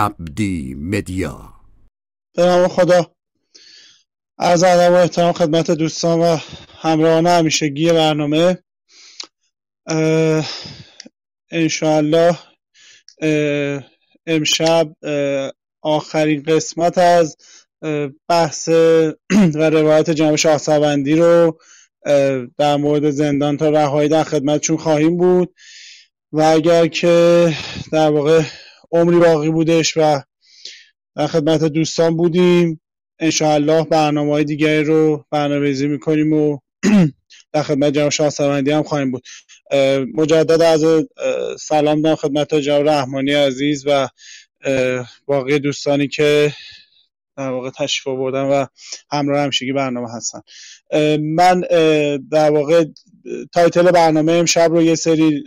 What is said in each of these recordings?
عبدی مدیا. به نام خدا. از ادب و احترام خدمت دوستان و همراهان همیشگی برنامه. انشاءالله امشب آخرین قسمت از بحث و روایت جناب شاهسوندی رو در مورد زندان تا رهایی در خدمتشون خواهیم بود. و اگر که در واقع عمری باقی بودش و در خدمت دوستان بودیم. انشاءالله برنامه های دیگری رو برنامه می‌کنیم و در خدمت جناب شاهسوندی هم خواهیم بود. مجدد از سلام دارم خدمت جناب رحمانی عزیز و باقی دوستانی که در واقع تشریف آوردن و همراه همشگی برنامه هستن. من در واقع تایتل برنامه امشب رو یه سری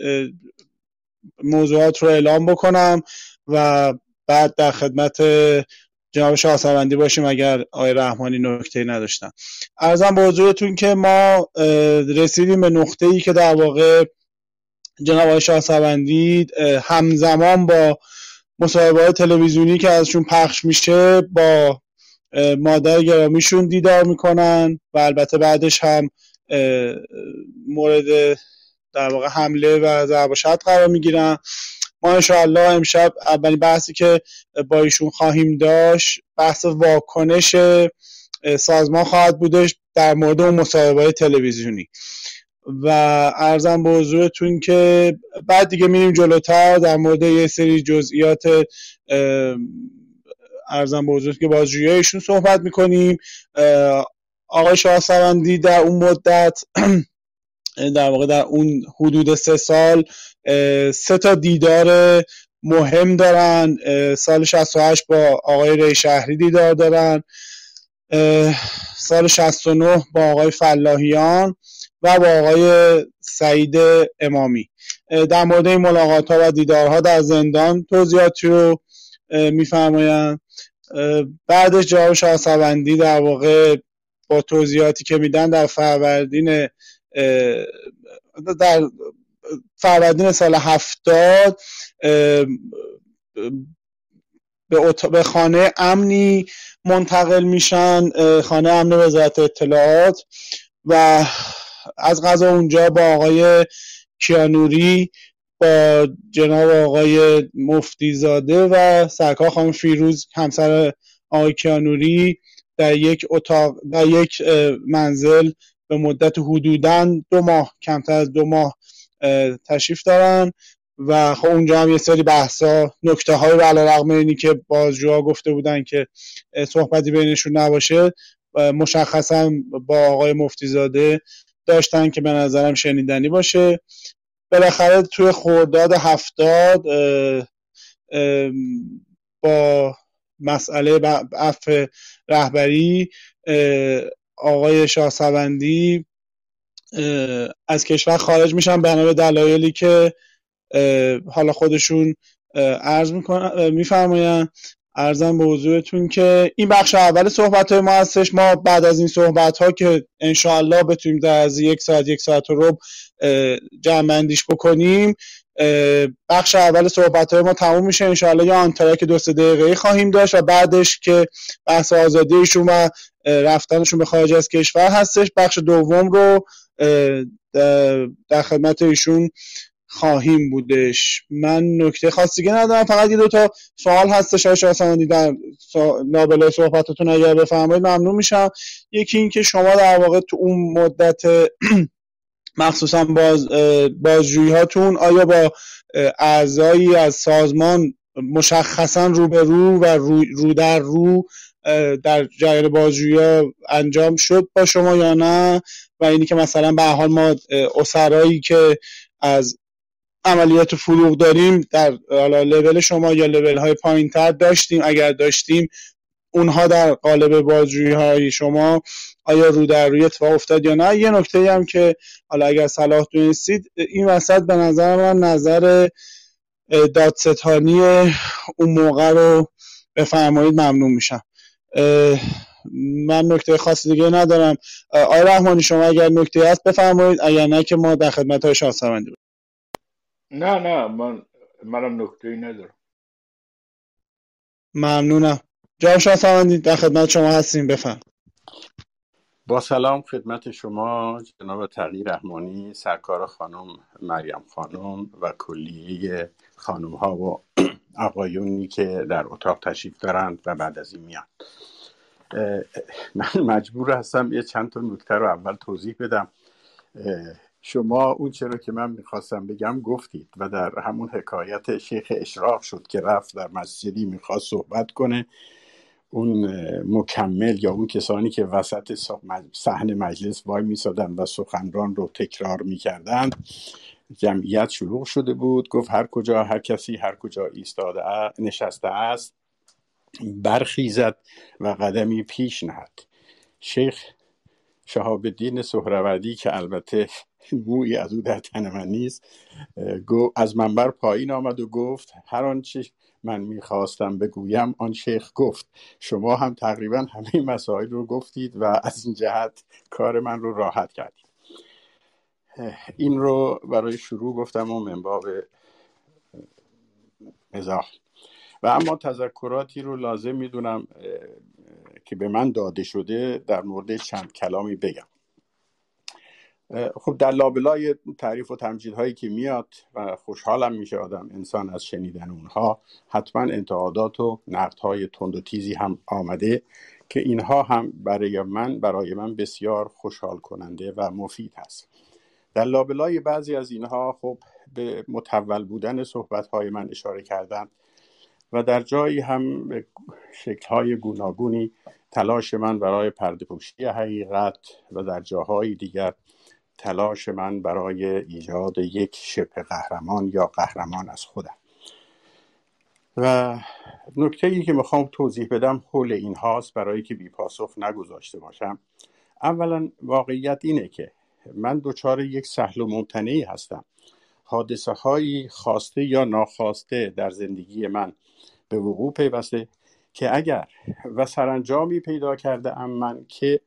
موضوعات رو اعلام بکنم. و بعد در خدمت جناب شاهسوندی باشیم اگر آقای رحمانی نکته نداشتن. ارزم به حضورتون که ما رسیدیم به نقطه ای که در واقع جناب آقای شاهسوندی همزمان با مصاحبه تلویزیونی که ازشون پخش میشه با مادر گرامیشون دیدار می‌کنن و البته بعدش هم مورد در واقع حمله و ضرب قرار می‌گیرن. ما انشاءالله امشب اولین بحثی که با ایشون خواهیم داشت بحث واکنش سازمان خواهد بودش در مورد اون مصاحبه تلویزیونی. و ارزم به حضورتون که بعد دیگه میریم جلوتر در مورد یه سری جزئیات ارزم به حضورتون که بازجویی ایشون صحبت می‌کنیم. آقای شاه در اون مدت در واقع در اون حدود سه سال سه تا دیدار مهم دارن سال 68 با آقای ری شهری دیدار دارن سال 69 با آقای فلاحیان و با آقای سعید امامی. در مورد این ملاقات ها و دیدارها در زندان توضیحاتی رو میفرمایند. بعدش جواب شاهسوندی در واقع با توضیحاتی که میدن در فروردین در فروردین سال هفتاد به خانه امنی منتقل میشن خانه امن وزارت اطلاعات و از غذا اونجا با آقای کیانوری با جناب آقای مفتیزاده و سرکار خانم فیروز همسر آقای کیانوری در یک اتاق در یک منزل به مدت حدودا دو ماه کمتر از دو ماه تشریف دارن و خب اونجا هم یه سری بحثا نکته های علی رغم اینی که بازجوها گفته بودن که صحبتی بینشون نباشه مشخصا با آقای مفتیزاده داشتن که به نظرم شنیدنی باشه. بالاخره توی خورداد هفتاد با مسئله عفو رهبری آقای شاهسوندی از کشور خارج میشن بنا به دلایلی که حالا خودشون عرض میفرماین ارزم به حضورتون که این بخش اول صحبت های ما هستش. ما بعد از این صحبت ها که انشاءالله بتونیم در از یک ساعت یک ساعت و رب جمع بکنیم. بخش اول صحبت های ما تموم میشه. انشاءالله یا آنتراک دو سه دقیقه خواهیم داشت و بعدش که بحث آزادیشون و رفتنشون به خارج از کشور هستش. بخش دوم رو در خدمت ایشون خواهیم بودش. من نکته خاصی ندارم فقط یه دو تا سوال هستش. آقای شاهسوندی در لابلای صحبتتون اگر بفرمایید ممنون میشم. یکی این که شما در واقع تو اون مدت مخصوصا باز بازجویی هاتون آیا با اعضایی از سازمان مشخصا رو به رو و رو, رو در رو در جریان بازجویی انجام شد با شما یا نه و اینی که مثلا به حال ما اسرایی که از عملیات فروغ داریم در حالا لول شما یا لول های پایین تر داشتیم. اگر داشتیم اونها در قالب بازجویی های شما آیا رو در روی اتفاق افتاد یا نه؟ یه نکته هم که حالا اگر صلاح دونستید این وسط به نظر من نظر دادستانی اون موقع رو بفرمایید ممنون میشم. من نکته خاصی دیگه ندارم. آقای رحمانی شما اگر نکته هست بفرمایید اگر نه که ما در خدمت های شاهسوندی نه نه من منم نکته ندارم. ممنونم. جناب شاه در خدمت شما هستیم بفهم با سلام خدمت شما جناب تغییر رحمانی سرکار خانم مریم خانم و کلیه خانم ها و آقایونی که در اتاق تشریف دارند و بعد از این میان. من مجبور هستم یه چند تا نکته رو اول توضیح بدم. شما اون چرا که من می‌خواستم بگم گفتید و در همون حکایت شیخ اشراق شد که رفت در مسجدی می‌خواست صحبت کنه. اون مکمل یا اون کسانی که وسط صحن مجلس وای میسادن و سخنران رو تکرار می‌کردند جمعیت شلوغ شده بود. گفت هر کجا هر کسی هر کجا ایستاده نشسته است برخیزد و قدمی پیش نهد. شیخ شهاب الدین سهروردی که البته موی از او در تن من نیست از منبر پایین آمد و گفت هر آنچه من می‌خواستم بگویم آن شیخ گفت شما هم تقریبا همه مسائل رو گفتید و از این جهت کار من رو راحت کردید. این رو برای شروع گفتم و منباب مزاح. و اما تذکراتی رو لازم می‌دونم که به من داده شده در مورد چند کلامی بگم. خب در لابلای تعریف و تمجیدهایی که میاد و خوشحالم میشه آدم انسان از شنیدن اونها حتما انتقادات و نقدهای تند و تیزی هم آمده که اینها هم برای من برای من بسیار خوشحال کننده و مفید هست. در لابلای بعضی از اینها خب به متول بودن صحبت های من اشاره کردم و در جایی هم شکل های گوناگونی تلاش من برای پردپوشی حقیقت و در جاهای دیگر تلاش من برای ایجاد یک شبه قهرمان یا قهرمان از خودم. و نکته ای که می‌خوام توضیح بدم حول این هاست برای که بی پاسخ نگذاشته باشم. اولا واقعیت اینه که من دچار یک سهل و ممتنعی هستم. حادثه هایی خواسته یا ناخواسته در زندگی من به وقوع پیوسته که اگر و سرانجامی پیدا کرده ام من که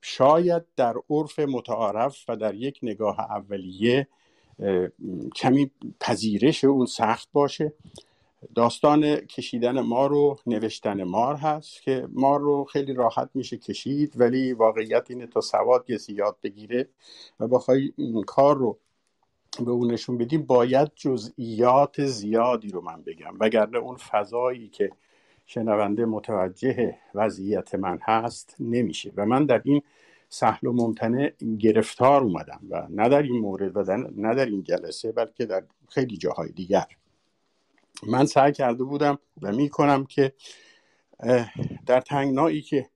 شاید در عرف متعارف و در یک نگاه اولیه کمی پذیرش اون سخت باشه. داستان کشیدن ما رو نوشتن مار هست که مار رو خیلی راحت میشه کشید ولی واقعیت اینه تا سواد کسی یاد بگیره و بخوای این کار رو به اون نشون بدیم باید جزئیات زیادی رو من بگم. وگرنه اون فضایی که شنونده متوجه وضعیت من هست نمیشه و من در این سهل و ممتنع گرفتار اومدم و نه در این مورد و نه در این جلسه بلکه در خیلی جاهای دیگر. من سعی کرده بودم و می‌کنم که در تنگنایی که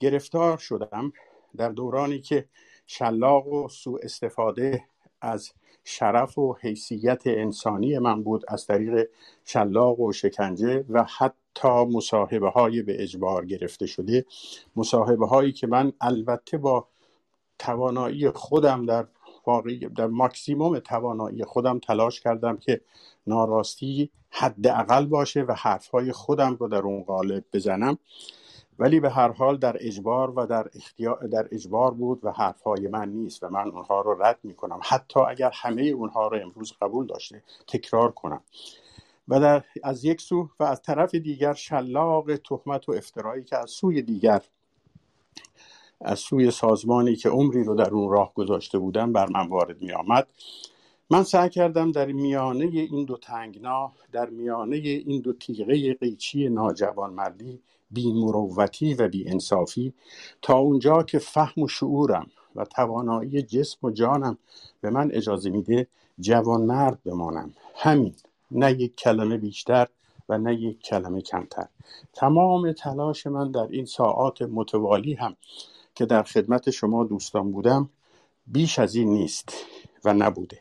گرفتار شدم در دورانی که شلاق و سوء استفاده از شرف و حیثیت انسانی من بود از طریق شلاق و شکنجه و حتی مصاحبه های به اجبار گرفته شده. مصاحبه هایی که من البته با توانایی خودم در واقعی در ماکسیموم توانایی خودم تلاش کردم که ناراستی حداقل باشه و حرفهای خودم رو در اون قالب بزنم. ولی به هر حال در اجبار و در, اختیار در اجبار بود و حرفهای من نیست و من اونها رو رد می کنم حتی اگر همه اونها رو امروز قبول داشته تکرار کنم. و در از یک سو و از طرف دیگر شلاق تهمت و افترایی که از سوی دیگر از سوی سازمانی که عمری رو در اون راه گذاشته بودم بر من وارد می آمد من سعی کردم در میانه این دو تنگنا در میانه این دو تیغه قیچی ناجوانمردی بی مروتی و بی انصافی تا اونجا که فهم و شعورم و توانایی جسم و جانم به من اجازه میده جوانمرد بمانم. همین نه یک کلمه بیشتر و نه یک کلمه کمتر. تمام تلاش من در این ساعات متوالی هم که در خدمت شما دوستان بودم بیش از این نیست و نبوده.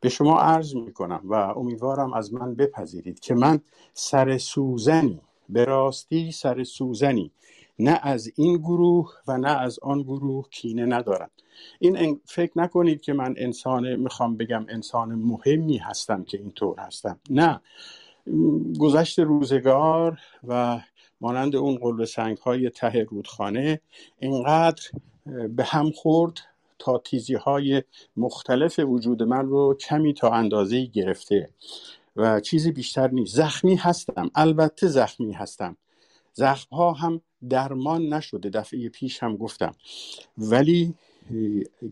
به شما عرض می کنم و امیدوارم از من بپذیرید که من سر سوزنی به راستی سر سوزنی. نه از این گروه و نه از آن گروه کینه ندارم. این فکر نکنید که من انسان می‌خوام بگم انسان مهمی هستم که اینطور هستم. نه. گذشت روزگار و مانند اون قلب سنگ های ته رودخانه اینقدر به هم خورد تا تیزی های مختلف وجود من رو کمی تا اندازه گرفته. و چیزی بیشتر نیست. زخمی هستم. البته زخمی هستم. زخم ها هم درمان نشده. دفعه پیش هم گفتم. ولی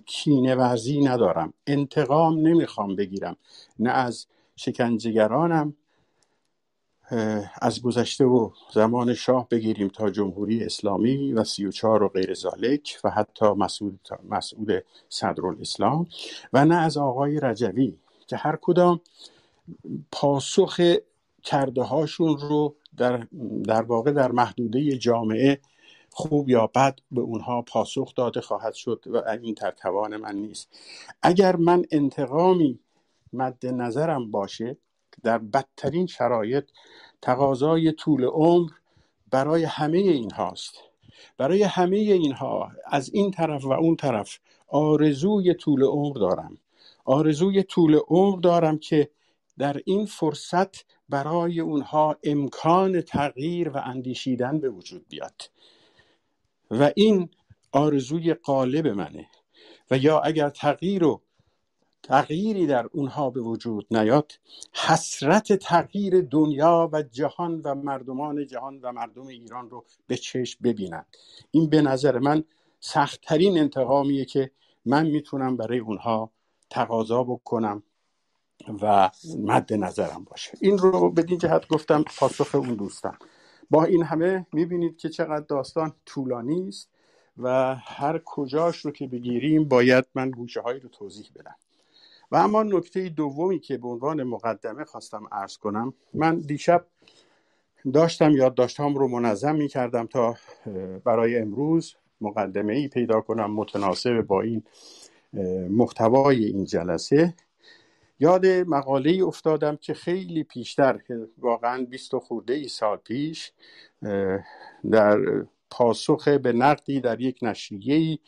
کینه ورزی ندارم. انتقام نمی‌خوام بگیرم. نه از شکنجهگرانم از گذشته و زمان شاه بگیریم تا جمهوری اسلامی و سی و چار و غیر زالک و حتی مسئول, مسئول صدر الاسلام و نه از آقای رجوی که هر کدام پاسخ کرده هاشون رو در, در واقع در محدوده جامعه خوب یا بد به اونها پاسخ داده خواهد شد و این در توان من نیست. اگر من انتقامی مد نظرم باشه در بدترین شرایط تقاضای طول عمر برای همه این هاست. برای همه اینها از این طرف و اون طرف آرزوی طول عمر دارم. آرزوی طول عمر دارم که در این فرصت برای اونها امکان تغییر و اندیشیدن به وجود بیاد. و این آرزوی قالب منه. و یا اگر تغییر و تغییری در اونها به وجود نیاد حسرت تغییر دنیا و جهان و مردمان جهان و مردم ایران رو به چشم ببینند این به نظر من سختترین انتقامیه که من می‌تونم برای اونها تقاضا بکنم. و مد نظرم باشه. این رو بدین جهت گفتم پاسخ اون دوستم. با این همه می‌بینید که چقدر داستان طولانی است و هر کجاش رو که بگیریم باید من گوشه هایی رو توضیح بدم. و اما نکته دومی که به عنوان مقدمه خواستم ارز کنم من دیشب داشتم یادداشتهام رو منظم می کردم تا برای امروز مقدمه ای پیدا کنم متناسب با این محتوای این جلسه. یاد مقاله ای افتادم که خیلی پیشتر واقعا بیست و خورده ای سال پیش در پاسخ به نقدی در یک نشریه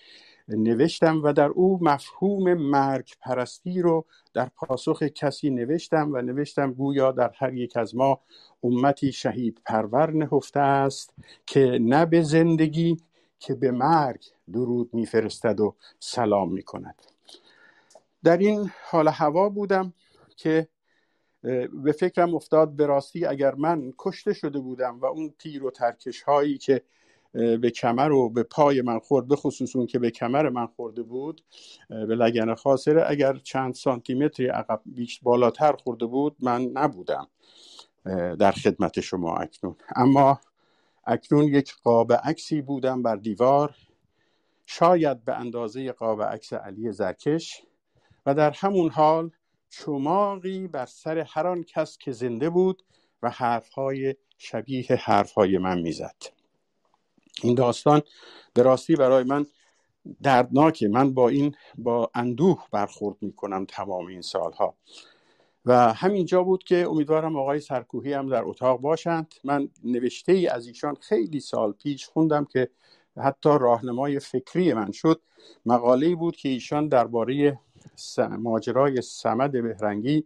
نوشتم و در او مفهوم مرگ پرستی رو در پاسخ کسی نوشتم و نوشتم گویا در هر یک از ما امتی شهید پرور نهفته است که نه به زندگی که به مرگ درود میفرستد و سلام می‌کند. در این حال هوا بودم که به فکرم افتاد به راستی اگر من کشته شده بودم و اون تیر و ترکش هایی که به کمر و به پای من خورد به خصوص اون که به کمر من خورده بود به لگن خاصره اگر چند سانتی متری عقب بالاتر خورده بود من نبودم در خدمت شما اکنون. اما اکنون یک قاب عکسی بودم بر دیوار شاید به اندازه قاب عکس علی زرکش. و در همون حال چماقی بر سر هر آن کس که زنده بود و حرفهای شبیه حرفهای من می‌زد. این داستان به راستی برای من دردناکه. من با این با اندوه برخورد می‌کنم تمام این سالها. و همینجا بود که امیدوارم آقای سرکوهی هم در اتاق باشند. من نوشته ای از ایشان خیلی سال پیش خوندم که حتی راهنمای فکری من شد. مقاله بود که ایشان درباره ماجرای سمد بهرنگی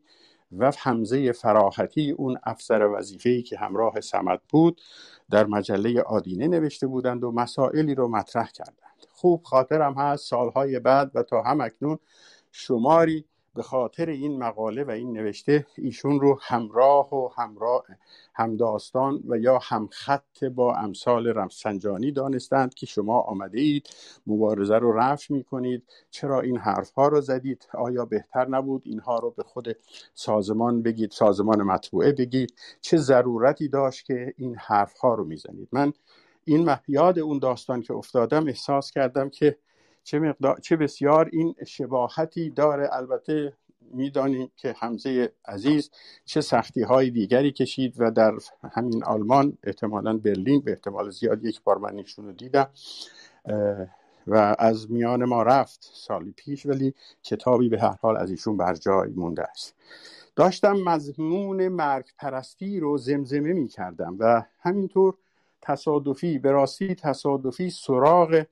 و حمزه فراحتی اون افسر وظیفه‌ای که همراه سمد بود در مجله آدینه نوشته بودند و مسائلی رو مطرح کردند. خوب خاطرم هست سالهای بعد و تا هم اکنون شماری به خاطر این مقاله و این نوشته ایشون رو همراه و همراه همداستان و یا همخط با امثال رمسنجانی دانستند که شما آمده اید مبارزه رو رفع می کنید چرا این حرف ها رو زدید؟ آیا بهتر نبود اینها رو به خود سازمان بگید سازمان مطبوعه بگید؟ چه ضرورتی داشت که این حرف ها رو می‌زنید؟ من این یاد اون داستان که افتادم احساس کردم که چه, مقدار، چه بسیار این شباهتی داره. البته می‌دانیم که حمزه عزیز چه سختی های دیگری کشید و در همین آلمان احتمالا برلین به احتمال زیاد یک بار من ایشون رو دیدم. و از میان ما رفت سالی پیش ولی کتابی به هر حال از ایشون بر جای مونده است. داشتم مضمون مرگ پرستی رو زمزمه می کردم و همینطور تصادفی به راستی تصادفی سراغ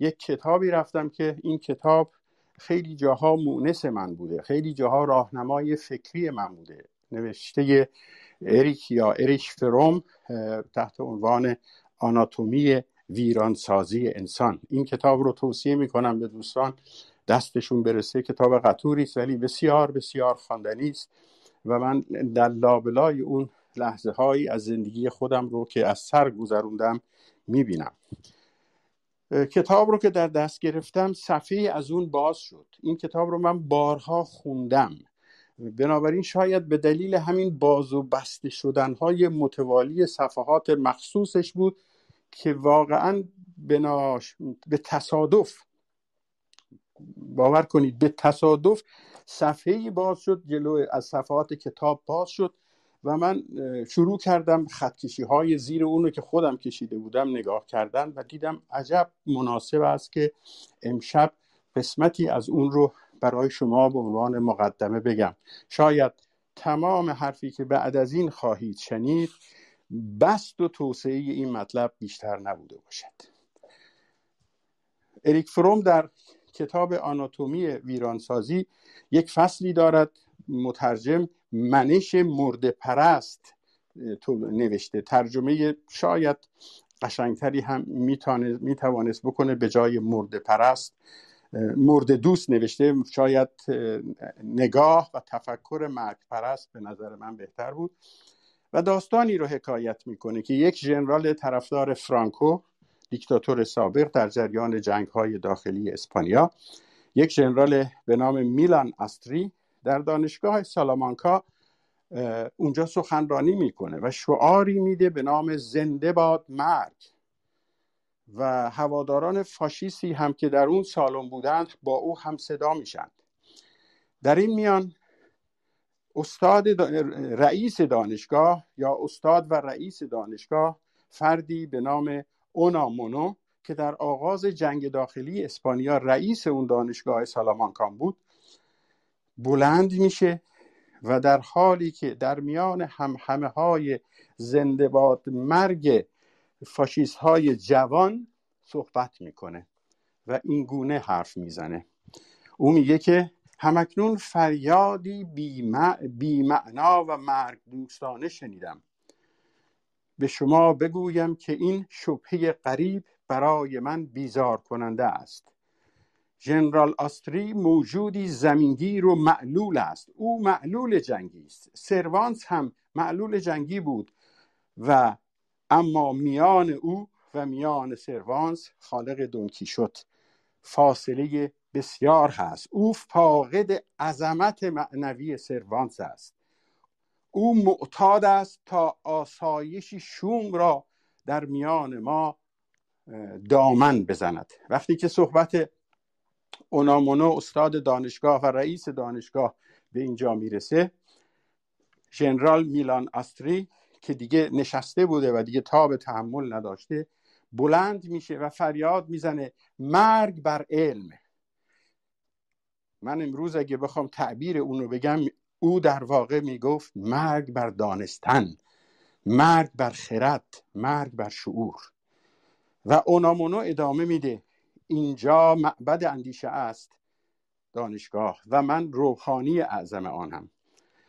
یک کتابی رفتم که این کتاب خیلی جاها مونس من بوده خیلی جاها راهنمای فکری من بوده. نوشته اریک یا اریش فروم تحت عنوان آناتومی ویرانسازی انسان. این کتاب رو توصیه می‌کنم به دوستان دستشون برسه. کتاب قطوری ولی بسیار بسیار خواندنی است و من در لابلای اون لحظه هایی از زندگی خودم رو که از سر گذروندم می‌بینم. کتاب رو که در دست گرفتم صفحه از اون باز شد. این کتاب رو من بارها خوندم. بنابراین شاید به دلیل همین باز و بسته شدن های متوالی صفحات مخصوصش بود که واقعا به تصادف باور کنید به تصادف صفحه باز شد جلو از صفحات کتاب باز شد. و من شروع کردم خطکشی های زیر اونو که خودم کشیده بودم نگاه کردن و دیدم عجب مناسب است که امشب قسمتی از اون رو برای شما به عنوان مقدمه بگم. شاید تمام حرفی که بعد از این خواهید شنید بست و توسعه این مطلب بیشتر نبوده باشد. اریک فروم در کتاب آناتومی ویرانسازی یک فصلی دارد مترجم منش مرد پرست نوشته. ترجمه شاید قشنگتری هم می‌توانست بکنه به جای مرد پرست. مرد دوست نوشته. شاید نگاه و تفکر مرگ پرست به نظر من بهتر بود. و داستانی رو حکایت می‌کنه که یک ژنرال طرفدار فرانکو دیکتاتور سابق در جریان جنگ های داخلی اسپانیا یک ژنرال به نام میلان استری در دانشگاه سالامانکا اونجا سخنرانی می‌کنه و شعاری میده به نام زنده باد مرگ. و هواداران فاشیستی هم که در اون سالن بودند با او هم صدا میشند در این میان استاد رئیس دانشگاه یا استاد و رئیس دانشگاه فردی به نام اونامونو که در آغاز جنگ داخلی اسپانیا رئیس اون دانشگاه سالامانکان بود بلند میشه و در حالی که در میان هم همه های زنده مرگ فاشیست های جوان صحبت می‌کنه و این گونه حرف می‌زنه. او میگه که همکنون فریادی بیمعنا و مرگ دوستانه شنیدم. به شما بگویم که این شبهه قریب برای من بیزار کننده است. ژنرال آستری موجودی زمینگیر و معلول است. او معلول جنگی است. سروانس هم معلول جنگی بود و اما میان او و میان سروانس خالق دونکی شد فاصله بسیار هست. او فاقد عظمت معنوی سروانس است. او معتاد است تا آسایشی شوم را در میان ما دامن بزند. وقتی که صحبت اونامونو استاد دانشگاه و رئیس دانشگاه به اینجا می‌رسه. ژنرال میلان استری که دیگه نشسته بوده و دیگه تاب تحمل نداشته بلند میشه و فریاد می‌زنه مرگ بر علم. من امروز اگه بخوام تعبیر اون رو بگم او در واقع می‌گفت مرگ بر دانستن مرگ بر خرد مرگ بر شعور. و اونامونو ادامه میده. اینجا معبد اندیشه است دانشگاه و من روحانی اعظم آنم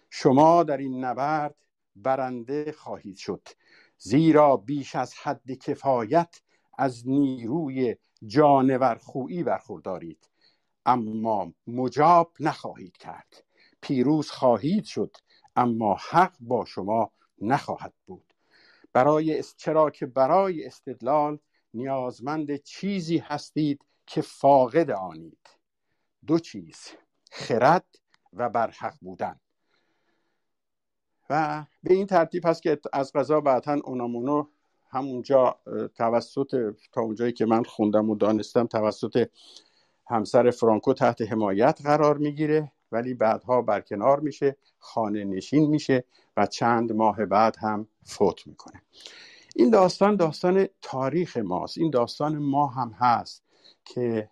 شما در این نبرد برنده خواهید شد زیرا بیش از حد کفایت از نیروی جانور خویی برخوردارید. اما مجاب نخواهید کرد. پیروز خواهید شد اما حق با شما نخواهد بود. برای چرا که برای استدلال نیازمند چیزی هستید که فاقد آنید. دو چیز خرد و برحق بودن. و به این ترتیب هست که از قضا بعدا اونامونو همونجا توسط تا اونجایی که من خوندم و دانستم توسط همسر فرانکو تحت حمایت قرار می‌گیره ولی بعدها برکنار میشه خانه نشین میشه و چند ماه بعد هم فوت می‌کنه. این داستان داستان تاریخ ماست. این داستان ما هم هست که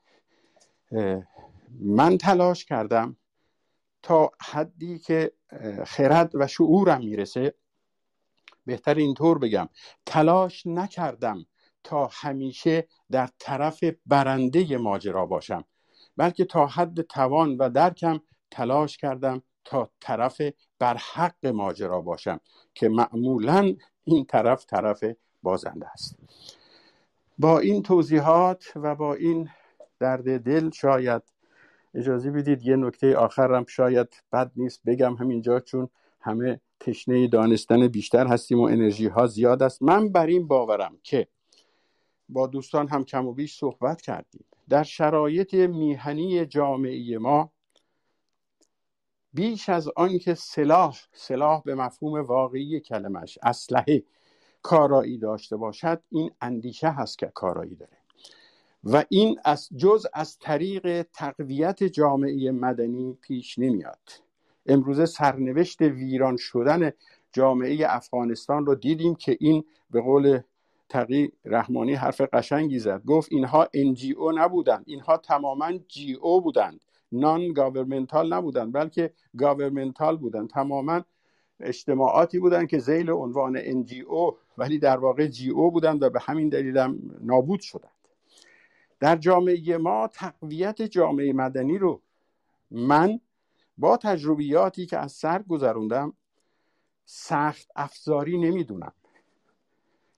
من تلاش کردم تا حدی که خرد و شعورم می‌رسه. بهتر اینطور بگم. تلاش نکردم تا همیشه در طرف برنده ماجرا باشم بلکه تا حد توان و درکم تلاش کردم تا طرف برحق ماجرا باشم که معمولا این طرف طرف بازنده است. با این توضیحات و با این درد دل شاید اجازه بدید یه نکته آخرم شاید بد نیست بگم همینجا چون همه تشنه دانستن بیشتر هستیم و انرژی ها زیاد است. من بر این باورم که با دوستان هم کم و بیش صحبت کردیم. در شرایط میهنی جامعه ما بیش از آنکه سلاح سلاح به مفهوم واقعی کلمش اسلحه کارایی داشته باشد این اندیشه هست که کارایی داره. و این از جز از طریق تقویت جامعه مدنی پیش نمیاد. امروزه سرنوشت ویران شدن جامعه افغانستان رو دیدیم که این به قول تقی رحمانی حرف قشنگی زد. گفت اینها NGO نبودند اینها تماما GO بودند. non-governmental نبودند بلکه governmental بودند تماما اجتماعاتی بودند که ذیل عنوان NGO ولی در واقع GO بودند و به همین دلیل هم نابود شدند. در جامعه ما تقویت جامعه مدنی رو من با تجربیاتی که از سر گذروندم سخت افزاری نمی‌دونم.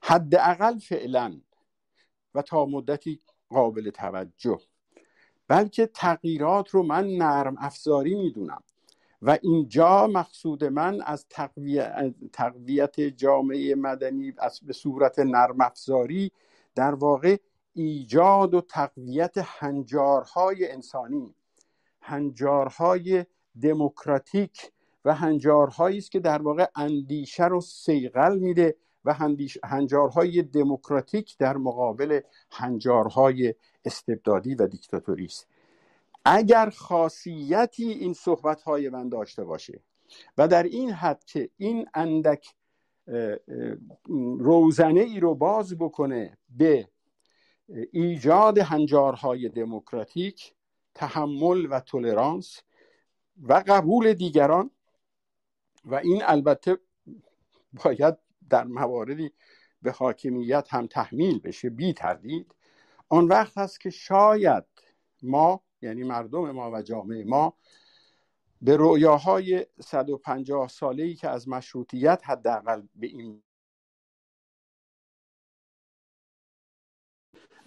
حداقل فعلا و تا مدتی قابل توجه. بلکه تغییرات رو من نرم افزاری می‌دونم. و اینجا مقصود من از تقویت جامعه مدنی به صورت نرم افزاری در واقع ایجاد و تقویت هنجارهای انسانی هنجارهای دموکراتیک و هنجارهایی است که در واقع اندیشه رو سیغل میده و هنجارهای دموکراتیک در مقابل هنجارهای استبدادی و دیکتاتوری است اگر خاصیتی این صحبت های من داشته باشه و در این حد که این اندک روزنه ای رو باز بکنه به ایجاد هنجارهای دموکراتیک تحمل و تولرانس و قبول دیگران و این البته باید در مواردی به حاکمیت هم تحمیل بشه بی تردید آن وقت هست که شاید ما یعنی مردم ما و جامعه ما به رویاهای 150 ساله ای که از مشروطیت حداقل به این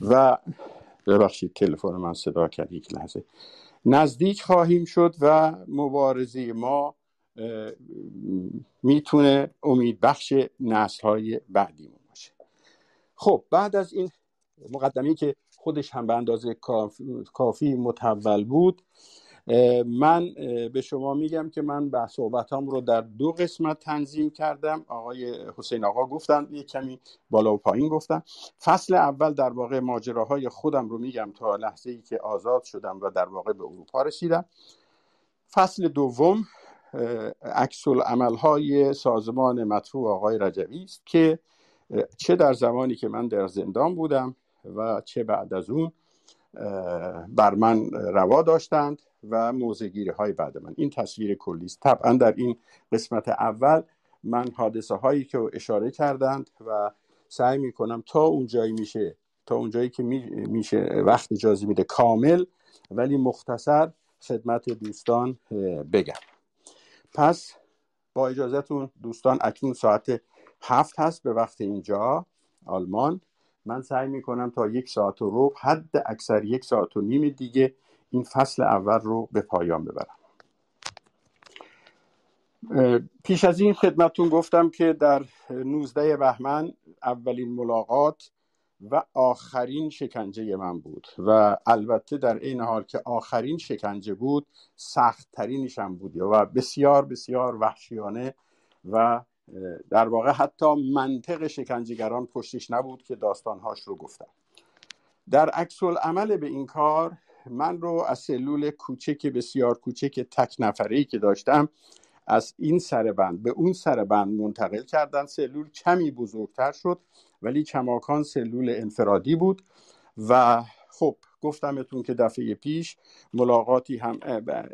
و ببخشید تلفن من صدا کرد یک لحظه. نزدیک خواهیم شد و مبارزه ما می‌تونه امید بخش نسل های بعدیمون باشه. خب بعد از این مقدمی که خودش هم به اندازه کافی متول بود من به شما میگم که من به صحبتام رو در دو قسمت تنظیم کردم. آقای حسین آقا گفتن یه کمی بالا و پایین گفتن. فصل اول در واقع ماجراهای خودم رو میگم تا لحظه ای که آزاد شدم و در واقع به اروپا رسیدم. فصل دوم عکس های سازمان مطفوع آقای رجوی است که چه در زمانی که من در زندان بودم و چه بعد از اون بر من روا داشتند و موزگیری های بعد من. این تصویر کلی است. طبعا در این قسمت اول من حادثه هایی که اشاره کردند و سعی می کنم تا اونجایی میشه تا اونجایی که میشه وقت اجازه میده کامل ولی مختصر خدمت دوستان بگم. پس با اجازهتون دوستان اکنون ساعت هفت هست به وقت اینجا آلمان. من سعی می‌کنم تا یک ساعت و روب حد اکثر یک ساعت و نیم دیگه این فصل اول رو به پایان ببرم. پیش از این خدمتون گفتم که در 19 بهمن اولین ملاقات و آخرین شکنجه من بود. و البته در این حال که آخرین شکنجه بود سختترینش هم بود. و بسیار بسیار وحشیانه و در واقع حتی منطق شکنجهگران پشتش نبود که داستانهاش رو گفتم در عکس عمل به این کار من رو از سلول کوچک بسیار کوچک تک نفره که داشتم از این سر بند به اون سر بند منتقل کردن. سلول کمی بزرگتر شد ولی کماکان سلول انفرادی بود. و خب گفتمتون که دفعه پیش ملاقاتی هم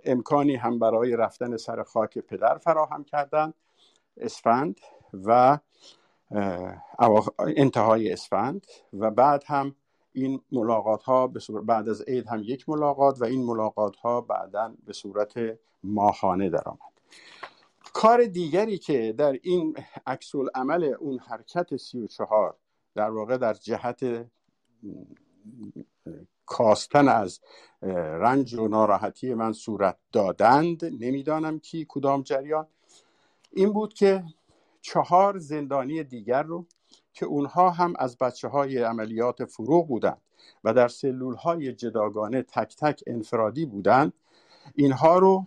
امکانی هم برای رفتن سر خاک پدر فراهم کردن اسفند و انتهای اسفند. و بعد هم این ملاقات ها بعد از عید هم یک ملاقات و این ملاقات ها بعدا به صورت ماهانه درآمد. کار دیگری که در این عکس عمل اون حرکت سی و چهار در واقع در جهت کاستن از رنج و ناراحتی من صورت دادند نمی‌دانم کی کدام جریان. این بود که چهار زندانی دیگر رو که اونها هم از بچه های عملیات فروغ بودند و در سلول های جداگانه تک تک انفرادی بودند اینها رو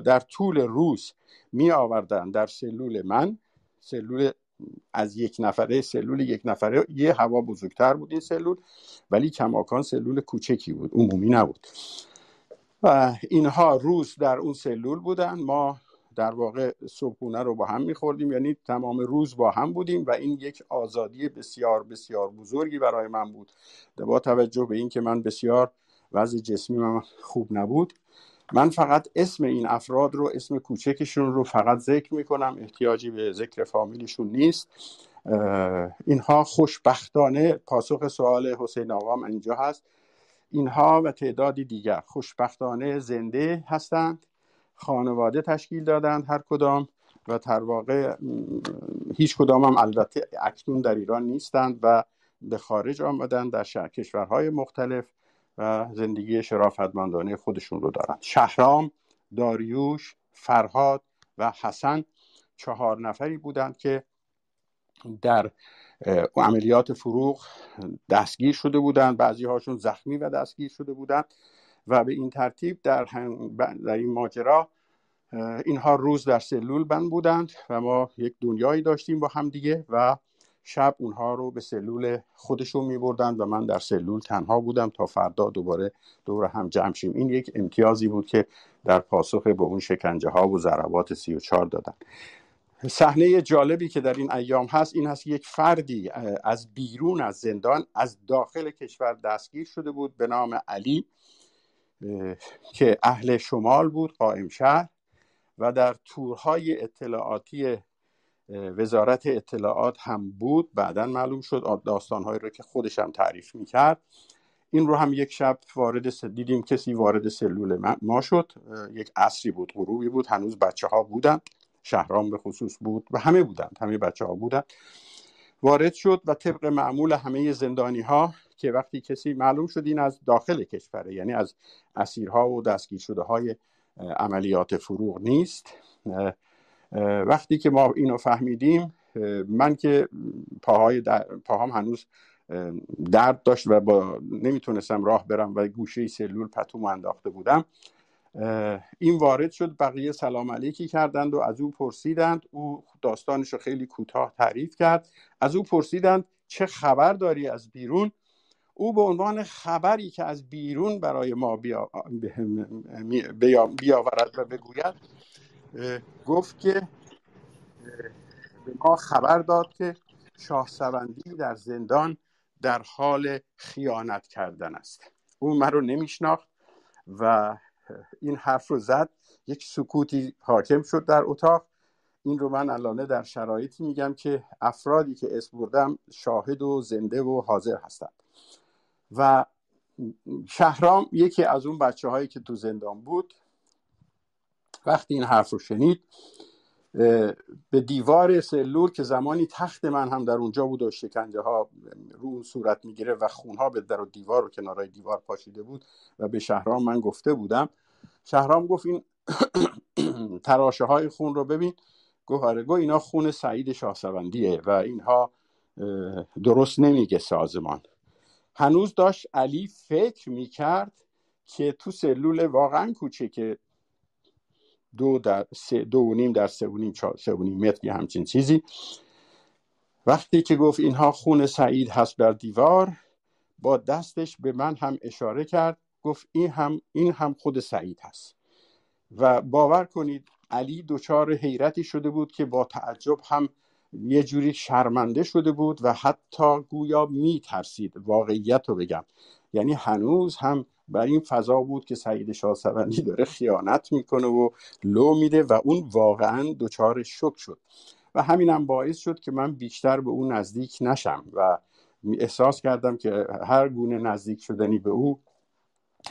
در طول روز می آوردن در سلول من. سلول از یک نفره سلول یک نفره یه هوا بزرگتر بود این سلول ولی کماکان سلول کوچکی بود عمومی نبود. و اینها روز در اون سلول بودن. ما در واقع صبحونه رو با هم میخوردیم یعنی تمام روز با هم بودیم و این یک آزادی بسیار بسیار بزرگی برای من بود. با توجه به اینکه من بسیار وضع جسمی من خوب نبود من فقط اسم این افراد رو اسم کوچکشون رو فقط ذکر می‌کنم. احتیاجی به ذکر فامیلشون نیست. اینها خوشبختانه پاسخ سوال حسین آقام اینجا هست. اینها و تعدادی دیگر خوشبختانه زنده هستند. خانواده تشکیل دادند هر کدام و در واقع هیچ کدام هم البته اکنون در ایران نیستند و به خارج آمدن در کشورهای مختلف. و زندگی شرافتمندانه خودشون رو دارن. شهرام داریوش فرهاد و حسن چهار نفری بودند که در عملیات فروغ دستگیر شده بودند. بعضی هاشون زخمی و دستگیر شده بودند و به این ترتیب در, در این ماجرا اینها روز در سلول بند بودند و ما یک دنیایی داشتیم با هم دیگه و شب اونها رو به سلول خودشون می بردن و من در سلول تنها بودم تا فردا دوباره دور هم جمع شیم. این یک امتیازی بود که در پاسخ به اون شکنجه ها و ضربات 34 دادن. صحنه جالبی که در این ایام هست این هست یک فردی از بیرون از زندان از داخل کشور دستگیر شده بود به نام علی که اهل شمال بود قائم شهر و در تورهای اطلاعاتی وزارت اطلاعات هم بود بعدا معلوم شد داستانهایی رو که خودش هم تعریف می‌کرد. این رو هم یک شب وارد دیدیم کسی وارد سلول ما شد. یک عصری بود غروبی بود. هنوز بچه ها بودن. شهرام به خصوص بود و همه بودند همه بچه ها بودند وارد شد و طبق معمول همه زندانی ها که وقتی کسی معلوم شد این از داخل کشوره یعنی از اسیرها و دستگیر شده های عملیات فروغ نیست. وقتی که ما اینو فهمیدیم من که پاهای پاهام هنوز درد داشت و با نمی‌تونستم راه برم و گوشه سلول پتوم انداخته بودم. این وارد شد بقیه سلام علیکی کردند و از او پرسیدند. او داستانش رو خیلی کوتاه تعریف کرد. از او پرسیدند چه خبر داری از بیرون؟ او به عنوان خبری که از بیرون برای ما بیاورد و بگوید گفت که به ما خبر داد که شاه سوندی در زندان در حال خیانت کردن است. او من رو نمیشناخت و این حرف رو زد. یک سکوتی حاکم شد در اتاق. این رو من الانه در شرایطی میگم که افرادی که اسم بردم شاهد و زنده و حاضر هستند. و شهرام یکی از اون بچه هایی که تو زندان بود وقتی این حرف رو شنید به دیوار سلول که زمانی تخت من هم در اونجا بود و شکنجه ها رو اون صورت می‌گیره و خونها به در و دیوار و کنارای دیوار پاشیده بود و به شهرام من گفته بودم. شهرام گفت این تراشه های خون رو ببین. گفت آره گو اینا خون سعید شاهسوندیه و اینها درست نمیگه سازمان. هنوز داشت علی فکر می‌کرد که تو سلول واقعا کوچکه دو در سه دو و نیم در سه و نیم, سه و نیم متر همچین چیزی. وقتی که گفت اینها خون سعید هست بر دیوار با دستش به من هم اشاره کرد گفت این هم این هم خود سعید هست. و باور کنید علی دچار حیرتی شده بود که با تعجب هم یه جوری شرمنده شده بود و حتی گویا میترسید واقعیت رو بگم. یعنی هنوز هم بر این فضا بود که سعید شاهسوندی داره خیانت می‌کنه و لو میده و اون واقعا دچار شک شد. و همینم باعث شد که من بیشتر به اون نزدیک نشم و احساس کردم که هر گونه نزدیک شدنی به او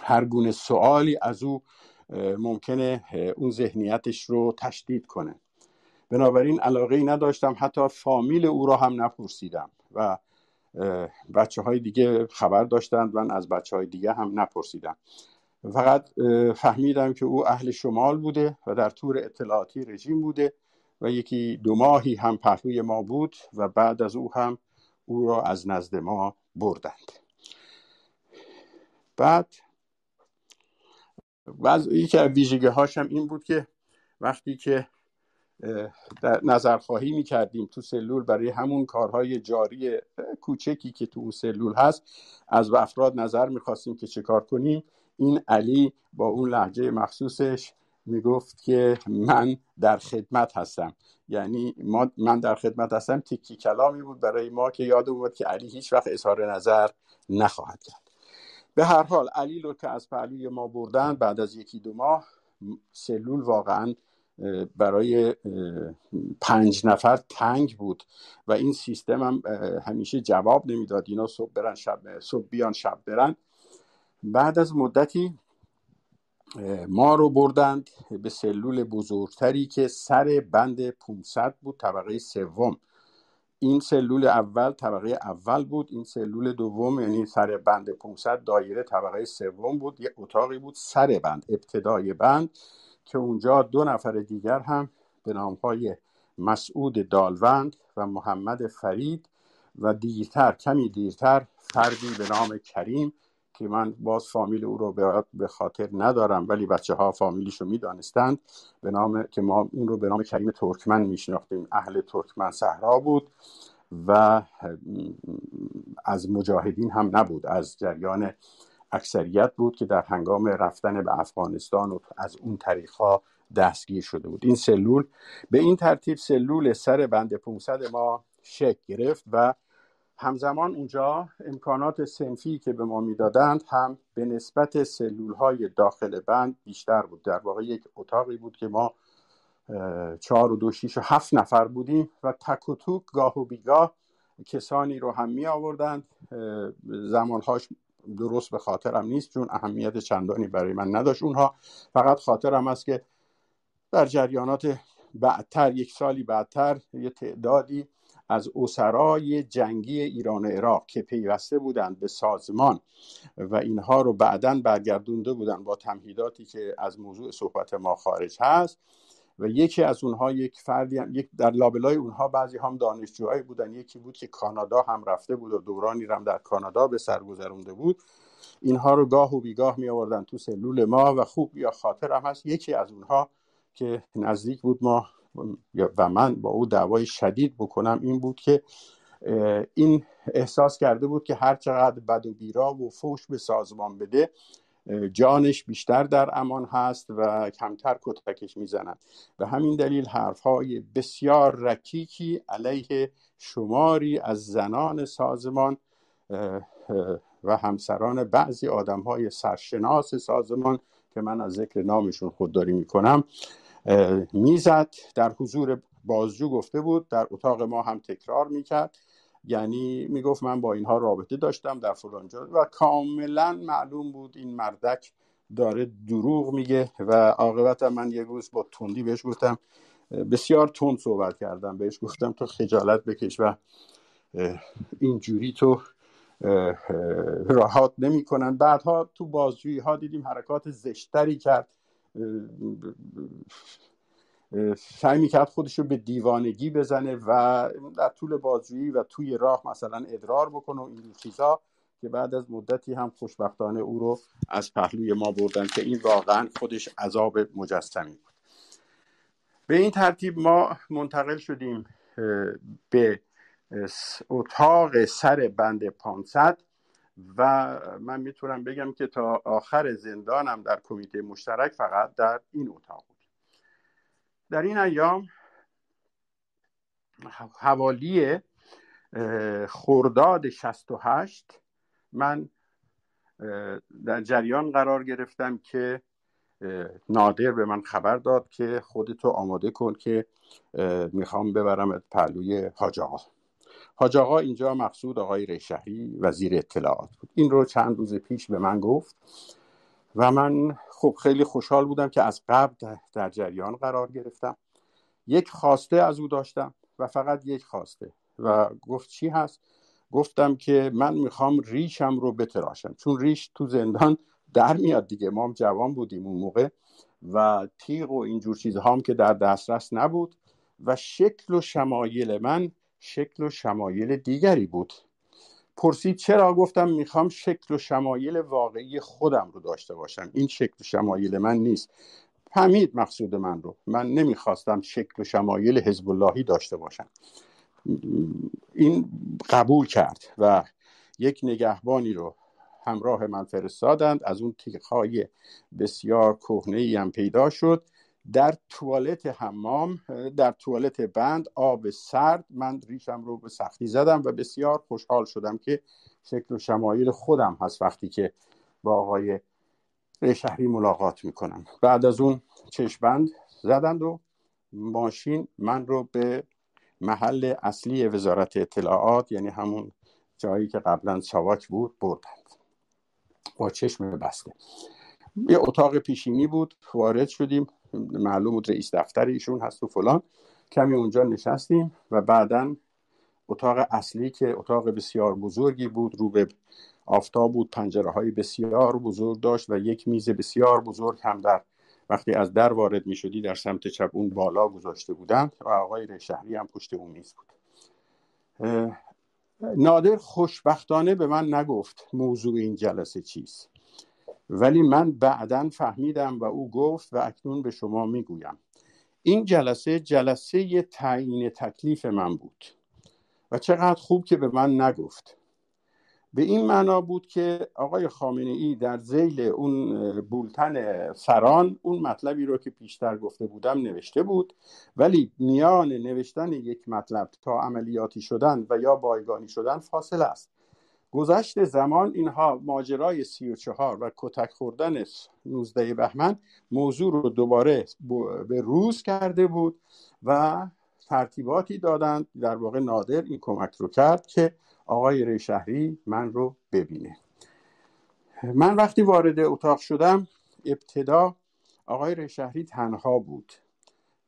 هر گونه سوالی از او ممکنه اون ذهنیتش رو تشدید کنه. بنابراین علاقه ای نداشتم حتی فامیل او را هم نپرسیدم و بچه های دیگه خبر داشتند من از بچه های دیگه هم نپرسیدم فقط فهمیدم که او اهل شمال بوده و در تور اطلاعاتی رژیم بوده و یکی دو ماهی هم پهلوی ما بود و بعد از او هم او را از نزد ما بردند. بعد یکی از ویژگی هاشم این بود که وقتی که در نظرخواهی می کردیم تو سلول برای همون کارهای جاری کوچکی که تو اون سلول هست. از افراد نظر می‌خواستیم که چه کار کنیم. این علی با اون لحجه مخصوصش می‌گفت که من در خدمت هستم. یعنی ما من در خدمت هستم. تکی کلامی بود برای ما که یاد بود که علی هیچ وقت اظهار نظر نخواهد کرد. به هر حال علی رو که از پهلوی ما بردن. بعد از یکی دو ماه سلول واقعا برای پنج نفر تنگ بود و این سیستم هم همیشه جواب نمی‌داد. اینا صبح برن شب صبح بیان شب برن. بعد از مدتی ما رو بردند به سلول بزرگتری که سر بند 500 بود طبقه سوم. این سلول اول طبقه اول بود. این سلول دوم یعنی سر بند 500 دایره طبقه سوم بود. یه اتاقی بود سر بند ابتدای بند. که اونجا دو نفر دیگر هم به نامهای مسعود دالوند و محمد فرید و دیرتر کمی دیرتر فردی به نام کریم که من باز فامیل او رو به خاطر ندارم ولی بچه ها فامیلیش رو می‌دانستند به نام که ما اون رو به نام کریم ترکمن میشناختیم. اهل ترکمن صحرا بود و از مجاهدین هم نبود از جریان اکثریت بود که در هنگام رفتن به افغانستان و از اون طریق ها دستگیر شده بود. این سلول به این ترتیب سلول سر بند 500 ما شکل گرفت و همزمان اونجا امکانات سنفی که به ما می‌دادند هم به نسبت سلول های داخل بند بیشتر بود. در واقع یک اتاقی بود که ما چهار و دو شیش و هفت نفر بودیم و تک و توک گاه و بیگاه کسانی رو هم می آوردند زمانهاش درست به خاطرم نیست چون اهمیت چندانی برای من نداشت. اونها فقط خاطرم است که در جریانات بعدتر یک سالی بعدتر یه تعدادی از اسرای جنگی ایران و عراق که پیوسته بودند به سازمان و اینها رو بعدا برگردونده بودند با تمهیداتی که از موضوع صحبت ما خارج هست. و یکی از اونها یک فردی هم، یک در لابلای اونها بعضی هم دانشجوهایی بودن. یکی بود که کانادا هم رفته بود و دورانی هم در کانادا به سر گذرونده بود. اینها رو گاه و بیگاه می آوردن تو سلول ما و خوب یا خاطر هم هست یکی از اونها که نزدیک بود ما و من با او دعوای شدید بکنم این بود که این احساس کرده بود که هر چقدر بد و بیرا و فوش به سازمان بده جانش بیشتر در امان هست و کمتر کتکش می‌زنند به همین دلیل حرفهای بسیار رکیکی علیه شماری از زنان سازمان و همسران بعضی آدم های سرشناس سازمان که من از ذکر نامشون خودداری می‌کنم می‌زد در حضور بازجو گفته بود در اتاق ما هم تکرار می‌کرد. یعنی می‌گفت من با اینها رابطه داشتم در فلان جا. و کاملا معلوم بود این مردک داره دروغ میگه و عاقبت من یه روز با تندی بهش گفتم بسیار تند صحبت کردم بهش گفتم تو خجالت بکش و اینجوری تو راحت نمی‌کنن. بعدها تو بازجویی ها دیدیم حرکات زشتری کرد. سعی می‌کرد خودش رو به دیوانگی بزنه و در طول بازجویی و توی راه مثلا ادرار بکنه و این چیزا که بعد از مدتی هم خوشبختانه او رو از پهلوی ما بردن که این واقعا خودش عذاب مجسمی بود. به این ترتیب ما منتقل شدیم به اتاق سر بند 500 و من می‌تونم بگم که تا آخر زندانم در کمیته مشترک فقط در این اتاق بود. در این ایام حوالی خرداد 68 من در جریان قرار گرفتم که نادر به من خبر داد که خودتو آماده کن که می‌خوام ببرم پهلوی حاج آقا. حاج آقا اینجا مقصود آقای ریشهری وزیر اطلاعات بود. این رو چند روز پیش به من گفت. و من خب خیلی خوشحال بودم که از قبل در جریان قرار گرفتم. یک خواسته از او داشتم و فقط یک خواسته. و گفت چی هست؟ گفتم که من می‌خوام ریشم رو بتراشم. چون ریش تو زندان در میاد دیگه. ما هم جوان بودیم اون موقع و تیغ و اینجور چیزها هم که در دسترس نبود و شکل و شمایل من شکل و شمایل دیگری بود. پرسید چرا؟ گفتم می‌خوام شکل و شمایل واقعی خودم رو داشته باشم. این شکل و شمایل من نیست. فهمید مقصود من رو. من نمی‌خواستم شکل و شمایل حزب اللهی داشته باشم. این قبول کرد و یک نگهبانی رو همراه من فرستادند. از اون تیغهای بسیار کهنه هم پیدا شد. در توالت حمام در توالت بند آب سرد. من ریشم رو به سختی زدم و بسیار خوشحال شدم که شکل و شمایل خودم هست وقتی که با آقای شهری ملاقات می‌کنم. بعد از اون چشبند زدند و ماشین من رو به محل اصلی وزارت اطلاعات یعنی همون جایی که قبلا ساواک بود بردند. با چشم بسته. یه اتاق پیشینی بود وارد شدیم. معلوم بود رئیس دفتر ایشون هست و فلان. کمی اونجا نشستیم و بعدا اتاق اصلی که اتاق بسیار بزرگی بود رو به آفتاب بود پنجره های بسیار بزرگ داشت و یک میز بسیار بزرگ هم در وقتی از در وارد می شدی در سمت چپ اون بالا گذاشته بودند و آقای شهری هم پشت اون میز بود. نادر خوشبختانه به من نگفت موضوع این جلسه چیست. ولی من بعدا فهمیدم و او گفت و اکنون به شما می‌گویم. این جلسه جلسه تعیین تکلیف من بود و چقدر خوب که به من نگفت. به این معنا بود که آقای خامنه ای در زیل اون بولتن سران اون مطلبی رو که پیشتر گفته بودم نوشته بود. ولی میان نوشتن یک مطلب تا عملیاتی شدن و یا بایگانی شدن فاصله است. گذشت زمان اینها ماجرای سی و چهار و کتک خوردن 19 بهمن موضوع رو دوباره به روز کرده بود و ترتیباتی دادند. در واقع نادر این کمک رو کرد که آقای ریشهری من رو ببینه. من وقتی وارد اتاق شدم ابتدا آقای ریشهری تنها بود.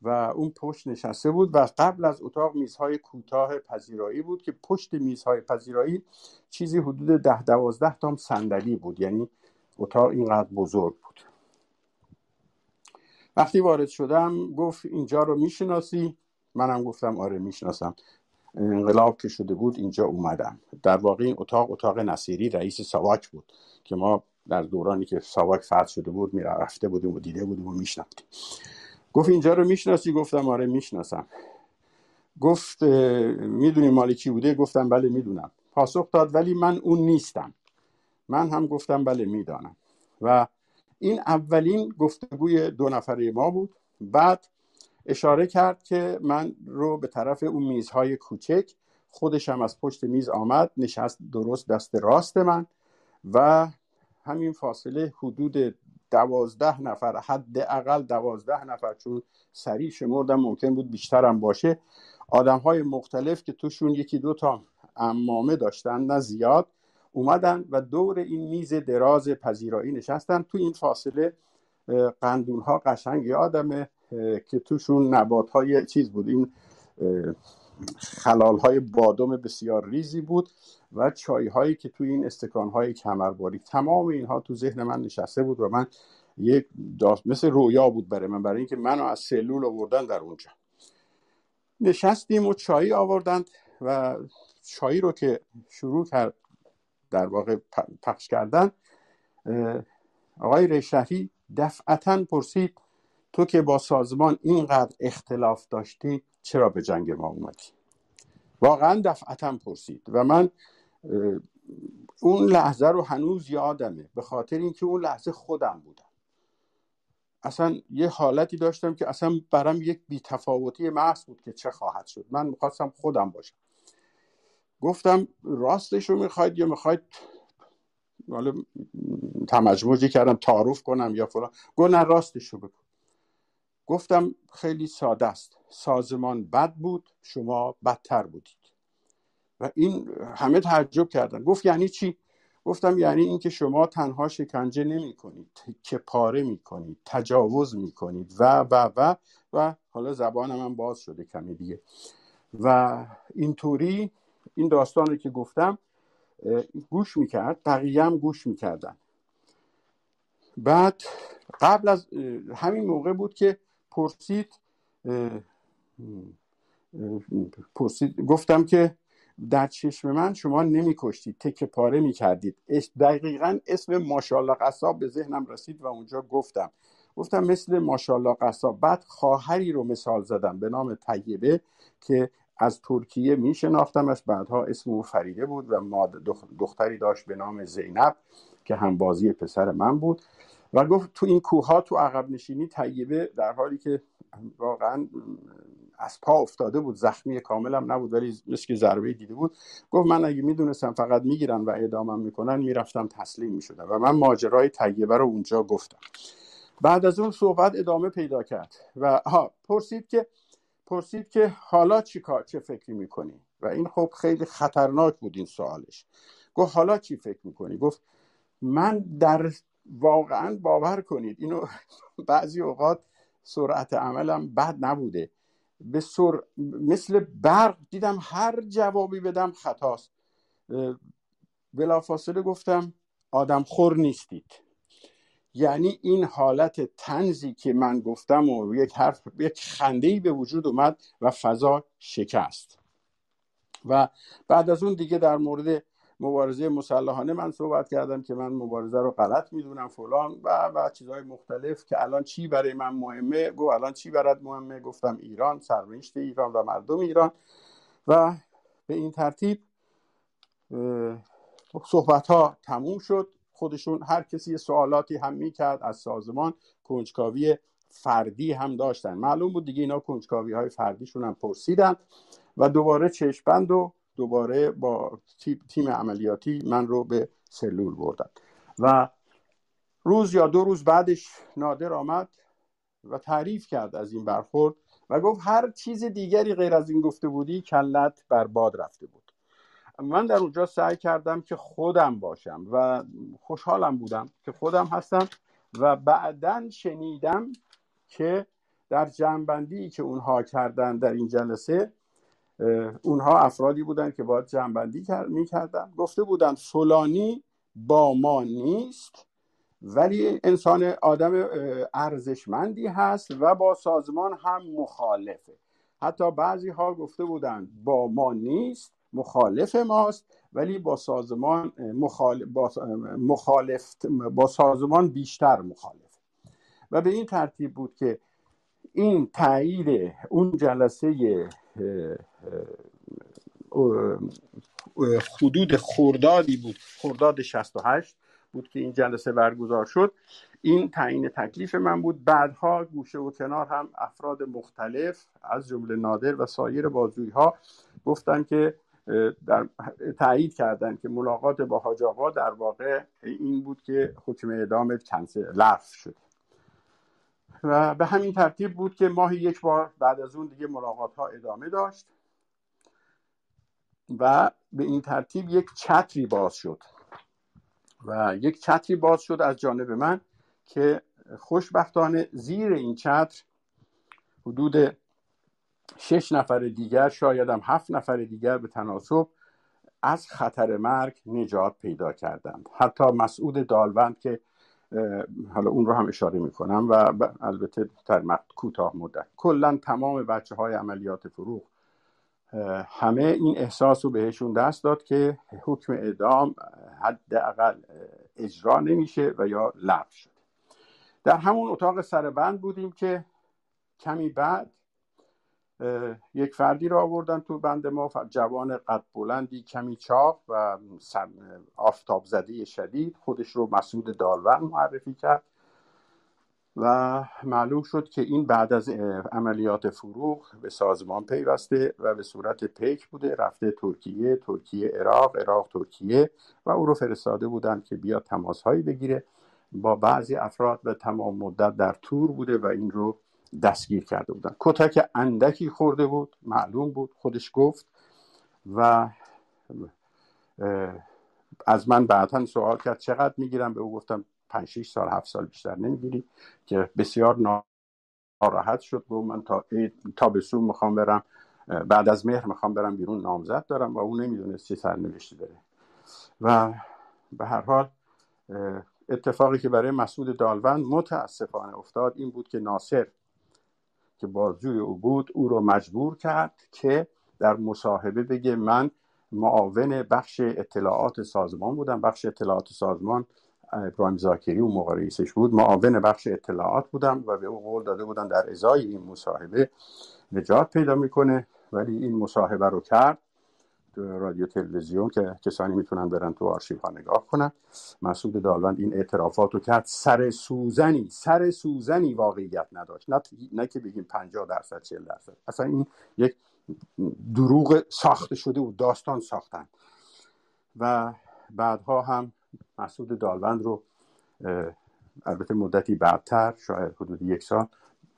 و اون پشت نشسته بود و قبل از اتاق میزهای کوتاه پذیرایی بود که پشت میزهای پذیرایی چیزی حدود ده دوازده تا صندلی بود. یعنی اتاق اینقدر بزرگ بود. وقتی وارد شدم گفت اینجا رو می‌شناسی؟ منم گفتم آره می‌شناسم. انقلاب که شده بود اینجا اومدم. در واقع این اتاق اتاق نصیری رئیس ساواک بود که ما در دورانی که ساواک فرض شده بود می‌رفته بودیم و دیده بودیم و میشناختیم. گفت اینجا رو می‌شناسی؟ گفتم آره می‌شناسم. گفت می‌دونی مالی کی بوده؟ گفتم بله می‌دونم. پاسخ داد ولی من اون نیستم. من هم گفتم بله می‌دانم. و این اولین گفتگوی دو نفره ما بود. بعد اشاره کرد که من رو به طرف اون میزهای کوچک خودشم از پشت میز آمد نشست درست دست راست من و همین فاصله حدود دوازده نفر حداقل دوازده نفر چون سریع شمردم ممکن بود بیشترم باشه. آدم های مختلف که توشون یکی دو تا امامه داشتن نه زیاد اومدن و دور این میز دراز پذیرایی نشستن. تو این فاصله قندون ها قشنگ یادمه که توشون نبات های چیز بود این خلال های بادم بسیار ریزی بود و چای هایی که توی این استکان های کمرباری تمام اینها تو ذهن من نشسته بود و من یک مثل رویا بود برای من برای اینکه منو از سلول آوردن در اونجا. نشستیم و چایی آوردند و چایی رو که شروع کرد در واقع پخش کردن آقای ریشهری دفعتا پرسید تو که با سازمان اینقدر اختلاف داشتی چرا به جنگ ما اومدی؟ واقعا دفعتا پرسید و من اون لحظه رو هنوز یادمه به خاطر اینکه اون لحظه خودم بودم. اصلا یه حالتی داشتم که اصلا برام یک بیتفاوتی محض بود که چه خواهد شد. من می‌خواستم خودم باشم. گفتم راستش رو می‌خواید یا می‌خواید؟ حالا تمجموجی کردم تعارف کنم یا فلان. گفت نه راستش رو بکن گفتم خیلی ساده است. سازمان بد بود شما بدتر بودید. و این همه تعجب کردن. گفت یعنی چی؟ گفتم یعنی اینکه شما تنها شکنجه نمی کنید که پاره می کنید تجاوز می کنید و و و و حالا زبان من باز شده کمی دیگه. و اینطوری این داستان رو که گفتم گوش می‌کرد بقیه هم گوش می‌کردن. بعد قبل از همین موقع بود که پرسید پرسید گفتم که در چشم من شما نمیکشتید تک پاره می‌کردید. دقیقا اسم ماشاءالله قصاب به ذهنم رسید و اونجا گفتم. گفتم مثل ماشاءالله قصاب. بعد خواهری رو مثال زدم به نام طیبه که از ترکیه میشناختمش بعدها اسم او فریده بود و دختری داشت به نام زینب که هم بازی پسر من بود. و گفت تو این کوه ها تو عقب نشینی طیبه در حالی که واقعا از پا افتاده بود زخمی کاملم نبود ولی مثل که ضربه دیده بود. گفت من اگه می‌دونستم فقط می‌گیرن و اعدامم می‌کنن می‌رفتم تسلیم می‌شدم و من ماجرای طیبه رو اونجا گفتم. بعد از اون صحبت ادامه پیدا کرد و ها پرسید که پرسید که حالا چی کار چه فکری می‌کنی؟ و این خب خیلی خطرناک بود این سوالش. گفت حالا چی فکر می‌کنی؟ گفت من در واقعا باور کنید. اینو بعضی اوقات سرعت عملم بد نبوده. به سر... مثل برق دیدم هر جوابی بدم خطاست. بلافاصله گفتم آدم خور نیستید. یعنی این حالت تنزی که من گفتم و یک حرف یک خنده به وجود اومد و فضا شکست. و بعد از اون دیگه در مورد مبارزه مسلحانه من صحبت کردم که من مبارزه رو غلط می‌دونم فلان و و چیزهای مختلف که الان چی برای من مهمه؟ گو الان چی برات مهمه؟ گفتم ایران سرنوشت ایران و مردم ایران. و به این ترتیب صحبت ها تموم شد. خودشون هر کسی سوالاتی هم می‌کرد از سازمان کنجکاوی فردی هم داشتن. معلوم بود دیگه اینا کنجکاوی های فردیشون هم پرسیدن و دوباره چشپند و دوباره با تیم عملیاتی من رو به سلول بردن. و روز یا دو روز بعدش نادر آمد و تعریف کرد از این برخورد و گفت هر چیز دیگری غیر از این گفته بودی کلت بر باد رفته بود. من در اونجا سعی کردم که خودم باشم و خوشحالم بودم که خودم هستم و بعدا شنیدم که در جنبندی که اونها کردن در این جلسه اونها افرادی بودن که باید جنبندی می‌کردن. گفته بودن فلانی با ما نیست ولی انسان آدم ارزشمندی هست و با سازمان هم مخالفه. حتی بعضی ها گفته بودن با ما نیست مخالف ماست ولی با سازمان مخالف با سازمان بیشتر مخالف و به این ترتیب بود که این تایید اون جلسه حدود خوردادی بود. خورداد 68 بود که این جلسه برگزار شد. این تعیین تکلیف من بود. بعدها گوشه و کنار هم افراد مختلف از جمله نادر و سایر بازوی ها گفتن که در تایید کردن که ملاقات با حاج آقا در واقع این بود که حکم اعدام کنسل لغو شد. و به همین ترتیب بود که ماهی یک بار بعد از اون دیگه ملاقات ها ادامه داشت و به این ترتیب یک چتری باز شد و یک چتری باز شد از جانب من که خوشبختانه زیر این چتر حدود شش نفر دیگر شاید هم هفت نفر دیگر به تناسب از خطر مرگ نجات پیدا کردند. حتی مسعود دالوند که حالا اون رو هم اشاره می‌کنم و البته در کوتاه مدت. کلا تمام بچه های عملیات فروغ همه این احساس رو بهشون دست داد که حکم اعدام حداقل اجرا نمیشه و یا لغو شد در همون اتاق سربند بودیم که کمی بعد یک فردی را آوردن تو بند ما جوان قد بلندی کمی چاق و آفتاب زدی شدید. خودش رو مسعود دالور معرفی کرد. و معلوم شد که این بعد از عملیات فروغ به سازمان پیوسته و به صورت پیک بوده. رفته ترکیه ترکیه عراق عراق ترکیه و او رو فرستاده بودن که بیا تماس هایی بگیره. با بعضی افراد به تمام مدت در تور بوده و این رو دستگیر کرده بودن. کتک اندکی خورده بود معلوم بود خودش گفت و از من بعدا سوال کرد چقدر می‌گیرم؟ به او گفتم 5 6 سال 7 سال بیشتر نمی‌گیری که بسیار ناراحت شد. گفت من تا تابستون می‌خوام برم بعد از مهر می‌خوام برم بیرون نامزد دارم و اون نمی‌دونست چه سرنوشتی داره. و به هر حال اتفاقی که برای مسعود دالوند متاسفانه افتاد این بود که ناصر که بازجوی او بود او رو مجبور کرد که در مصاحبه بگه من معاون بخش اطلاعات سازمان بودم. بخش اطلاعات سازمان ابراهیم زاکری اون موقع بود. معاون بخش اطلاعات بودم و به او قول داده بودن در ازای این مصاحبه نجات پیدا می‌کنه. ولی این مصاحبه رو کرد. رادیو تلویزیون که کسانی می‌تونن برن تو آرشیو ها نگاه کنن. مسعود دالوند این اعترافات رو کرد. سر سوزنی سر سوزنی واقعیت نداشت. نه, نه که بگیم 50 درصد 40 درصد. اصلا این یک دروغ ساخته شده و داستان ساختن. و بعدها هم مسعود دالوند رو البته مدتی بعدتر شاید حدود یک سال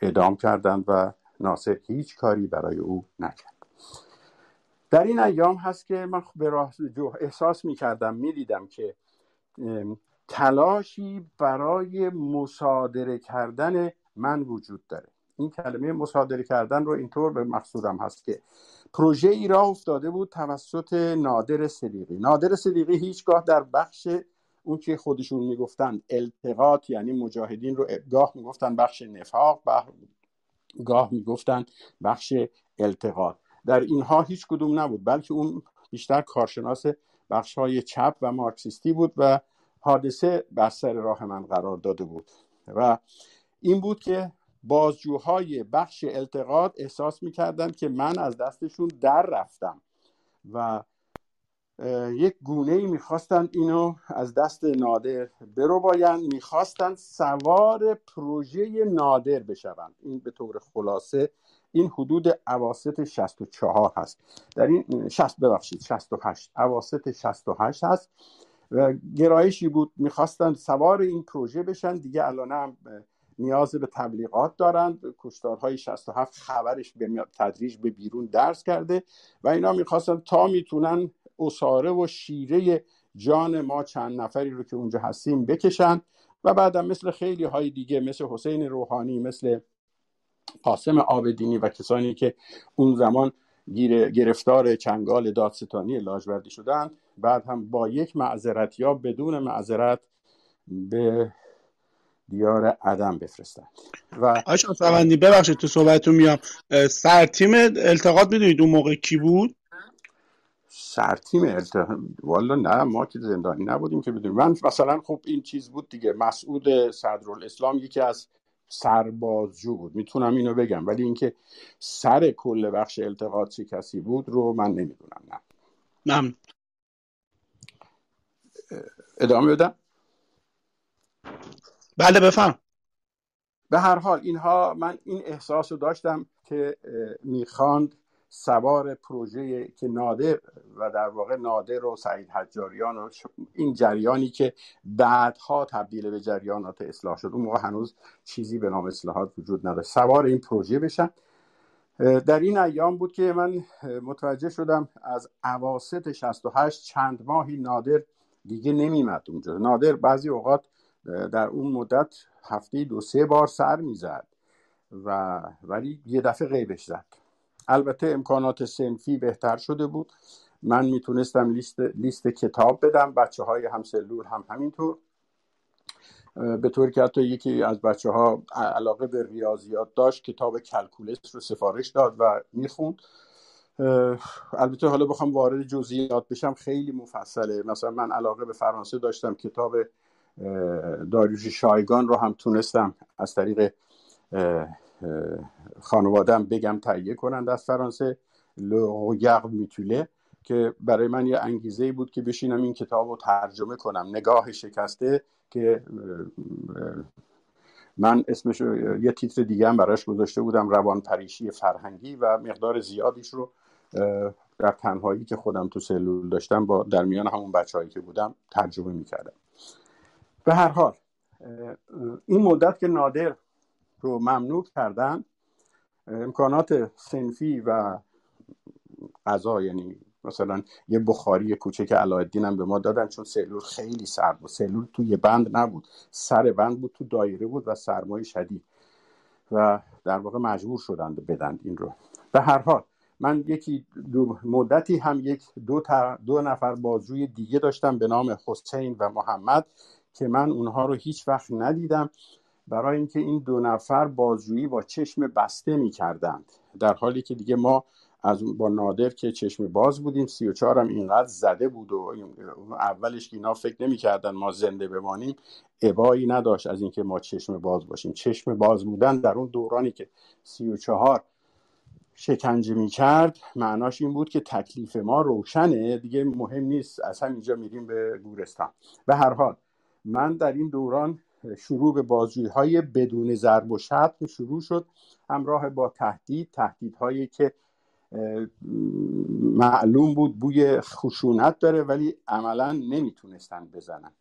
اعدام کردند و ناصر هیچ کاری برای او نکرد. در این ایام هست که من به احساس می کردم می دیدم که تلاشی برای مصادره کردن من وجود داره. این کلمه مصادره کردن رو اینطور به مقصودم هست که پروژه ای را افتاده بود توسط نادر صدیقی. نادر صدیقی هیچگاه در بخش اون که خودشون می‌گفتن التقاط یعنی مجاهدین رو گاه می‌گفتن بخش نفاق گاه می‌گفتن بخش التقاط. در اینها هیچ کدوم نبود بلکه اون بیشتر کارشناس بخش های چپ و مارکسیستی بود و حادثه بر سر راه من قرار داده بود. و این بود که بازجوهای بخش التقاط احساس می‌کردند که من از دستشون در رفتم و یک گونه ای می‌خواستند اینو از دست نادر برو باین می‌خواستند سوار پروژه نادر بشوند. این به طور خلاصه این حدود عواست 64 هست. در این 60 ببخشید 68 عواست 68 هست و گرایشی بود. می‌خواستند سوار این پروژه بشن. دیگه الان هم نیاز به تبلیغات دارند کشتارهای 67 خبرش به تدریج به بیرون درس کرده و اینا می‌خواستن تا می‌تونن اساره و شیره جان ما چند نفری رو که اونجا هستیم بکشن و بعدم مثل خیلی های دیگه مثل حسین روحانی مثل قاسم آبدینی و کسانی که اون زمان گرفتار چنگال دادستانی لاجوردی شدند بعد هم با یک معذرت یا بدون معذرت به دیار عدم بفرستند. و آشان سوندی ببخشید تو صحبتتون میام. سرتیم التقاط می‌دونید اون موقع کی بود؟ سرتیم التقاط والا نه ما که زندانی نبودیم که بدونیم. من مثلا خب این چیز بود دیگه مسعود صدرالاسلام یکی از سربازجو بود. می‌تونم اینو بگم ولی اینکه سر کل بخش التقاط چه کسی بود رو من نمی‌دونم نه. نه ادامه بدم؟ بله بفهم به هر حال اینها من این احساس رو داشتم که می‌خواند سوار پروژه که نادر و در واقع نادر و سعید حجاریان و این جریانی که بعدها تبدیل به جریانات اصلاح شد. اون موقع هنوز چیزی به نام اصلاحات وجود نداشت. سوار این پروژه بشن. در این ایام بود که من متوجه شدم از عواست 68 چند ماهی نادر دیگه نمیمد اونجا. نادر بعضی اوقات در اون مدت هفته دو سه بار سر می‌زد و ولی یه دفعه غیبش زد. البته امکانات سنفی بهتر شده بود. من می‌تونستم لیست, لیست کتاب بدم بچه های همسلول هم همینطور. به طور که حتی یکی از بچه ها علاقه به ریاضیات داشت کتاب کلکولس رو سفارش داد و می‌خوند. البته حالا بخوام وارد جزئیات بشم خیلی مفصله. مثلا من علاقه به فرانسه داشتم کتاب داریوش شایگان رو هم تونستم از طریق خانوادم بگم تهیه کنند از فرانسه. لوگرد میتوله که برای من یه انگیزه بود که بشینم این کتاب رو ترجمه کنم. نگاه شکسته که من اسمش یه تیتر دیگه هم براش گذاشته بودم روان پریشی فرهنگی و مقدار زیادیش رو در تنهایی که خودم تو سلول داشتم با در میان همون بچههایی که بودم ترجمه می‌کردم. به هر حال این مدت که نادر رو ممنوع کردن. امکانات سنفی و غذا یعنی مثلا یه بخاری کوچک علایالدین هم به ما دادن چون سلول خیلی سرد بود. سلول توی بند نبود. سر بند بود تو دایره بود و سرمایه شدید. و در واقع مجبور شدند بدند این رو. به هر حال من یکی دو مدتی هم یک دو, دو نفر بازجوی دیگه داشتم به نام حسین و محمد که من اونها رو هیچ وقت ندیدم. برای اینکه این دو نفر بازجویی با چشم بسته می کردند در حالی که دیگه ما از با نادر که چشم باز بودیم سی و چهار هم اینقدر زده بود و اولش که اینا فکر نمی‌کردن ما زنده بمانیم ابایی نداشت از اینکه ما چشم باز باشیم. چشم باز بودن در اون دورانی که سی و چهار شکنجه می کرد معناش این بود که تکلیف ما روشنه. دیگه مهم نیست از اینجا میریم به گورستان. به هر حال من در این دوران شروع به بازجویی های بدون ضرب و شتم شروع شد. همراه با تهدید تهدیدهایی که معلوم بود بوی خشونت داره ولی عملا نمی‌تونستن بزنن.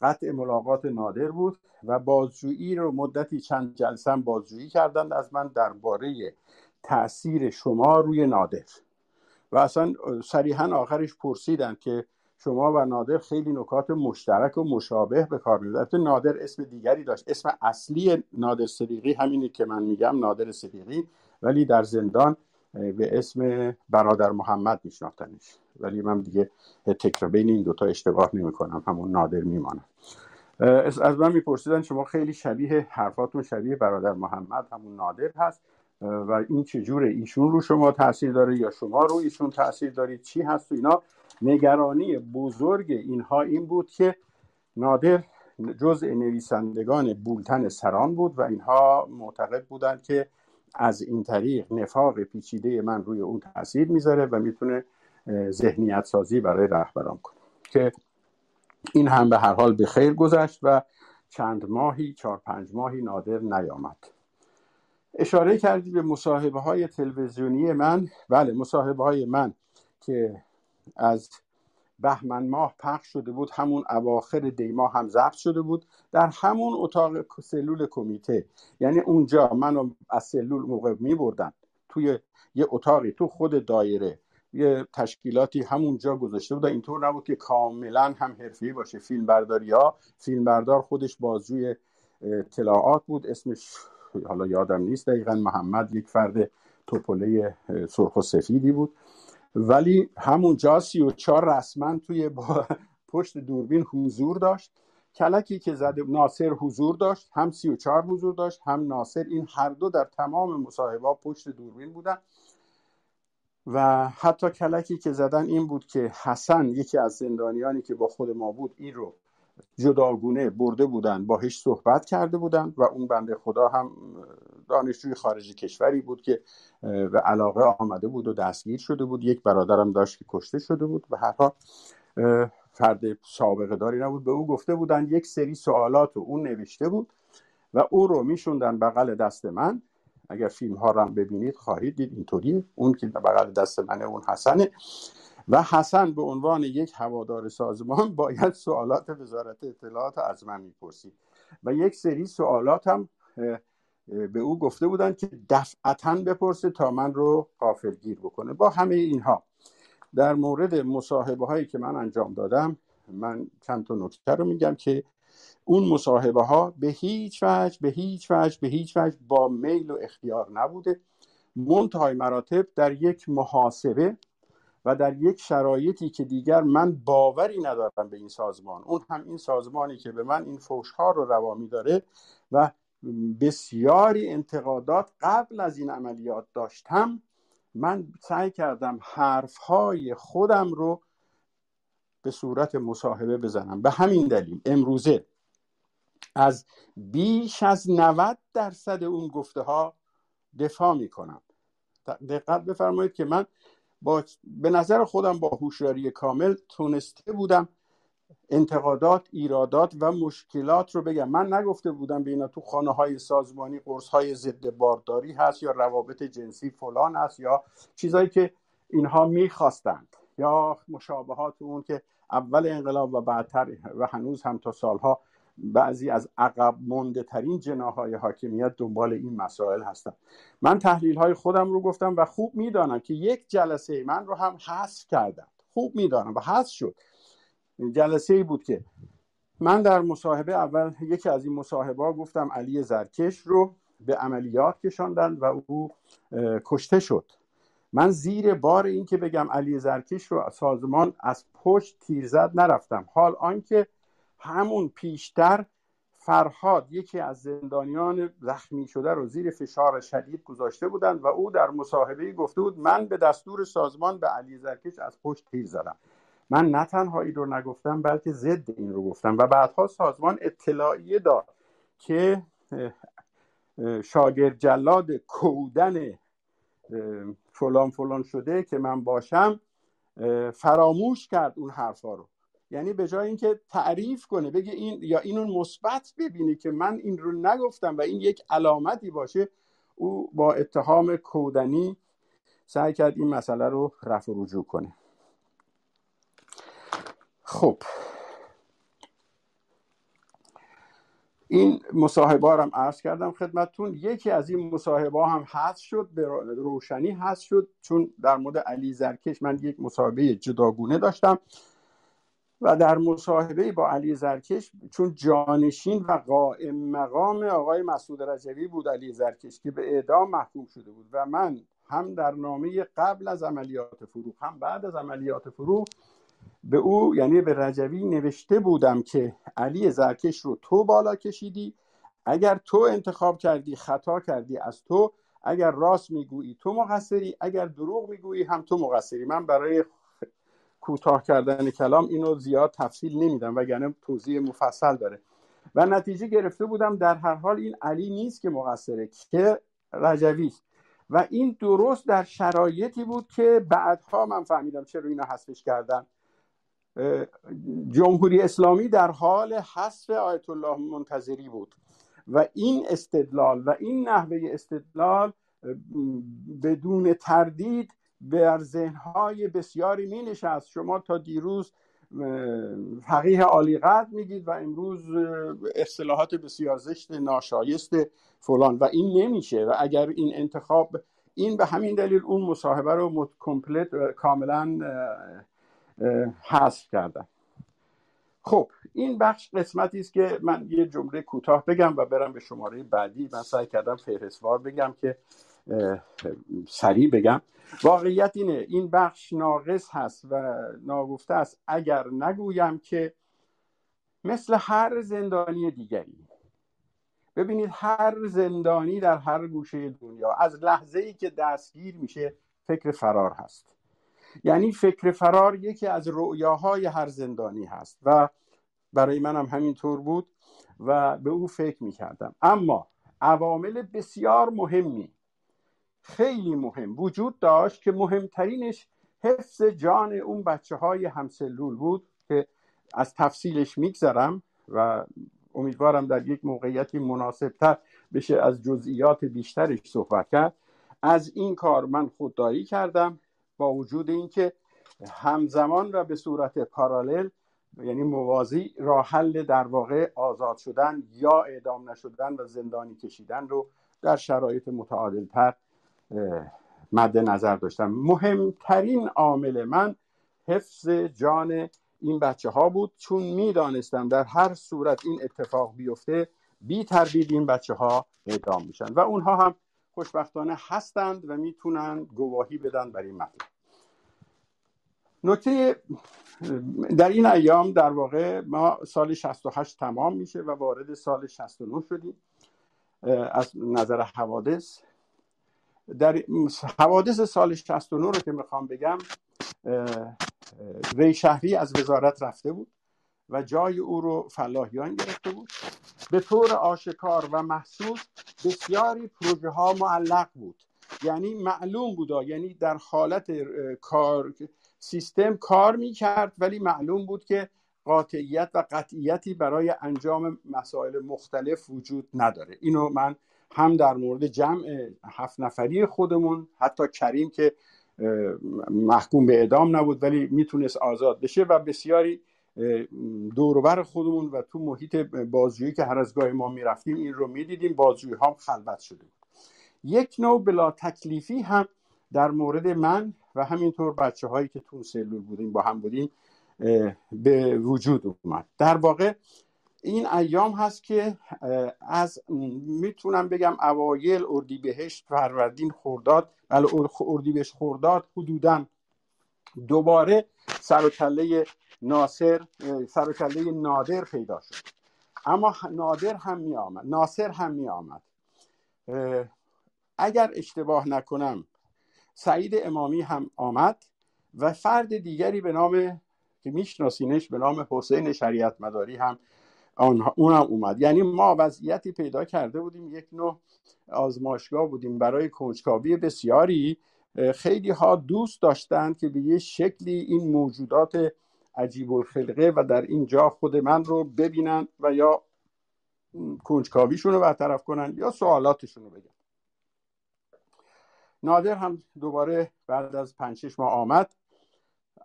قطع ملاقات نادر بود و بازجویی رو مدتی چند جلسه بازجویی کردند. از من درباره تاثیر شما روی نادر. و اصلا صریحا آخرش پرسیدن که شما و نادر خیلی نکات مشترک و مشابه به کار می‌برید. نادر اسم دیگری داشت. اسم اصلی نادر صدیقی همینی که من میگم نادر صدیقی ولی در زندان به اسم برادر محمد میشناختنش. ولی من دیگه تکرار بین این دوتا اشتباه نمی کنم همون نادر میمانم از من میپرسیدن شما خیلی شبیه حرفاتون شبیه برادر محمد همون نادر هست. و این چجوره ایشون رو شما تاثیر داره یا شما رو ایشون تاثیر دارید چی هست و اینا؟ نگرانی بزرگ اینها این بود که نادر جزء نویسندگان بولتن سران بود و اینها معتقد بودند که از این طریق نفاق پیچیده من روی اون تاثیر می‌ذاره و می‌تونه ذهنیت سازی برای رهبران کنه. که این هم به هر حال به خیر گذشت و چند ماهی چهار پنج ماهی نادر نیامد. اشاره کردی به مصاحبه های تلویزیونی من. بله مصاحبه های من که از بهمن ماه پخش شده بود. همون اواخر دی ماه هم ضبط شده بود. در همون اتاق سلول کمیته. یعنی اونجا منو از سلول موقع می بردن توی یه اتاقی تو خود دایره. یه تشکیلاتی همونجا گذاشته بودن. اینطور نبود که کاملا هم حرفی باشه. فیلم برداری ها. فیلم بردار خودش بازجوی اطلاعات بود. اسمش حالا یادم نیست دقیقا محمد یک فرد توپله سرخ و سفیدی بود. ولی همونجا سی و چار رسما توی با پشت دوربین حضور داشت. کلکی که زده ناصر حضور داشت هم سی و چار حضور داشت هم ناصر. این هر دو در تمام مصاحبه پشت دوربین بودن. و حتی کلکی که زدن این بود که حسن یکی از زندانیانی که با خود ما بود این رو جداگونه برده بودن باهش صحبت کرده بودن و اون بنده خدا هم دانشجوی خارج کشوری بود که به علاقه آمده بود و دستگیر شده بود. یک برادرم داشت که کشته شده بود و هر حال فرد سابقه داری نبود. به او گفته بودن یک سری سوالات و اون نوشته بود و او رو میشوندن بغل دست من. اگر فیلم ها رو هم ببینید خواهید دید اینطوری اون که بغل دست منه اون حسنه. و حسن به عنوان یک هوادار سازمان باید سوالات وزارت اطلاعات از من می‌پرسید. و یک سری سوالات هم به او گفته بودن که دفعتا بپرسه تا من رو گیر بکنه. با همه اینها در مورد مصاحبه هایی که من انجام دادم من چند تا نکته رو میگم که اون مصاحبه ها به هیچ وجه به هیچ وجه به هیچ وجه با میل و اختیار نبوده. منتهای مراتب در یک محاسبه و در یک شرایطی که دیگر من باوری ندارم به این سازمان. اون هم این سازمانی که به من این فوشها رو روا داره و بسیاری انتقادات قبل از این عملیات داشتم من سعی کردم حرفهای خودم رو به صورت مصاحبه بزنم. به همین دلیل امروزه از بیش از 90 درصد اون گفته ها دفاع می کنم دقت بفرمایید که من با به نظر خودم با هوشیاری کامل تونسته بودم انتقادات ایرادات و مشکلات رو بگم. من نگفته بودم به اینا تو خانه های سازمانی قرص های ضد بارداری هست یا روابط جنسی فلان هست یا چیزهایی که اینها می‌خواستند یا مشابهات اون که اول انقلاب و بعدتر و هنوز هم تا سالها بعضی از عقب مونده ترین جناهای حاکمیت دنبال این مسائل هستن. من تحلیل های خودم رو گفتم و خوب می‌دانم که یک جلسه من رو هم حذف کردم خوب می‌دانم و حذف شد. جلسه ای بود که من در مصاحبه اول یکی از این مصاحبه گفتم علی زرکش رو به عملیات کشاندن و او کشته شد. من زیر بار این که بگم علی زرکش رو سازمان از پشت تیر زد نرفتم. حال آنکه همون پیشتر فرهاد یکی از زندانیان زخمی شده رو زیر فشار شدید گذاشته بودند و او در مصاحبه گفته بود من به دستور سازمان به علی زرکش از پشت تیر زدم. من نه تنها این رو نگفتم بلکه ضد این رو گفتم و بعدها سازمان اطلاعیه داد که شاگرد جلاد کودن فلان فلان شده که من باشم فراموش کرد اون حرفا رو. یعنی به جای اینکه تعریف کنه بگه این یا اینو مثبت ببینه که من این رو نگفتم و این یک علامتی باشه او با اتهام کودنی سعی کرد این مسئله رو رفع رجوع کنه. خب. این مصاحبه هم عرض کردم خدمتتون. یکی از این مصاحبه هم هست شد به روشنی هست شد چون در مورد علی زرکش من یک مصاحبه جداگونه داشتم. و در مصاحبه با علی زرکش چون جانشین و قائم مقام آقای مسعود رجوی بود علی زرکش که به اعدام محکوم شده بود. و من هم در نامه قبل از عملیات فروغ هم بعد از عملیات فروغ به او یعنی به رجوی نوشته بودم که علی زرکش رو تو بالا کشیدی. اگر تو انتخاب کردی خطا کردی از تو اگر راست می‌گویی تو مقصری اگر دروغ می‌گویی هم تو مقصری. من برای کوتاه کردن کلام اینو زیاد تفصیل نمیدم وگرنه توضیح مفصل داره. و نتیجه گرفته بودم در هر حال این علی نیست که مقصره که رجوی و این درست در شرایطی بود که بعدها من فهمیدم چرا اینا حذفش کردن. جمهوری اسلامی در حال حذف آیت الله منتظری بود. و این استدلال و این نحوه استدلال بدون تردید بر ذهنهای بسیاری می نشست شما تا دیروز فقیه عالی قدر میگید و امروز اصطلاحات بسیار زشت ناشایست فلان. و این نمیشه. و اگر این انتخاب این به همین دلیل اون مصاحبه رو کمپلت کاملا حذف کردن خب این بخش قسمتی است که من یه جمله کوتاه بگم و برم به شماره بعدی. من سعی کردم فهرستوار بگم که سریع بگم. واقعیت اینه این بخش ناقص هست و ناگفته است. اگر نگویم که مثل هر زندانی دیگری ببینید هر زندانی در هر گوشه دنیا از لحظه ای که دستگیر میشه فکر فرار هست. یعنی فکر فرار یکی از رؤیاهای هر زندانی هست و برای منم همینطور بود و به او فکر می‌کردم. اما عوامل بسیار مهمی خیلی مهم وجود داشت که مهمترینش حفظ جان اون بچه های همسلول بود که از تفصیلش میگذرم و امیدوارم در یک موقعیتی مناسبتر بشه از جزئیات بیشترش صحبت کرد. از این کار من خودداری کردم با وجود اینکه همزمان و به صورت پارالل یعنی موازی راه حل در واقع آزاد شدن یا اعدام نشدن و زندانی کشیدن رو در شرایط متعادلتر مد نظر داشتم. مهمترین عامل من حفظ جان این بچه ها بود. چون می‌دانستم در هر صورت این اتفاق بیفته بی تردید این بچه ها اعدام میشن و اونها هم خوشبختانه هستند و می‌تونن گواهی بدن بر این مطلب نکته در این ایام در واقع ما سال 68 تمام میشه و وارد سال 69 شدیم. از نظر حوادث. در حوادث سال 69 رو که می‌خوام بگم ری شهری از وزارت رفته بود و جای او رو فلاحیان گرفته بود. به طور آشکار و محسوس بسیاری پروژه ها معلق بود. یعنی معلوم بودا یعنی در حالت کار سیستم کار می‌کرد ولی معلوم بود که قاطعیت و قطعیتی برای انجام مسائل مختلف وجود نداره. اینو من هم در مورد جمع هفت نفری خودمون حتی کریم که محکوم به اعدام نبود ولی می‌تونست آزاد بشه و بسیاری دوروبر خودمون و تو محیط بازجویی که هر از گاهی ما می‌رفتیم این رو می‌دیدیم بازجویی هم خلوت شده بود. یک نوع بلا تکلیفی هم در مورد من و همینطور بچه هایی که تو سلول بودیم با هم بودیم به وجود اومد. در واقع این ایام هست که از می‌تونم بگم اوایل اردیبهشت فروردین خورداد ولی اردیبهشت خورداد حدودا دوباره سر و کله ناصر سر و کله نادر پیدا شد. اما نادر هم می آمد ناصر هم می آمد اگر اشتباه نکنم سعید امامی هم آمد و فرد دیگری به نام که میشناسینش به نام حسین شریعت مداری هم اونم اومد. یعنی ما وضعیتی پیدا کرده بودیم یک نوع آزمایشگاه بودیم برای کنجکاوی بسیاری. خیلی ها دوست داشتند که به یه شکلی این موجودات عجیب الخلقه و در اینجا خود من رو ببینن و یا کنجکاویشون رو برطرف کنن یا سوالاتشون رو بگن. نادر هم دوباره بعد از پنج ماه آمد.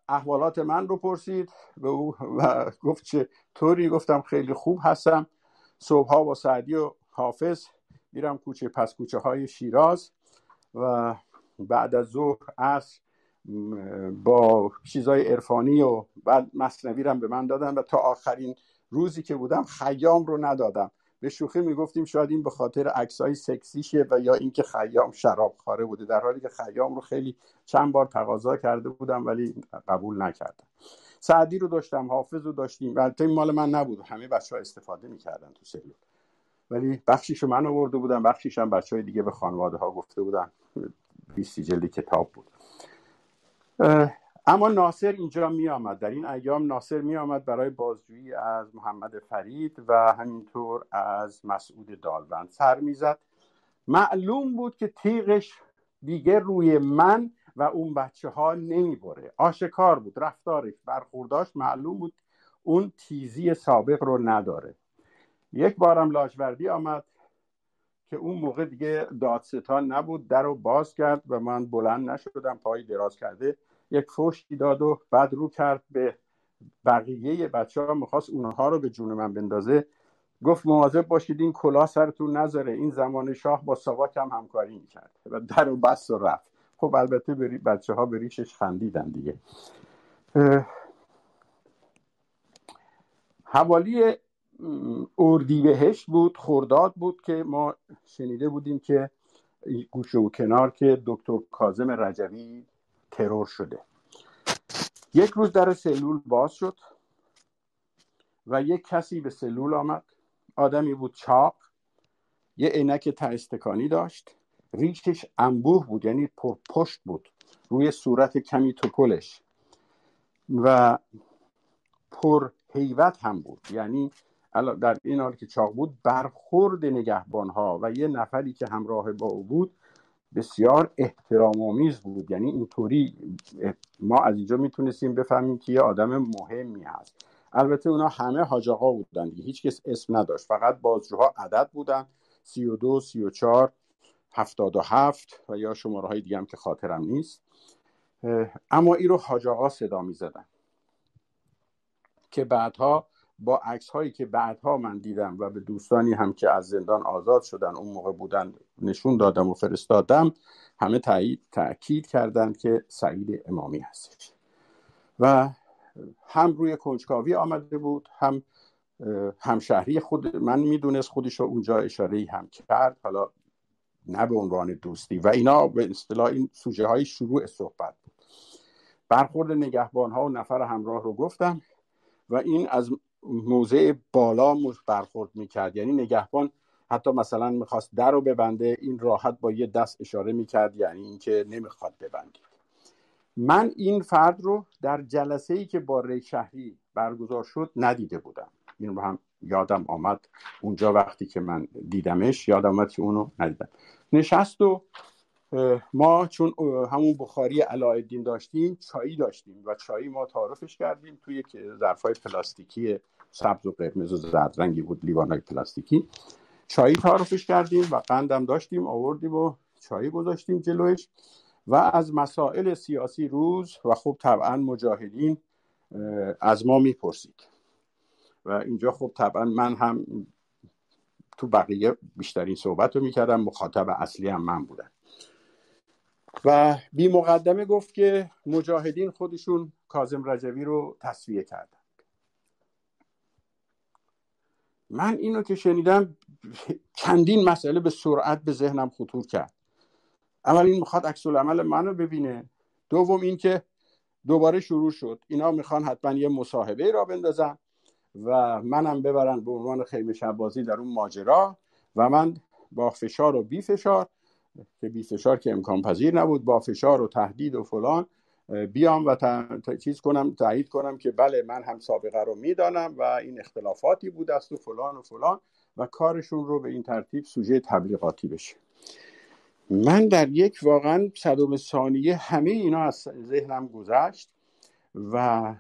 احوالات من رو پرسید به او و گفت چه طوری؟ گفتم خیلی خوب هستم. صبحها با سعدی و حافظ میرم کوچه پس کوچه های شیراز و بعد از ظهر عصر با چیزای عرفانی و بعد مصنوی به من دادن و تا آخرین روزی که بودم خیام رو ندادم. به شوخی می‌گفتیم شاید این به خاطر عکسای سکسیشه و یا اینکه خیام شراب خاره بوده. در حالی که خیام رو خیلی چند بار تقاضا کرده بودم ولی قبول نکردم. سعدی رو داشتم حافظ رو داشتیم. البته مال من نبود. همه بچه ها استفاده می‌کردن تو سلول. ولی بخشیشو من آورده بودم. بخشیش هم بچه های دیگه به خانواده ها گفته بودن. 20 جلدی کتاب بود. اما ناصر اینجا می آمد در این ایام ناصر می آمد برای بازجویی از محمد فرید و همینطور از مسعود دالوند سر می‌زد. معلوم بود که تیغش دیگه روی من و اون بچه ها نمی بره آشکار بود رفتارش برخورداش معلوم بود اون تیزی سابق رو نداره. یک بارم لاجوردی آمد که اون موقع دیگه دادستان نبود در رو باز کرد و من بلند نشدم پای دراز کرده یک فوشی داد و بعد رو کرد به بقیه بچه ها می‌خواست اونها رو به جون من بندازه. گفت مواظب باشید این کلا سرتون نذاره این زمان شاه با ساواک هم همکاری می‌کرد و در و بست و رفت. خب البته بری بچه ها به ریشش خندیدن دیگه. حوالی اردیبهشت بود خورداد بود که ما شنیده بودیم که گوشه و کنار که دکتر کازم رجوی ترور شده. یک روز در سلول باز شد و یک کسی به سلول آمد. آدمی بود چاق یه عینک تاستکانی داشت. ریشش انبوه بود یعنی پرپشت بود. روی صورت کمی توپلش و پر حیوت هم بود. یعنی در این حال که چاق بود برخورد نگهبان ها و یه نفری که همراه با او بود بسیار احترام آمیز بود. یعنی اینطوری ما از اینجا می‌تونستیم بفهمیم که یه آدم مهمی هست. البته اونا همه حاج آقا بودن هیچ کس اسم نداشت. فقط بازجوها عدد بودن سی و دو سی و یا شماره های دیگه هم که خاطرم نیست. اما ای رو حاج آقا صدا می زدن که بعدها با عکس هایی که بعدها من دیدم و به دوستانی هم که از زندان آزاد شدن اون موقع بودن نشون دادم و فرستادم همه تایید تاکید کردند که سعید امامی هستش. و هم روی کنجکاوی آمده بود هم همشهری خود من می‌دونست خودش رو اونجا اشاره هم کرد حالا نه به عنوان دوستی. و اینا به اصطلاح این سوژه های شروع صحبت بود. برخورد نگهبان ها و نفر همراه رو گفتم و این از موضع بالا برخورد می‌کرد. یعنی نگهبان حتی مثلا می‌خواست در رو ببنده این راحت با یه دست اشاره می‌کرد یعنی اینکه نمی‌خواد ببندید. من این فرد رو در جلسه ای که با ری شهری برگزار شد ندیده بودم. این رو هم یادم آمد. اونجا وقتی که من دیدمش یادم آمد که اونو ندیدم. نشست و ما چون همون بخاری علایالدین داشتیم چایی داشتیم و چایی ما تعارفش کردیم توی یک ظرفای پلاستیکی سبز و قرمز و زرد رنگی بود لیوانای پلاستیکی. چایی تعارفش کردیم و قندم داشتیم آوردیم و چایی گذاشتیم جلوش. و از مسائل سیاسی روز و خب طبعا مجاهدین از ما می‌پرسید. و اینجا خب طبعا من هم تو بقیه بیشترین صحبت رو می‌کردم مخاطب اصلی هم من بودم. و بی مقدمه گفت که مجاهدین خودشون کازم رجوی رو تصویه کردن. من اینو که شنیدم چندین مسئله به سرعت به ذهنم خطور کرد. اول این می‌خواد عکس العمل منو ببینه. دوم اینکه دوباره شروع شد. اینا می‌خوان حتما یه مصاحبه را بندازن و منم ببرن به عنوان خیمه شبازی در اون ماجرا و من با فشار و بی فشار که بی فشار که امکان پذیر نبود با فشار و تهدید و فلان بیام و چیز کنم تایید کنم که بله من هم سابقه رو می‌دانم و این اختلافاتی بود است و فلان و فلان و کارشون رو به این ترتیب سوژه تبلیغاتی بشه. من در یک واقعا صدوم ثانیه همه اینا از ذهنم گذشت و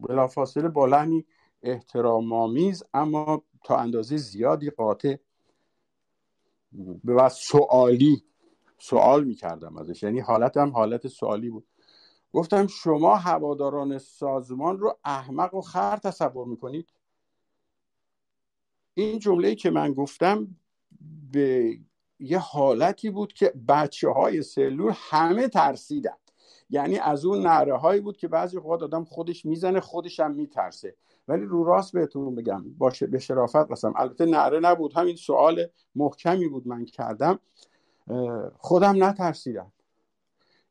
بلافاصله با لحنی احترامآمیز اما تا اندازه زیادی قاطع و سوالی سوال می‌کردم ازش. یعنی حالتم حالت سوالی بود. گفتم شما هواداران سازمان رو احمق و خر تصور می‌کنید؟ این جمله که من گفتم به یه حالتی بود که بچه های سلول همه ترسیدن. یعنی از اون نعره هایی بود که بعضی اوقات آدم خودش می‌زنه خودش هم میترسه. ولی رو راست بهتون بگم باشه به شرافت قسم. البته نعره نبود. همین سوال محکمی بود من کردم. خودم نترسیدم.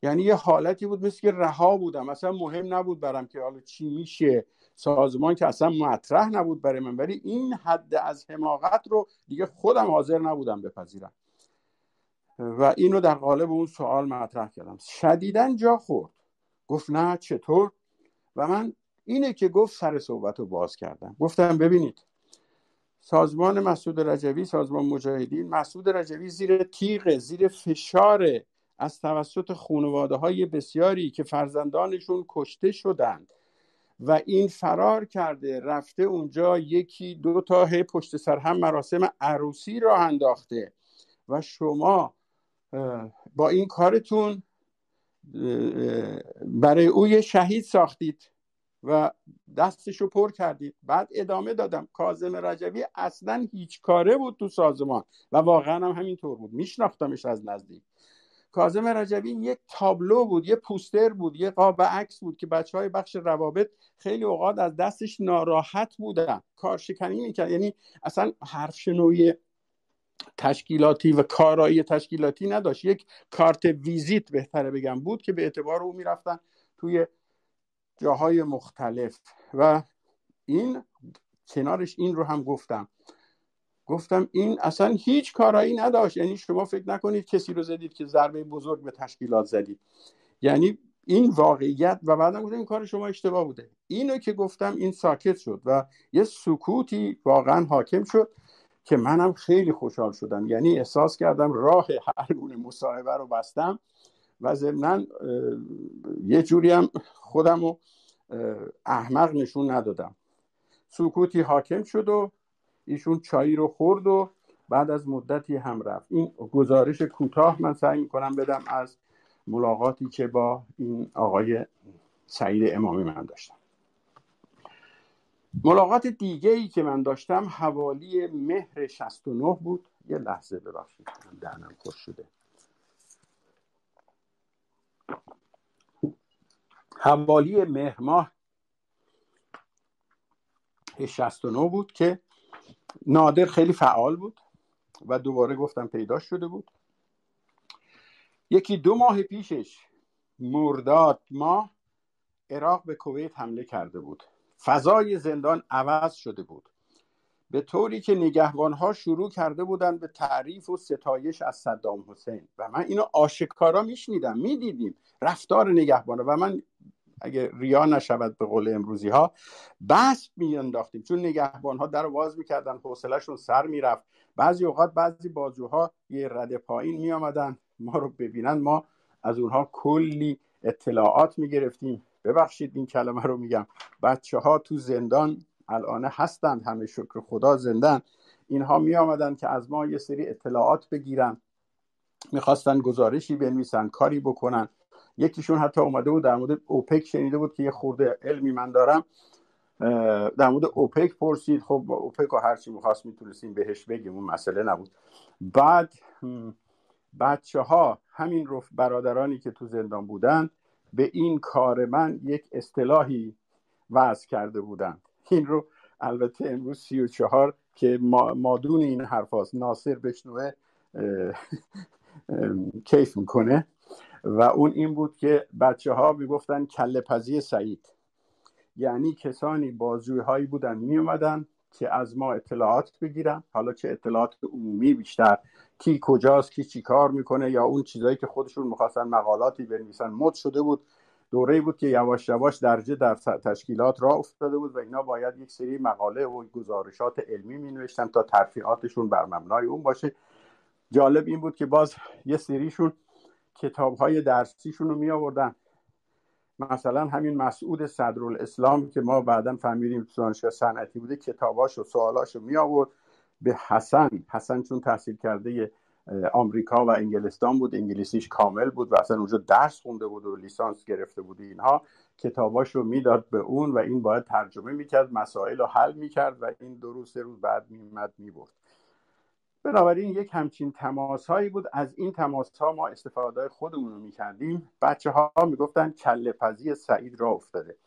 یعنی یه حالتی بود مثل که رها بودم. اصلا مهم نبود برم که حالا چی میشه. سازمان که اصلا مطرح نبود برای من. ولی این حد از حماقت رو دیگه خودم حاضر نبودم بپذیرم. و اینو در قالب اون سوال مطرح کردم. شدیدا جا خورد. گفت نه چطور؟ و من اینه که گفت سر صحبت رو باز کردم. گفتم ببینید سازمان مسعود رجوی سازمان مجاهدین مسعود رجوی زیر تیغ زیر فشار از توسط خانواده های بسیاری که فرزندانشون کشته شدند و این فرار کرده رفته اونجا یکی دو تا پشت سر هم مراسم عروسی را انداخته و شما با این کارتون برای او یه شهید ساختید. و دستشو پر کردید بعد ادامه دادم. کازم رجبی اصلا هیچ کاره بود تو سازمان و واقعا هم همینطور بود. میشناختمش از نزدیک. کازم رجبی یک تابلو بود یه پوستر بود یه قاب عکس بود که بچه های بخش روابط خیلی اوقات از دستش ناراحت بودن. کارشکنی می‌کرد. یعنی اصلا حرف شنوی تشکیلاتی و کارایی تشکیلاتی نداشت. یک کارت ویزیت بهتره بگم بود که به اعتبار او می‌رفتن توی جاهای مختلف. و این کنارش این رو هم گفتم. گفتم این اصلا هیچ کارایی نداشت. یعنی شما فکر نکنید کسی رو زدید که ضربه بزرگ به تشکیلات زدید. یعنی این واقعیت و بعدم گفتم این کار شما اشتباه بوده. اینو که گفتم این ساکت شد و یه سکوتی واقعا حاکم شد که منم خیلی خوشحال شدم. یعنی احساس کردم راه هر گونه مصاحبه رو بستم. و ضمنا یه جوری هم خودم رو احمق نشون ندادم. سکوتی حاکم شد و ایشون چایی رو خورد و بعد از مدتی هم رفت. این گزارش کوتاه من سعی می‌کنم بدم از ملاقاتی که با این آقای سعید امامی من داشتم. ملاقات دیگه ای که من داشتم حوالی مهر 69 بود. یه لحظه ببخشید دهنم خوش شده. حوالی مهر ماه 69 بود که نادر خیلی فعال بود و دوباره گفتم پیدا شده بود. یکی دو ماه پیشش مرداد ماه عراق به کویت حمله کرده بود. فضای زندان عوض شده بود. به طوری که نگهبانها شروع کرده بودند به تعریف و ستایش از صدام حسین. و من اینو آشکارا میشنیدم می‌دیدیم. رفتار نگهبانها. و من اگه ریا نشود به قول امروزی ها بحث میانداختیم. چون نگهبان ها در واز می‌کردن حوصلهشون سر می‌رفت. بعضی اوقات بعضی بازوها یه رده پایین میآمدن ما رو ببینن. ما از اونها کلی اطلاعات می‌گرفتیم. ببخشید این کلمه رو میگم. بچه ها تو زندان الان هستند همه شکر خدا زندن. اینها می آمدن که از ما یه سری اطلاعات بگیرن. می‌خواستن گزارشی بنویسن کاری بکنن. یکیشون حتی اومده بود در مورد اوپک شنیده بود که یه خورده علمی من دارم. در مورد اوپک پرسید. خب اوپک و هرچی می‌خواست می‌تونستیم بهش بگیم اون مسئله نبود. بعد بچه ها همین رفت برادرانی که تو زندان بودن به این کار من یک اصطلاحی وضع کرده بودند. این رو البته امروز سی و چهار که مادون این حرف هاست ناصر بشنوه کیف می‌کنه. و اون این بود که بچه ها می‌گفتن کله پزی سعید. یعنی کسانی بازوی هایی بودن می اومدن که از ما اطلاعات بگیرن. حالا چه اطلاعات عمومی بیشتر کی کجاست کی چی کار می‌کنه یا اون چیزایی که خودشون می‌خواستن مقالاتی بنویسن. مد شده بود دوره بود که یواش یواش درجه در تشکیلات را افتاده بود و اینا باید یک سری مقاله و گزارشات علمی می نوشتن تا ترفیعاتشون بر مبنای اون باشه. جالب این بود که باز یه سریشون کتاب های درسیشون رو می آوردن مثلا همین مسعود صدرالاسلام که ما بعدا فهمیدیم دانشگاه صنعتی بوده کتاباش و سوالاش رو می آورد به حسن. حسن چون تحصیل کرده آمریکا و انگلستان بود انگلیسیش کامل بود و اصلا اونجا درس خونده بود و لیسانس گرفته بود اینها. کتاباش رو می‌داد به اون و این باید ترجمه می‌کرد مسائل رو حل می‌کرد و این دو روز سه روز بعد میمد می‌برد. بنابراین یک همچین تماس هایی بود. از این تماس ها ما استفاده خودمون رو می‌کردیم. بچه ها می‌گفتن کله پزی سعید را افتاده.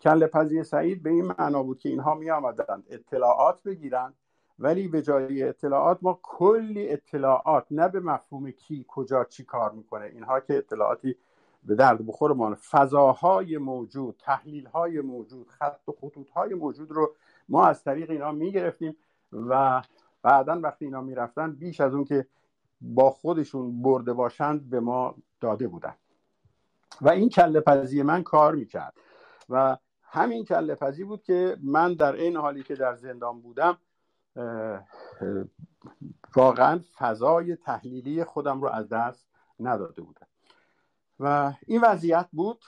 کله پزی سعید به این معنا بود که اینها می اطلاعات بگیرن ولی به جای اطلاعات ما کلی اطلاعات نه به مفهوم کی کجا چی کار می‌کنه. اینها که اطلاعاتی به درد بخور ما فضاهای موجود تحلیل های موجود خط و خطوط های موجود رو ما از طریق اینا می‌گرفتیم و بعدا وقتی اینا می‌رفتن بیش از اون که با خودشون برده باشند به ما داده بودن. و این کله پزی من کار می‌کرد. و همین کله پزی بود که من در این حالی که در زندان بودم واقعا فضای تحلیلی خودم رو از دست نداده بودم. و این وضعیت بود.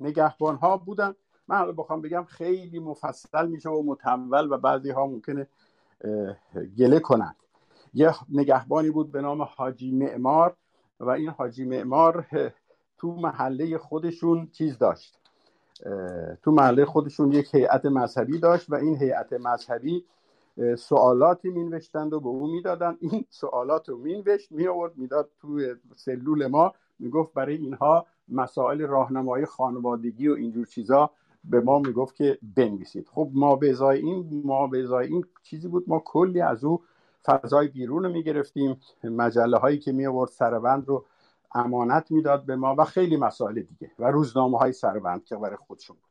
نگهبان ها بودن. من بخوام بگم خیلی مفصل میشه و متول و بعضی ها ممکنه گله کنند. یه نگهبانی بود به نام حاجی معمار و این حاجی معمار تو محله خودشون چیز داشت. تو محله خودشون یک هیئت مذهبی داشت و این هیئت مذهبی سوالاتی مینوشتند و به او می‌دادن این سوالات رو مینوشت می آورد می‌داد توی سلول ما. می‌گفت برای اینها مسائل راهنمایی خانوادگی و اینجور چیزا به ما می‌گفت که بنویسید. خب ما به ازای این ما به ازای این چیزی بود. ما کلی از او فضای بیرون رو می‌گرفتیم. مجله هایی که می آورد سربند رو امانت می‌داد به ما و خیلی مسائل دیگه و روزنامه های سربند که برای خودشون بود.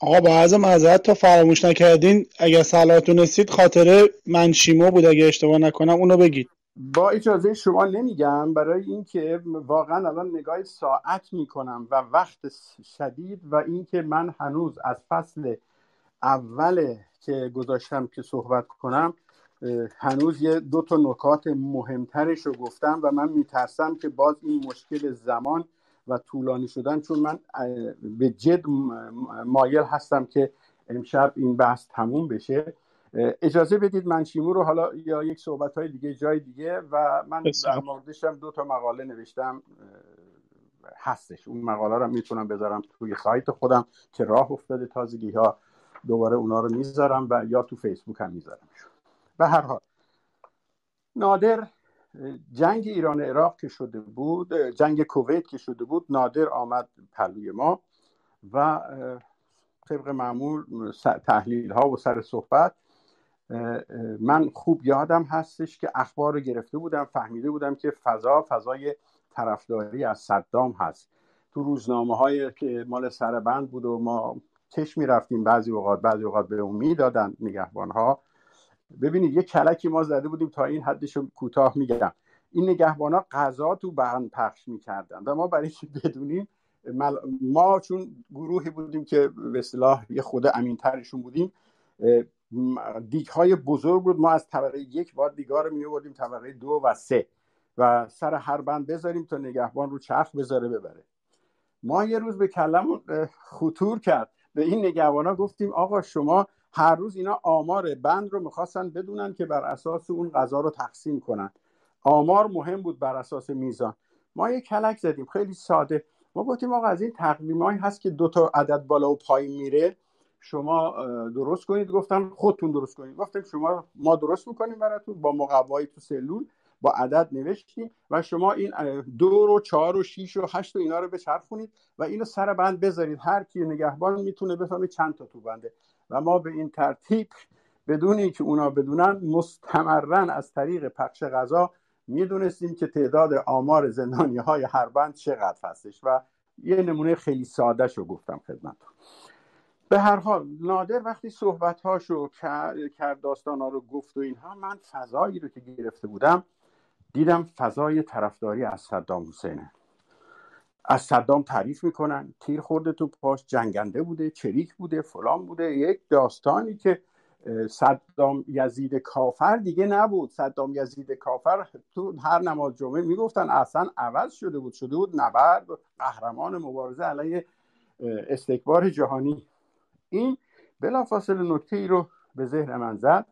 آقا با عرض معذرت تا فراموش نکردین اگر صلاح دونستید خاطره منشیمو بود. اگه اشتباه نکنم اونو بگید. با اجازه شما نمیگم برای اینکه واقعا الان نگاه ساعت می‌کنم و وقت شدید و اینکه من هنوز از فصل اول که گذاشتم که صحبت کنم هنوز یه دو تا نکات مهمترش رو گفتم و من میترسم که باز این مشکل زمان و طولانی شدن چون من به جد مایل هستم که امشب این بحث تموم بشه. اجازه بدید من شیمو رو حالا یا یک صحبت های دیگه جای دیگه و من در موردشم دو تا مقاله نوشتم هستش. اون مقاله رو می‌تونم بذارم توی سایت خودم که راه افتاده تازگی ها دوباره اونا رو می‌ذارم و یا تو فیسبوک هم می‌ذارم به هر حال نادر جنگ ایران عراق که شده بود جنگ کویت که شده بود نادر آمد پلوی ما و طبق معمول تحلیل ها و سر صحبت من خوب یادم هستش که اخبار رو گرفته بودم فهمیده بودم که فضا فضای طرفداری از صدام هست. تو روزنامه های که مال سربند بود و ما کش می رفتیم بعضی اوقات بعضی اوقات به اون می‌دادن نگهبان ها ببینید یه کلکی ما زده بودیم تا این حدش کوتاه میگم. این نگهبان ها غذا تو بهن پخش می‌کردن و ما برای که بدونیم؟ ما چون گروهی بودیم که به اصطلاح یه خود امینترشون بودیم دیگ های بزرگ بود ما از طبقه یک بار دیگار رو می آوردیم طبقه دو و سه و سر هر بند بذاریم تا نگهبان رو چرخ بذاره ببره. ما یه روز به کلمون خطور کرد. به این نگهبان ها گفتیم آقا شما هر روز اینا آمار بند رو می‌خواستن بدونن که بر اساس اون غذا رو تقسیم کنن. آمار مهم بود بر اساس میزان. ما یه کلک زدیم خیلی ساده. ما گفتیم آقا از این تقویمایی هست که دو تا عدد بالا و پایین میره. شما درست کنید گفتم خودتون درست کنید. گفتیم شما ما درست می‌کنیم براتون با مقوایی تو سلول با عدد نوشتیم و شما این دو و چهار و شیش و هشت و اینا رو بچرخونید و اینو سر بند بذارید. هر کی نگهبان می‌تونه بفهمه چند تا تو بنده. و ما به این ترتیب بدون اینکه اونا بدونن مستمرا از طریق پخش غذا می‌دونستیم که تعداد آمار زندانی های هر بند چقدر هستش. و یه نمونه خیلی ساده رو گفتم خدمتتون. به هر حال نادر وقتی صحبت هاشو کرد داستان ها رو گفت و اینها من فضایی رو که گرفته بودم دیدم فضای طرفداری از صدام حسینه. از صدام تعریف می‌کنن تیر خورده تو پاش جنگنده بوده چریک بوده فلان بوده یک داستانی که صدام یزید کافر دیگه نبود. صدام یزید کافر تو هر نماز جمعه می‌گفتن اصلا عوض شده بود شده بود نبرد قهرمان مبارزه علیه استکبار جهانی. این بلافاصله نکته ای رو به ذهن من زد.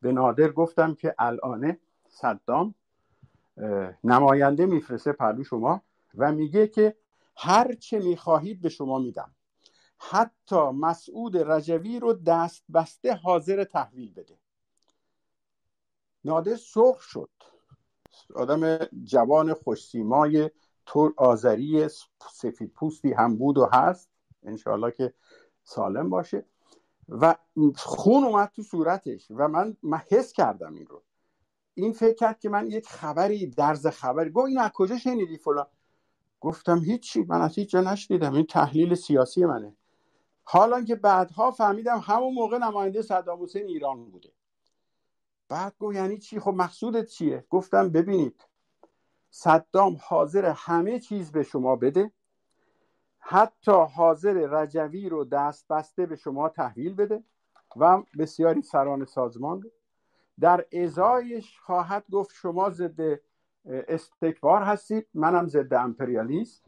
به نادر گفتم که الان صدام نماینده میفرسته پهلو شما و میگه که هر چه می‌خواهید به شما میدم. حتی مسعود رجوی رو دست بسته حاضر تحویل بده. نادر سرخ شد. آدم جوان خوشسیمای تور آذری سفید پوستی هم بود و هست. انشاءالله که سالم باشه. و خون اومد تو صورتش و من, من حس کردم این رو. این فکر کرد که من یک خبری درز خبری. گو این از کجا شنیدی فلان؟ گفتم هیچی من از هیچ جا نشنیدم. این تحلیل سیاسی منه. حالا که بعدها فهمیدم همون موقع نماینده صدام حسین ایران بوده. بعد گفت یعنی چی؟ خب مقصودت چیه؟ گفتم ببینید صدام حاضر همه چیز به شما بده. حتی حاضر رجوی رو دست بسته به شما تحویل بده و بسیاری سران سازمان در ازایش خواهد گفت شما ضد استکبار هستید منم ضد امپریالیست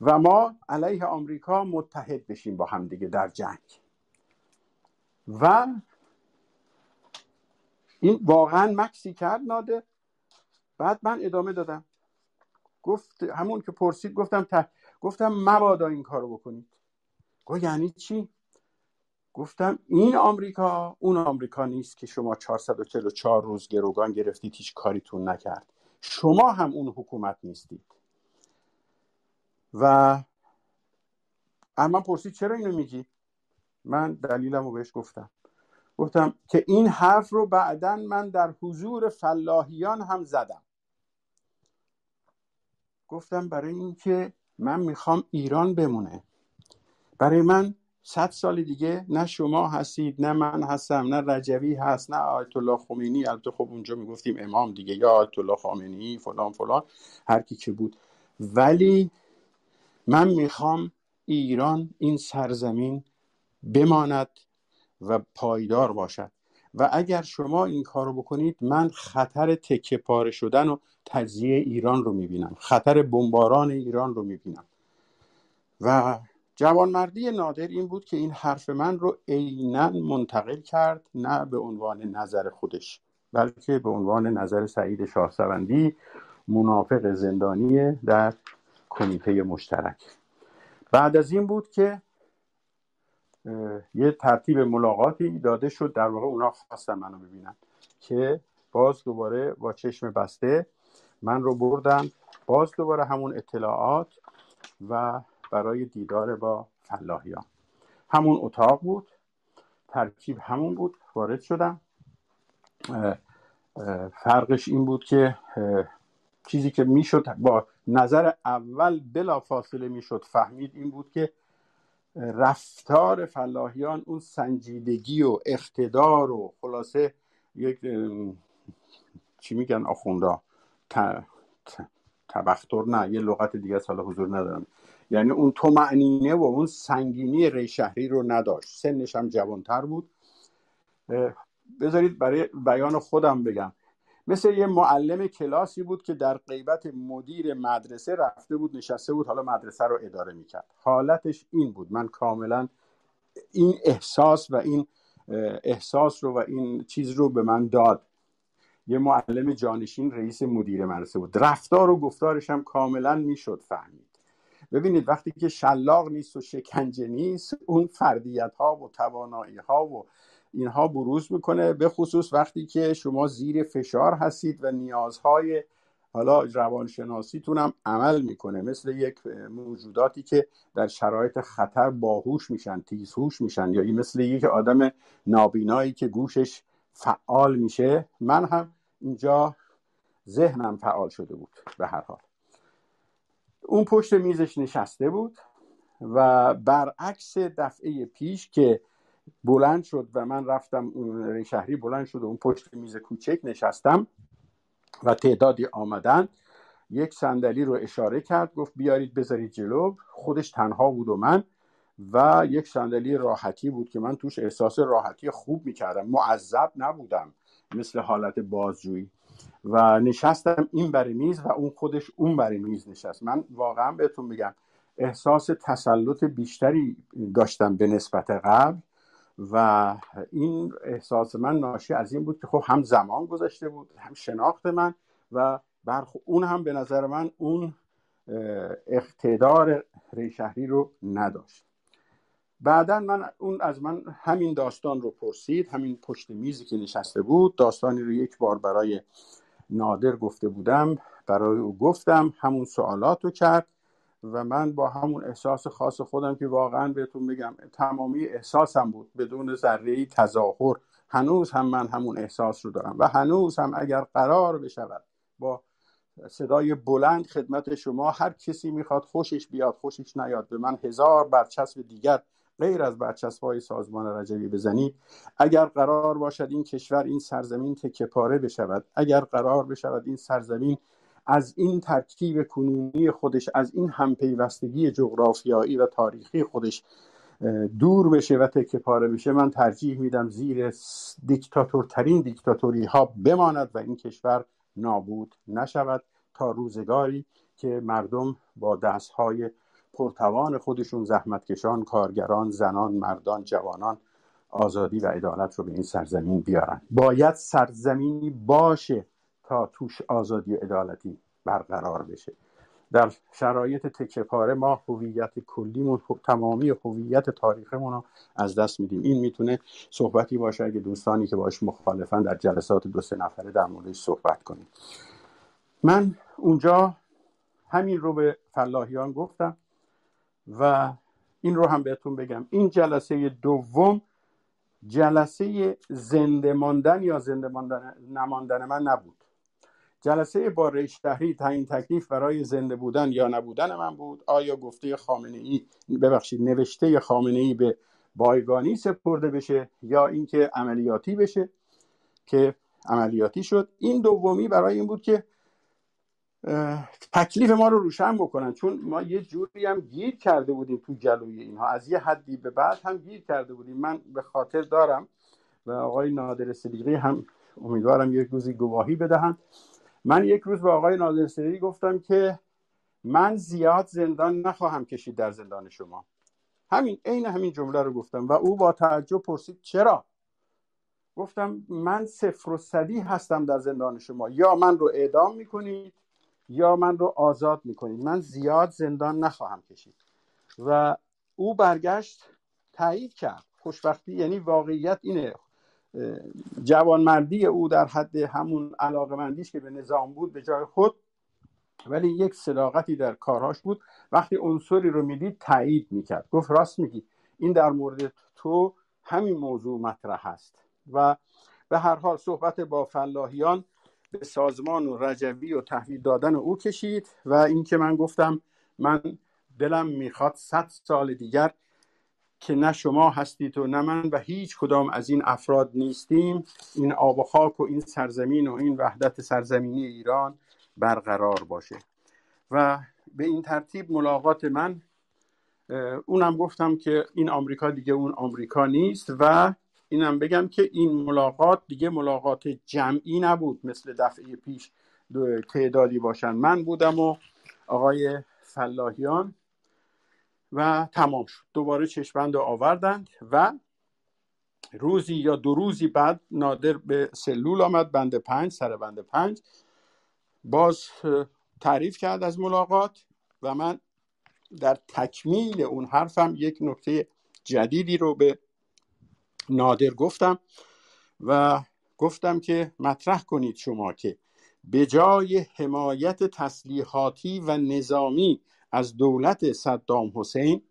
و ما علیه آمریکا متحد بشیم با هم دیگه در جنگ. و این واقعا مکسی کرد ناده. بعد من ادامه دادم. گفت همون که پرسید گفتم گفتم مبادا این کارو بکنید. گفت یعنی چی؟ گفتم این آمریکا اون آمریکا نیست که شما 444 روز گروگان گرفتید هیچ کاریتون نکرد. شما هم اون حکومت نیستید. و اما پرسید چرا اینو میگی؟ من دلیلم رو بهش گفتم. گفتم که این حرف رو بعدا من در حضور فلاحیان هم زدم. گفتم برای اینکه من می‌خوام ایران بمونه. برای من صد سال دیگه نه شما هستید نه من هستم نه رجوی هست نه آیت الله خمینی. البته خب اونجا می‌گفتیم امام دیگه یا آیت الله خامنه‌ای فلان فلان هر کی که بود. ولی من می‌خوام ایران این سرزمین بماند و پایدار باشد. و اگر شما این کارو بکنید من خطر تکه پاره شدن و تجزیه ایران رو می‌بینم. خطر بمباران ایران رو می‌بینم. و جوانمردی نادر این بود که این حرف من رو عینا منتقل کرد نه به عنوان نظر خودش بلکه به عنوان نظر سعید شاهسوندی منافق زندانی در کمیته مشترک. بعد از این بود که یه ترتیب ملاقاتی داده شد. در واقع اونا خواستن منو ببینن که باز دوباره با چشم بسته من رو بردن. باز دوباره همون اطلاعات و برای دیدار با فلاحیان. همون اتاق بود. ترکیب همون بود. وارد شدم. فرقش این بود که چیزی که می‌شد با نظر اول بلا فاصله می‌شد فهمید این بود که رفتار فلاحیان اون سنجیدگی و اقتدار و خلاصه یک چی میگن آخوندا تبختر نه یه لغت دیگه سال حضور ندارم. یعنی اون تو معنینه و اون سنگینی ری شهری رو نداشت. سنش هم جوانتر بود. بذارید برای بیان خودم بگم. مثل یه معلم کلاسی بود که در غیبت مدیر مدرسه رفته بود نشسته بود حالا مدرسه رو اداره می‌کرد. حالتش این بود. من کاملا این احساس و این احساس رو و این چیز رو به من داد. یه معلم جانشین رئیس مدیر مدرسه بود. رفتار و گفتارش هم کاملا می‌شد فهمید. ببینید وقتی که شلاق نیست و شکنجه نیست اون فردیت ها و توانایی ها و اینها بروز می‌کنه به خصوص وقتی که شما زیر فشار هستید و نیازهای حالا روانشناسیتون هم عمل می‌کنه. مثل یک موجوداتی که در شرایط خطر باهوش میشن تیزهوش میشن یا مثل یک آدم نابینایی که گوشش فعال میشه. من هم اینجا ذهنم فعال شده بود به هر حال. اون پشت میزش نشسته بود و برعکس دفعه پیش که بلند شد و من رفتم اون شهری بلند شد و اون پشت میز کوچک نشستم و تعدادی آمدن. یک صندلی رو اشاره کرد گفت بیارید بذارید جلو. خودش تنها بود و من. و یک صندلی راحتی بود که من توش احساس راحتی خوب می‌کردم. معذب نبودم مثل حالت بازجویی. و نشستم این بر میز و اون خودش اون بر میز نشست. من واقعا بهتون میگم احساس تسلط بیشتری داشتم به نسبت قبل. و این احساس من ناشی از این بود که خب هم زمان گذشته بود هم شناخت من و برخ اون هم به نظر من اون اقتدار ریشهری رو نداشت. بعدا من اون از من همین داستان رو پرسید همین پشت میزی که نشسته بود داستانی رو یک بار برای نادر گفته بودم برای او گفتم همون سوالات رو کرد. و من با همون احساس خاص خودم که واقعا بهتون بگم تمامی احساسم بود بدون ذره تظاهر. هنوز هم من همون احساس رو دارم و هنوز هم اگر قرار بشود با صدای بلند خدمت شما هر کسی می‌خواد خوشش بیاد خوشش نیاد به من هزار برچسب دیگر غیر از برچسب های سازمان رجبی بزنید. اگر قرار باشد این کشور این سرزمین تکه پاره بشود اگر قرار بشود این سرزمین از این ترکیب کنونی خودش از این همپیوستگی جغرافیایی و تاریخی خودش دور بشه و تکه پاره بشه من ترجیح میدم زیر دیکتاتورترین دیکتاتوری ها بماند و این کشور نابود نشود تا روزگاری که مردم با دست های پرتوان خودشون زحمتکشان کارگران زنان مردان جوانان آزادی و عدالت رو به این سرزمین بیارن. باید سرزمینی باشه. تا توش آزادی و عدالتی برقرار بشه. در شرایط تکه پاره ما هویت کلیمون تمامی هویت تاریخمون رو از دست میدیم. این می‌تونه صحبتی باشه. اگه دوستانی که باش مخالفن در جلسات دو سه نفره در موردش صحبت کنیم. من اونجا همین رو به فلاحیان گفتم و این رو هم بهتون بگم. این جلسه دوم جلسه زنده ماندن یا زنده ماندن نماندن من نبود. جلسه با رئیس شهری تعیین تکلیف برای زنده بودن یا نبودن من بود؟ آیا گفته خامنه ای ببخشید نوشته خامنه ای به بایگانی سپرده بشه یا اینکه عملیاتی بشه که عملیاتی شد؟ این دومی برای این بود که تکلیف ما رو روشن بکنن. چون ما یه جوری هم گیر کرده بودیم تو جلوی اینها. از یه حدی به بعد هم گیر کرده بودیم. من به خاطر دارم و آقای نادر صدیقی هم امیدوارم یک روزی گواهی بدهند. من یک روز به آقای نادر گفتم که من زیاد زندان نخواهم کشید در زندان شما. همین عین همین جمله رو گفتم و او با تعجب پرسید چرا؟ گفتم من صفر و صدی هستم در زندان شما. یا من رو اعدام می‌کنید یا من رو آزاد می‌کنید. من زیاد زندان نخواهم کشید. و او برگشت تایید کرد. خوشبختی یعنی واقعیت اینه. جوانمردی او در حد همون علاقمندیش که به نظام بود به جای خود ولی یک صداقتی در کارهاش بود. وقتی عنصری رو می‌دید تایید می‌کرد. گفت راست میگی. این در مورد تو همین موضوع مطرح هست و به هر حال صحبت با فلاحیان به سازمان و رجوی و تحویل دادن او کشید. و اینکه من گفتم من دلم می‌خواد صد سال دیگر که نه شما هستید و نه من و هیچ کدام از این افراد نیستیم. این آب و خاک و این سرزمین و این وحدت سرزمینی ایران برقرار باشه. و به این ترتیب ملاقات من اونم گفتم که این آمریکا دیگه اون آمریکا نیست و اینم بگم که این ملاقات دیگه ملاقات جمعی نبود مثل دفعه پیش تعدادی باشن. من بودم و آقای فلاحیان و تمام شد. دوباره چشمند آوردند و روزی یا دو روزی بعد نادر به سلول آمد بند پنج سر بند پنج. باز تعریف کرد از ملاقات و من در تکمیل اون حرفم یک نکته جدیدی رو به نادر گفتم و گفتم که مطرح کنید شما که به جای حمایت تسلیحاتی و نظامی از دولت صدام حسین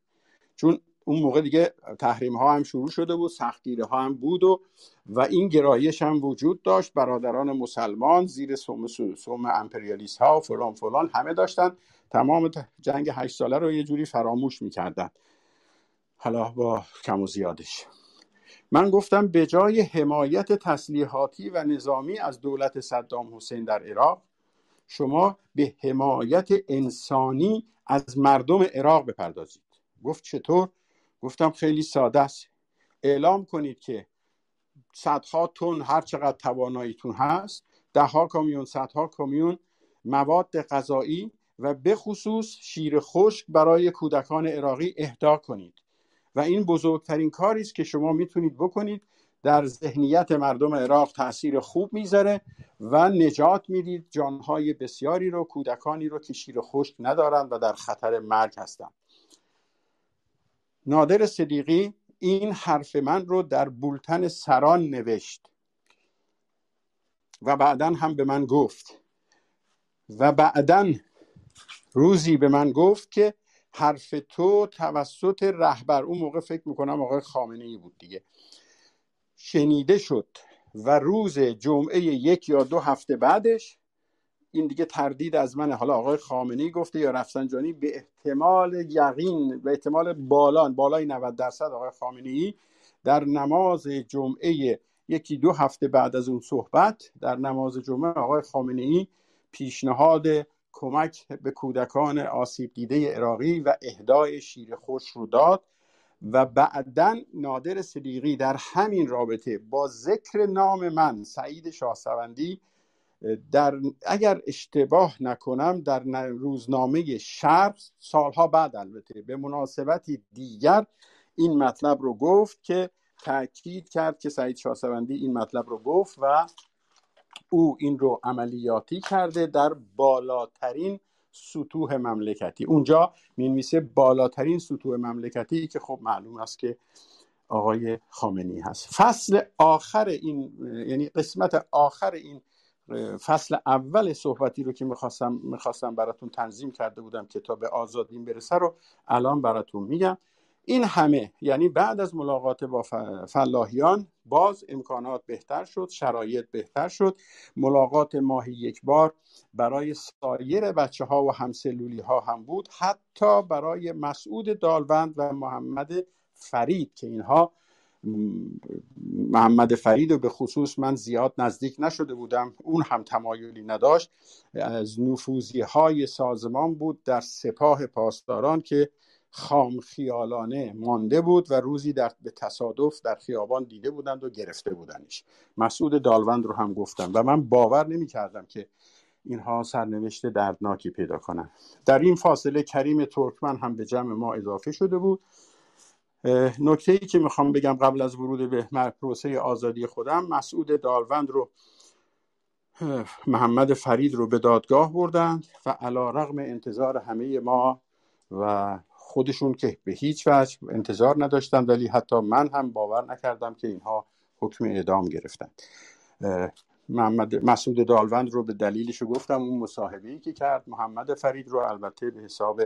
چون اون موقع دیگه تحریم ها هم شروع شده بود سختگیره ها هم بود و و این گرایش هم وجود داشت. برادران مسلمان زیر سوم, سوم امپریالیست ها و فلان فلان همه داشتن. تمام جنگ هشت ساله رو یه جوری فراموش می‌کردن. حالا با کم و زیادش. من گفتم به جای حمایت تسلیحاتی و نظامی از دولت صدام حسین در عراق شما به حمایت انسانی از مردم عراق بپردازید. گفت چطور؟ گفتم خیلی ساده است. اعلام کنید که صدها تن هر چقدر تواناییتون هست دهها کامیون صدها کامیون مواد غذایی و به خصوص شیر خشک برای کودکان عراقی اهدا کنید. و این بزرگترین کاری است که شما می‌تونید بکنید در ذهنیت مردم عراق تاثیر خوب می‌ذاره و نجات می‌دید. جانهای بسیاری رو کودکانی رو که شیر خشک ندارند و در خطر مرگ هستند. نادر صدیقی این حرف من رو در بولتن سران نوشت و بعدا هم به من گفت و بعدا روزی به من گفت که حرف تو توسط رهبر اون موقع فکر می‌کنم آقای خامنه ای بود دیگه. شنیده شد و روز جمعه یک یا دو هفته بعدش این دیگه تردید از من حالا آقای خامنی گفته یا رفسنجانی به احتمال یقین به احتمال بالان بالای 90 درصد آقای خامنی در نماز جمعه یکی دو هفته بعد از اون صحبت در نماز جمعه آقای خامنه پیشنهاد کمک به کودکان آسیب دیده عراقی و اهدای شیر خوش رو داد. و بعدا نادر صدیقی در همین رابطه با ذکر نام من سعید شاهسوندی در اگر اشتباه نکنم در روزنامه شرق سالها بعد البته به مناسبتی دیگر این مطلب رو گفت که تاکید کرد که سعید شاهسوندی این مطلب رو گفت و او این رو عملیاتی کرده در بالاترین سطوح مملکتی. اونجا می‌نویسه بالاترین سطوح مملکتی که خب معلوم است که آقای خامنی هست. فصل آخر این یعنی قسمت آخر این فصل اول صحبتی رو که می‌خواستم می‌خواستم براتون تنظیم کرده بودم کتاب آزادین برسه رو الان براتون میگم. این همه یعنی بعد از ملاقات با فلاحیان باز امکانات بهتر شد شرایط بهتر شد. ملاقات ماهی یک بار برای سایر بچه ها و همسلولی ها هم بود حتی برای مسعود دالوند و محمد فرید که اینها محمد فرید و به خصوص من زیاد نزدیک نشده بودم اون هم تمایلی نداشت. از نفوزی های سازمان بود در سپاه پاسداران که خام خیالانه مانده بود و روزی در به تصادف در خیابان دیده بودند و گرفته بودنش. مسعود دالوند رو هم گفتم و من باور نمی کردم که اینها سرنوشت دردناکی پیدا کنند. در این فاصله کریم ترکمن هم به جمع ما اضافه شده بود. نکته ای که می‌خوام بگم قبل از ورود به پروسه آزادی خودم مسعود دالوند رو محمد فرید رو به دادگاه بردند و علا رغم انتظار همه ما و خودشون که به هیچ وجه انتظار نداشتن ولی حتی من هم باور نکردم که اینها حکم اعدام گرفتن. محمد مسعود دالوند رو به دلیلش گفتم اون مصاحبه که کرد محمد فرید رو البته به حساب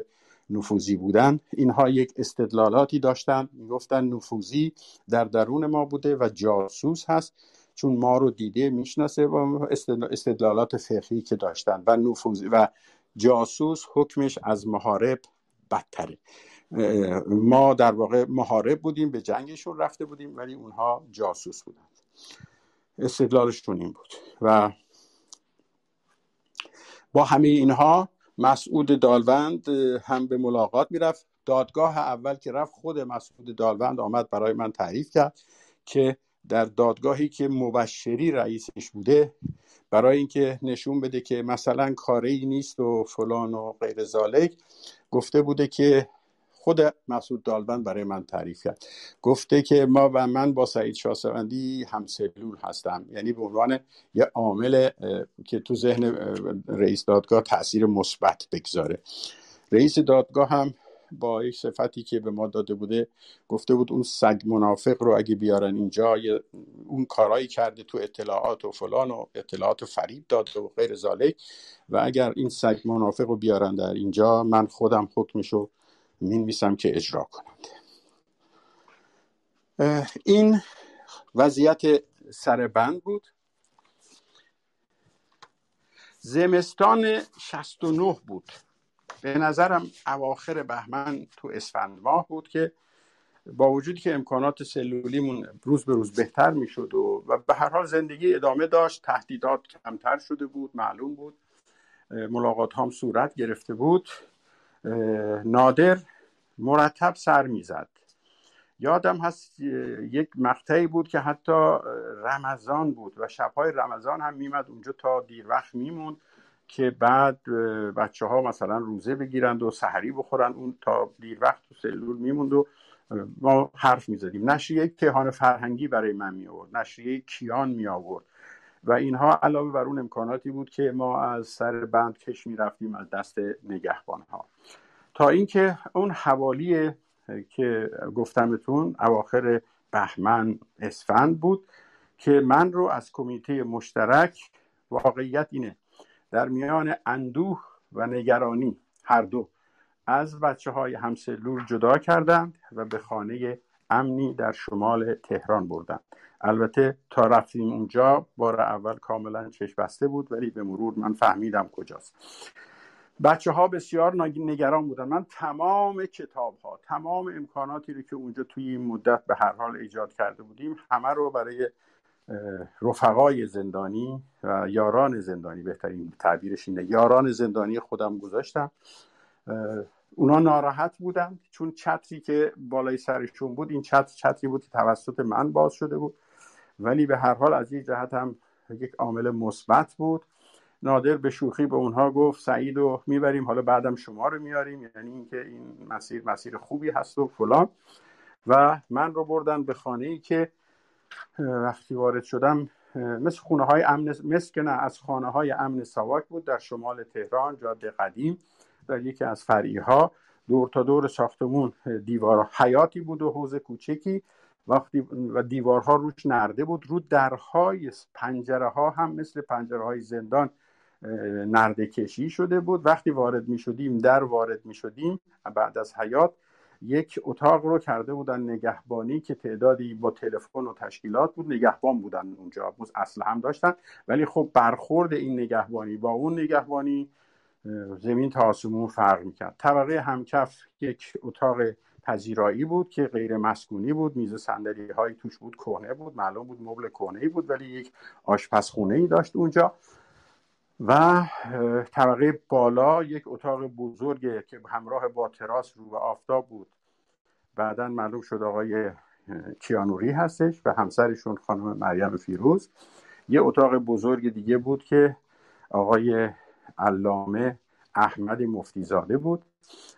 نفوذی بودن. اینها یک استدلالاتی داشتن می‌گفتن نفوذی در درون ما بوده و جاسوس هست چون ما رو دیده می‌شناسه و استدلالات فقهی که داشتن. و نفوذی و جاسوس حکمش از محارب بدتره. ما در واقع محارب بودیم به جنگشون رفته بودیم ولی اونها جاسوس بودند. استدلالشون این بود و با همه اینها مسعود دالوند هم به ملاقات می‌رفت. دادگاه اول که رفت خود مسعود دالوند آمد برای من تعریف کرد که در دادگاهی که مبشری رئیسش بوده برای اینکه نشون بده که مثلا کاری نیست و فلان و غیر زالک گفته بوده که خود مسعود دالبند برای من تعریف کرد. گفته که ما و من با سعید شاسوندی همسلول هستم. یعنی به عنوان یه عامل که تو ذهن رئیس دادگاه تاثیر مثبت بگذاره. رئیس دادگاه هم با یک صفتی که به ما داده بوده گفته بود اون سگ منافق رو اگه بیارن اینجا اون کارایی کرده تو اطلاعات و فلان و اطلاعات فریب داد و غیر زالک و اگر این سگ منافق رو بیارن در اینجا من خودم حکمشو می‌نویسم که اجرا کنند. این وضعیت سربند بود. زمستان 69 بود. به نظرم اواخر بهمن تو اسفند ماه بود که با وجودی که امکانات سلولیمون روز به روز بهتر می‌شد و, و به هر حال زندگی ادامه داشت تهدیدات کمتر شده بود معلوم بود. ملاقات هم صورت گرفته بود. نادر مرتب سر می‌زد. یادم هست یک مقطعی بود که حتی رمضان بود و شبهای رمضان هم میمد اونجا تا دیر وقت میموند. که بعد بچه ها مثلا روزه بگیرند و سحری بخورن اون تا دیر وقت تو سلول میموند و ما حرف می‌زدیم. نشریه کهان فرهنگی برای من می آورد نشریه کیان می آورد و اینها علاوه بر اون امکاناتی بود که ما از سر بند کش می رفتیم از دست نگهبان ها تا اینکه اون حوالی که گفتمتون اواخر بهمن اسفند بود که من رو از کمیته مشترک واقعیت اینه در میان اندوه و نگرانی هر دو از بچه های همسلول جدا کردند و به خانه امنی در شمال تهران بردند. البته تا رفتیم اونجا بار اول کاملا چشم بسته بود ولی به مرور من فهمیدم کجاست. بچه ها بسیار نگران بودن من تمام کتاب ها تمام امکاناتی رو که اونجا توی این مدت به هر حال ایجاد کرده بودیم همه رو برای رفقای زندانی و یاران زندانی بهترین تعبیرش اینه. یاران زندانی خودم گذاشتم. اونا ناراحت بودن چون چتری که بالای سرشون بود این چتر چتری بود که توسط من باز شده بود. ولی به هر حال از این جهت هم یک عامل مثبت بود. نادر به شوخی به اونها گفت سعید رو می‌بریم حالا بعدم شما رو میاریم یعنی اینکه این مسیر مسیر خوبی هست و فلان. و من رو بردن به خانه ای که وقتی وارد شدم مثل خونه های امن مثل که نه از خانه های امن ساواک بود در شمال تهران جاده قدیم در یکی از فرعی ها دور تا دور ساختمون دیوار حیاتی بود و حوز کوچکی. وقتی و دیوارها روش نرده بود رو درهای پنجره ها هم مثل پنجره های زندان نرده کشی شده بود. وقتی وارد می شدیم در وارد می شدیم بعد از حیات یک اتاق رو کرده بودن نگهبانی که تعدادی با تلفن و تشکیلات بود. نگهبان بودن اونجا. اصل هم داشتن. ولی خب برخورد این نگهبانی با اون نگهبانی زمین تا آسمون فرق می‌کرد. طبقه همکف یک اتاق پذیرایی بود که غیر مسکونی بود. میز صندلی هایی توش بود کهنه بود. معلوم بود مبل کهنه بود ولی یک آشپزخونه ای داشت اونجا. و طبقه بالا یک اتاق بزرگ که همراه با تراس رو به آفتاب بود. بعدا معلوم شد آقای کیانوری هستش و همسرشون خانم مریم فیروز. یه اتاق بزرگ دیگه بود که آقای علامه احمد مفتیزاده بود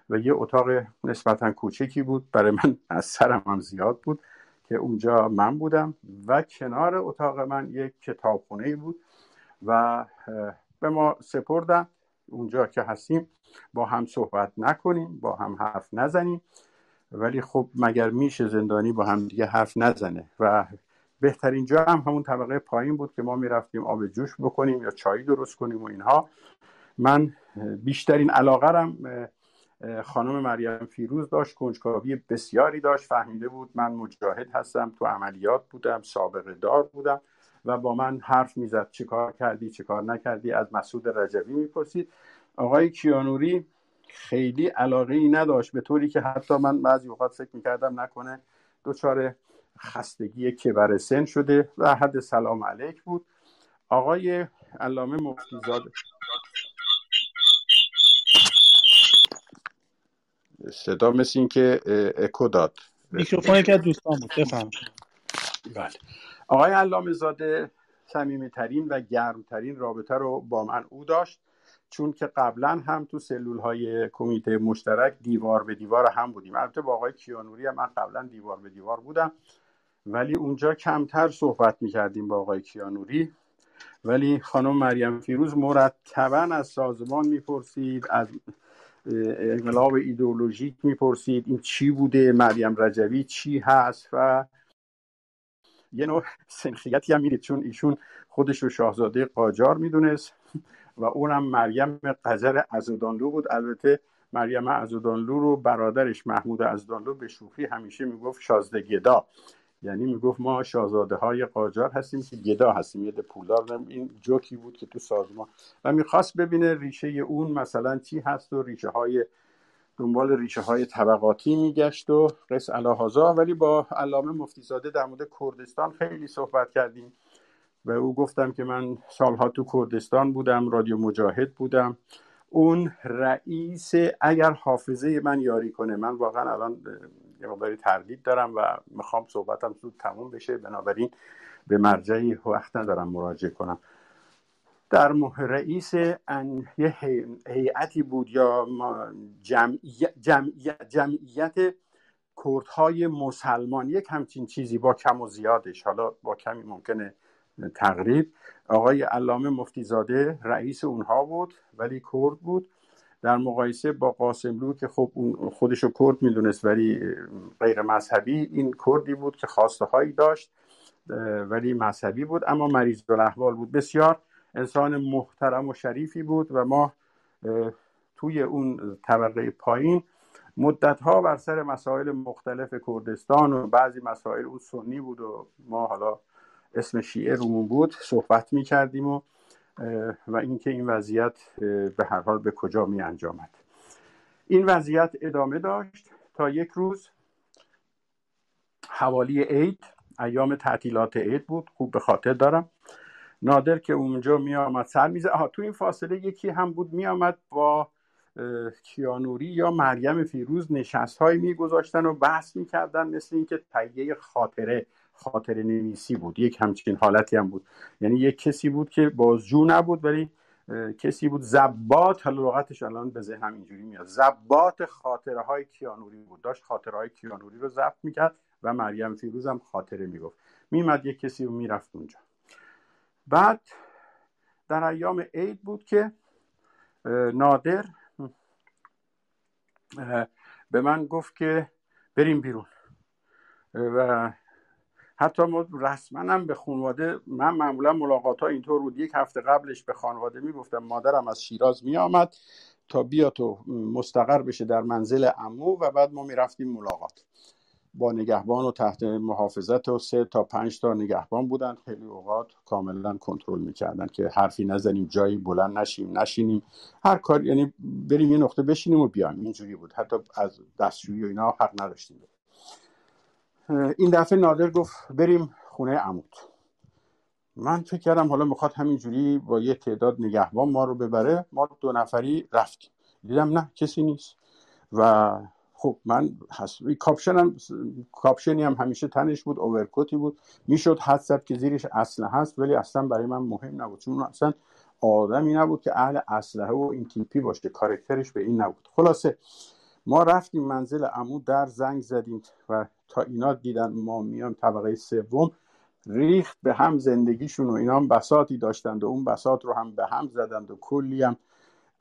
و یه اتاق نسبتا کوچکی بود. برای من از سرم هم زیاد بود که اونجا من بودم. و کنار اتاق من یک کتابخونه بود و به ما سپردن. اونجا که هستیم با هم صحبت نکنیم با هم حرف نزنیم. ولی خب مگر میشه زندانی با هم دیگه حرف نزنه؟ و بهترین جا هم همون طبقه پایین بود که ما می‌رفتیم آب جوش بکنیم یا چایی درست کنیم و اینها. من بیشترین علاقه خانم مریم فیروز داشت کنجکاوی بسیاری داشت فهمیده بود من مجاهد هستم تو عملیات بودم سابقه دار بودم. و با من حرف می‌زد چه کار کردی چه کار نکردی؟ از مسعود رجوی می‌پرسید. آقای کیانوری خیلی علاقه ای نداشت به طوری که حتی من بعضی اوقات فکر می‌کردم نکنه دچار خستگی کبر سن شده و حد سلام علیک بود. آقای علامه مفتیزاده صدا مثل این که اکو داد. میکروفون که دوستان بود بفهم بله. آقای علامه زاده صمیمی ترین و گرمترین رابطه رو با من او داشت چون که قبلا هم تو سلول های کمیته مشترک دیوار به دیوار هم بودیم. البته با آقای کیانوری هم من قبلا دیوار به دیوار بودم ولی اونجا کمتر صحبت می‌کردیم با آقای کیانوری. ولی خانم مریم فیروز مرتبا از سازمان می‌پرسید از انقلاب ایدئولوژیک می‌پرسید این چی بوده؟ مریم رجوی چی هست؟ و یه نوع سنخیتی هم می‌دید چون ایشون خودش رو شاهزاده قاجار می‌دونست و اونم مریم قذر ازودانلو بود. البته مریم ازودانلو رو برادرش محمود ازودانلو به شوخی همیشه می‌گفت شازده گدا. یعنی می‌گفت ما شاهزاده های قاجار هستیم که گدا هستیم. یه پولدار این جوکی بود که تو سازمان. و می‌خواست ببینه ریشه اون مثلا چی هست و ریشه های دنبال ریشه های طبقاتی میگشت و قص الهازا ولی با علامه مفتیزاده در مورد کردستان خیلی صحبت کردیم و او گفتم که من سالها تو کردستان بودم رادیو مجاهد بودم. اون رئیس اگر حافظه من یاری کنه من واقعا الان یه مقداری تردید دارم و می‌خوام صحبتم زود تموم بشه. بنابراین به مرجعی وقت ندارم مراجعه کنم. در رئیس یه هیئتی بود یا جمعیت, جمعیت, جمعیت کردهای مسلمان. یک همچین چیزی با کم و زیادش. حالا با کمی ممکنه تقریب. آقای علامه مفتیزاده رئیس اونها بود ولی کرد بود. در مقایسه با قاسملو که خب اون خودشو کرد می‌دونست ولی غیر مذهبی این کردی بود که خواسته هایی داشت ولی مذهبی بود. اما مریض الاحوال بود. بسیار انسان محترم و شریفی بود و ما توی اون طبقه پایین مدت ها بر سر مسائل مختلف کردستان و بعضی مسائل اون سنی بود و ما حالا اسم شیعه رومون بود صحبت می کردیم و و اینکه این وضعیت به هر حال به کجا می انجامد این وضعیت ادامه داشت تا یک روز. حوالی عید ایام تعطیلات عید بود. خوب به خاطر دارم. نادر که اونجا می آمد سر میزه آها تو این فاصله یکی هم بود می آمد با کیانوری یا مریم فیروز نشست هایی می گذاشتن و بحث می کردن مثل اینکه تهیه خاطره خاطر نویسی بود. یک همچین حالتی هم بود. یعنی یک کسی بود که بازجو نبود ولی کسی بود زبات حالا لغتش الان به ذهنم اینجوری میاد. زبات خاطره های کیانوری بود. داشت خاطره های کیانوری رو ضبط می‌کرد و مریم فیروز هم خاطره می‌گفت. میمد یک کسی رو می‌رفت اونجا. بعد در ایام عید بود که نادر به من گفت که بریم بیرون. و حتی ما رسما هم به خانواده من معمولا ملاقات ها اینطور بود. یک هفته قبلش به خانواده می‌گفتم مادرم از شیراز میآمد تا بیا تو مستقر بشه در منزل امو و بعد ما می‌رفتیم ملاقات. با نگهبان و تحت محافظت و سه تا پنج تا نگهبان بودن. خیلی اوقات کاملا کنترل می‌کردن که حرفی نزنیم جایی بلند نشیم نشینیم. هر کار یعنی بریم یه نقطه بشینیم و بیایم. اینجوری بود. حتی از دستشویی و اینا حق نداشتیم. این دفعه نادر گفت بریم خونه عمود. من فکر کردم حالا می‌خواد همینجوری با یه تعداد نگهبان ما رو ببره. ما دو نفری رفتیم. دیدم نه کسی نیست. و خب من کاپشنم کاپشنی هم همیشه تنش بود اوورکوتی بود. می‌شد حد زد که زیرش اسلحه هست ولی اصلا برای من مهم نبود. چون اصلا آدمی نبود که اهل اسلحه و این تیپی باشه. کارکترش به این نبود. خلاصه ما رفتیم منزل عمو در زنگ زدیم و تا اینا دیدن ما میان طبقه سوم ریخت به هم زندگیشون و اینا هم بساتی داشتند و اون بسات رو هم به هم زدند و کلی هم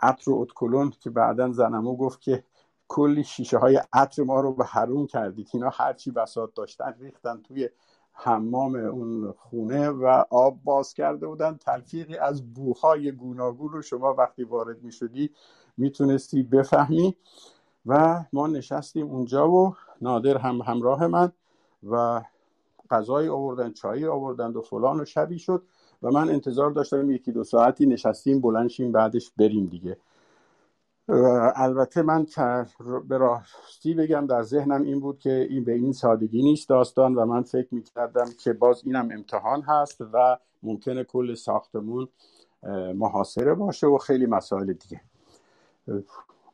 عطر و اتکلون که بعدا زنمو گفت که کلی شیشه های عطر ما رو به حروم کردید. اینا هرچی بسات داشتن ریختن توی حمام اون خونه و آب باز کرده بودن. تلفیقی از بوهای گوناگون رو شما وقتی وارد می شدی می‌تونستی بفهمی. و ما نشستیم اونجا و نادر هم همراه من و غذای آوردن چایی آوردن و فلان و شبی شد و من انتظار داشتم یکی دو ساعتی نشستیم بلنشیم بعدش بریم دیگه. البته من به راستی بگم در ذهنم این بود که این به این سادگی نیست داستان و من فکر می‌کردم که باز اینم امتحان هست و ممکنه کل ساختمون محاصره باشه و خیلی مسائل دیگه.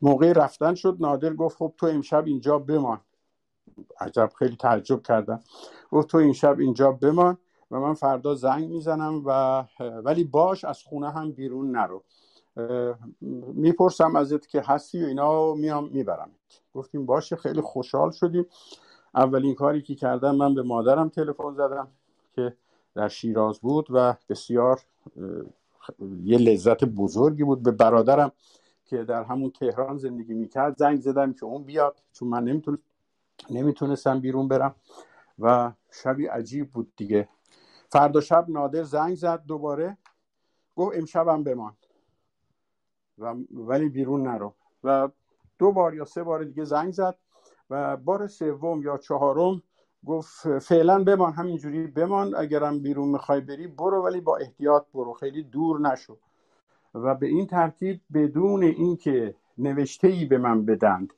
موقع رفتن شد نادر گفت خب تو امشب اینجا بمان. عجب خیلی تعجب کردم. گفت تو این شب اینجا بمان و من فردا زنگ می‌زنم و ولی باش از خونه هم بیرون نرو. می‌پرسم ازت که هستی و اینا میام می‌برم. گفتیم باشه خیلی خوشحال شدیم. اولین کاری که کردم من به مادرم تلفن زدم که در شیراز بود و بسیار یه لذت بزرگی بود. به برادرم که در همون تهران زندگی می‌کرد زنگ زدم که اون بیاد چون من نمیتون... نمی‌تونستم بیرون برم و شبی عجیب بود دیگه. فردا شب نادر زنگ زد دوباره. گفت امشبم بمان. و ولی بیرون نرو. و دو بار یا سه بار دیگه زنگ زد و بار سوم یا چهارم گفت فعلا بمان همینجوری بمان اگرم بیرون می‌خوای بری برو ولی با احتیاط برو. خیلی دور نشو. و به این ترتیب بدون اینکه نوشته ای به من بدند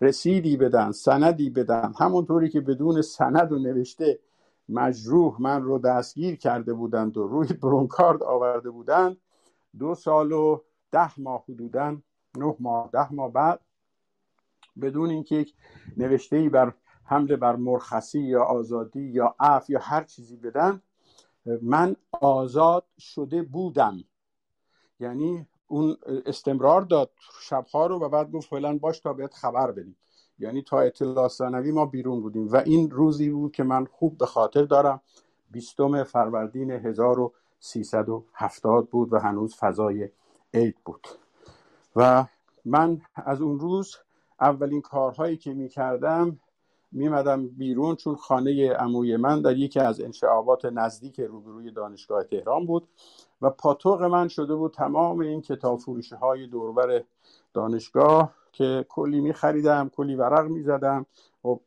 رسیدی بدن سندی بدن همونطوری که بدون سند و نوشته مجروح من رو دستگیر کرده بودند و روی برونکارد آورده بودند دو سال و ده ماه حدودا نه ماه ده ماه بعد بدون اینکه یک نوشته ای بر حمله بر مرخصی یا آزادی یا عف یا هر چیزی بدن من آزاد شده بودم. یعنی اون استمرار داد شبها رو و بعد گفت فعلا باش تا بهت خبر بدیم. یعنی تا اطلاع ثانوی ما بیرون بودیم و این روزی بود که من خوب به خاطر دارم. بیستم فروردین 1370 بود و هنوز فضای عید بود. و من از اون روز اولین کارهایی که می کردم میمدم بیرون چون خانه عموی من در یکی از انشعابات نزدیک روبروی دانشگاه تهران بود و پاتوق من شده بود تمام این کتاب فروشی های دوربر دانشگاه که کلی می خریدم کلی ورق می زدم و خب،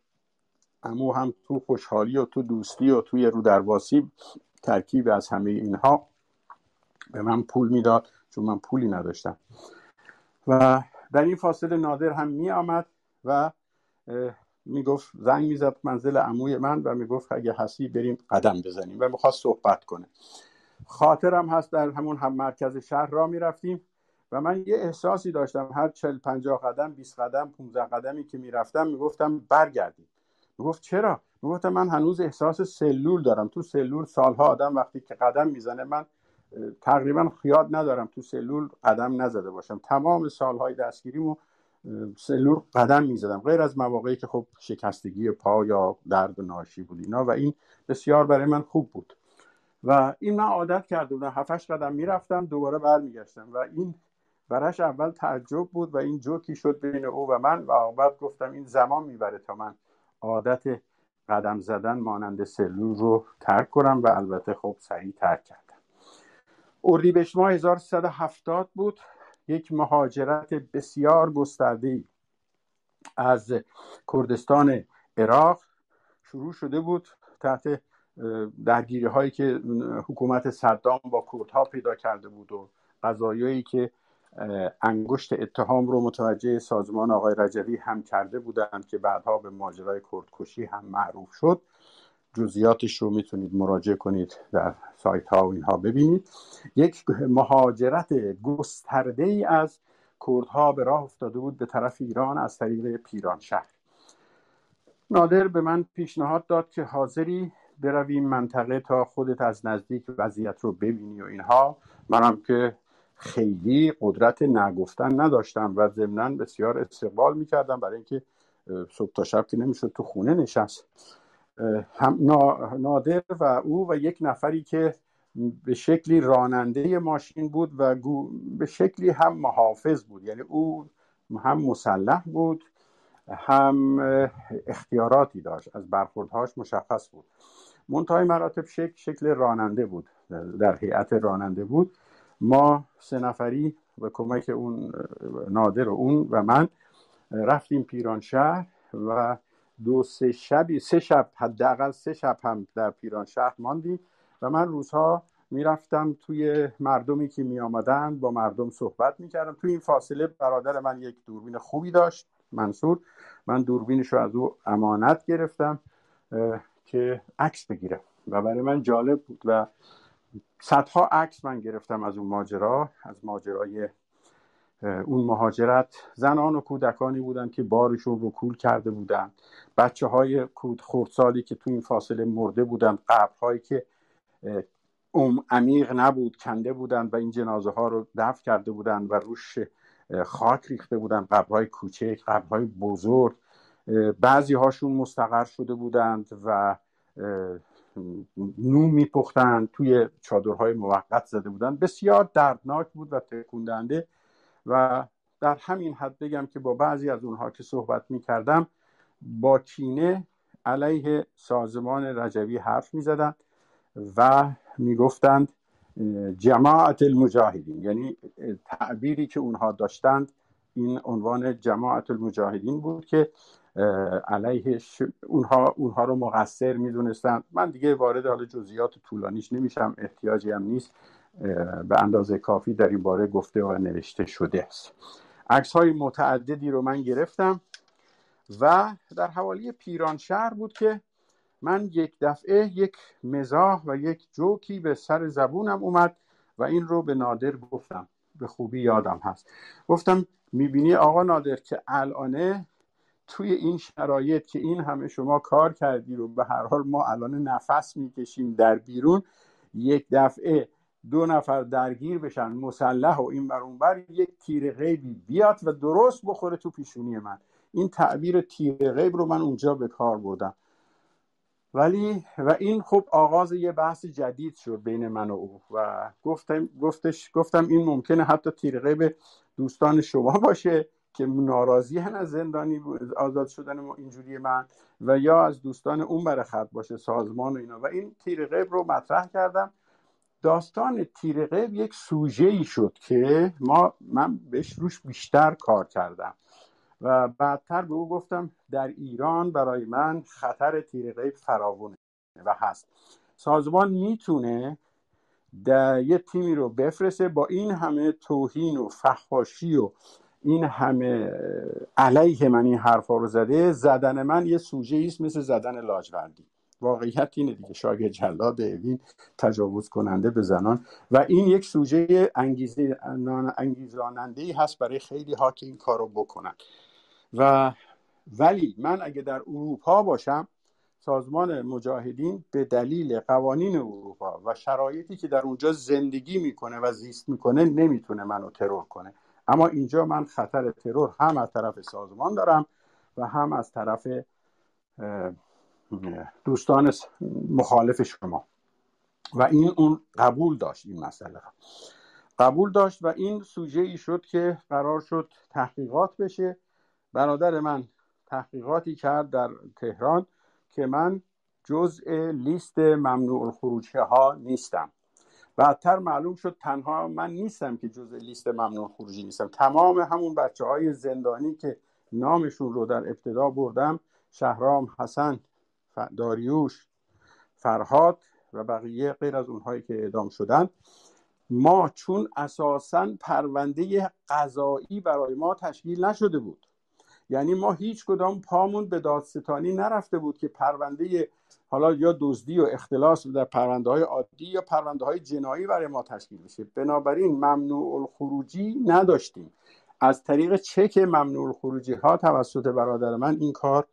امو هم تو خوشحالی و تو دوستی و توی رو درواسی ترکیب از همه اینها به من پول می‌داد. چون من پولی نداشتم. و در این فاصله نادر هم می آمد و می‌گفت زنگ می‌زد منزل عموی من و می‌گفت اگه هستی بریم قدم بزنیم و می‌خواست صحبت کنه. خاطرم هست در همون هم مرکز شهر را می‌رفتیم و من یه احساسی داشتم. هر چل پنجاه قدم 20 قدم 15 قدمی که می‌رفتم می‌گفتم برگردیم. می‌گفت چرا؟ می‌گفتم من هنوز احساس سلول دارم. تو سلول سالها آدم وقتی که قدم می‌زنه من تقریبا خیاد ندارم تو سلول قدم نزده باشم. تمام سالهای دستگیریمو سلول قدم می‌زدم. غیر از مواقعی که خب شکستگی پا یا درد ناشی بود اینا و این بسیار برای من خوب بود. و این من عادت کرده بودم. هفتش قدم می‌رفتم دوباره برمیگشتم و این برش اول تعجب بود و این جوکی شد بین او و من و بعد گفتم این زمان می‌بره تا من عادت قدم زدن مانند سلول رو ترک کنم و البته خب سریع ترک کردم. اردیبهشت ماه 1370 بود. یک مهاجرت بسیار گسترده از کردستان عراق شروع شده بود تحت درگیری هایی که حکومت صدام با کردها پیدا کرده بود و قضایایی که انگشت اتهام رو متوجه سازمان آقای رجوی هم کرده بودند که بعدها به ماجرای کردکشی هم معروف شد. جزئیاتش رو می‌تونید مراجعه کنید در سایت ها و اینها ببینید. یک مهاجرت گسترده ای از کردها به راه افتاده بود به طرف ایران از طریق پیران شهر. نادر به من پیشنهاد داد که حاضری برویم منطقه تا خودت از نزدیک وضعیت رو ببینی و اینها. منم که خیلی قدرت نگفتن نداشتم و ضمنا بسیار استقبال می‌کردم برای اینکه صبح تا شب که نمی‌شد تو خونه نشست. هم نادر و او و یک نفری که به شکلی راننده ماشین بود و به شکلی هم محافظ بود. یعنی او هم مسلح بود هم اختیاراتی داشت از برخوردهاش مشخص بود. منتهای مراتب شکل شکل راننده بود در هیئت راننده بود. ما سه نفری به کمک اون نادر و اون و من رفتیم پیران شهر و دو سه شبی سه شب حداقل سه شب هم در پیران شهر ماندیم و من روزها می‌رفتم توی مردمی که می آمدن با مردم صحبت می کردم توی این فاصله برادر من یک دوربین خوبی داشت منصور. من دوربینش رو از او امانت گرفتم که عکس بگیرم و برای من جالب بود و صدها عکس من گرفتم از اون ماجرا از ماجرای اون مهاجرت. زنان و کودکانی بودند که بارشون رو کول کرده بودند. بچه های کود خردسالی که تو این فاصله مرده بودند. قبرهایی که عمیق نبود کنده بودند و این جنازه ها رو دفن کرده بودند و روش خاک ریخته بودند. قبرهای کوچک قبرهای بزرگ. بعضی هاشون مستقر شده بودند و نون میپختند. توی چادرهای موقت زده بودند. بسیار دردناک بود و تکوندنده و در همین حد بگم که با بعضی از اونها که صحبت می کردم با کینه علیه سازمان رجوی حرف می زدن و می گفتند جماعت المجاهدین. یعنی تعبیری که اونها داشتند این عنوان جماعت المجاهدین بود که علیه اونها اونها رو مقصر می‌دونستن من دیگه وارد حال جزئیات طولانیش نمیشم احتیاجی هم نیست. به اندازه کافی در این باره گفته و نوشته شده است. عکس های متعددی رو من گرفتم و در حوالی پیران شهر بود که من یک دفعه یک مزاح و یک جوکی به سر زبونم اومد و این رو به نادر گفتم. به خوبی یادم هست. گفتم می‌بینی آقا نادر که الانه توی این شرایط که این همه شما کار کردی رو به هر حال ما الان نفس می‌کشیم در بیرون یک دفعه دو نفر درگیر بشن مسلح و این بر بر یک تیر غیبی بیاد و درست بخوره تو پیشونی من. این تعبیر تیر غیب رو من اونجا به کار بردم. ولی و این خب آغاز یه بحث جدید شد بین من و او و گفتم گفتش گفتم این ممکنه حتی تیر غیب دوستان شما باشه که ناراضی هن از زندانی آزاد شدن ما اینجوری من و یا از دوستان اون بر خط باشه سازمان و اینا. و این تیر غیب رو مطرح کردم. داستان تیر غیب یک سوژه ای شد که ما من بهش روش بیشتر کار کردم و بعدتر به او گفتم در ایران برای من خطر تیر غیب فراوونه و هست. سازمان می‌تونه در یه تیمی رو بفرسته با این همه توهین و فحاشی و این همه علیه من این حرفا رو زده زدن من یه سوژه است مثل زدن لاجوردی. واقعیت اینه دیگه. شاگرد جلاد اوین تجاوز کننده به زنان. و این یک سوژه انگیزه انگیزاننده ای هست برای خیلی ها که این کارو بکنن. و ولی من اگه در اروپا باشم سازمان مجاهدین به دلیل قوانین اروپا و شرایطی که در اونجا زندگی می‌کنه و زیست می‌کنه نمی‌تونه منو ترور کنه. اما اینجا من خطر ترور هم از طرف سازمان دارم و هم از طرف دوستان مخالف شما. و این اون قبول داشت این مسئله قبول داشت و این سوژه ای شد که قرار شد تحقیقات بشه. برادر من تحقیقاتی کرد در تهران که من جزء لیست ممنوع الخروجی ها نیستم. بعدتر معلوم شد تنها من نیستم که جزء لیست ممنوع خروجی نیستم. تمام همون بچه های زندانی که نامشون رو در ابتدا بردم شهرام حسن داریوش فرهاد و بقیه غیر از اونهایی که اعدام شدن. ما چون اساسا پرونده قضایی برای ما تشکیل نشده بود. یعنی ما هیچ کدام پامون به دادستانی نرفته بود که پرونده حالا یا دزدی و اختلاس در پرونده های عادی یا پرونده های جنایی برای ما تشکیل بشه. بنابراین ممنوع الخروجی نداشتیم. از طریق چک ممنوع الخروجی ها توسط برادر من این کار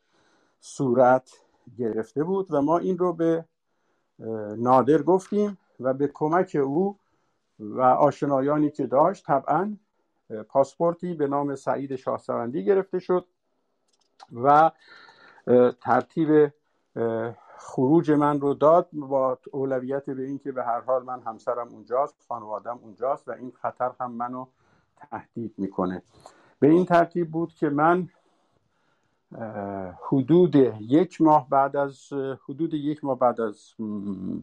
صورت گرفته بود و ما این رو به نادر گفتیم و به کمک او و آشنایانی که داشت طبعا پاسپورتی به نام سعید شاهسوندی گرفته شد و ترتیب خروج من رو داد با اولویت به اینکه به هر حال من همسرم اونجاست خانوادم اونجاست و این خطر هم منو تهدید می‌کنه. به این ترتیب بود که من حدود یک ماه بعد از حدود یک ماه بعد از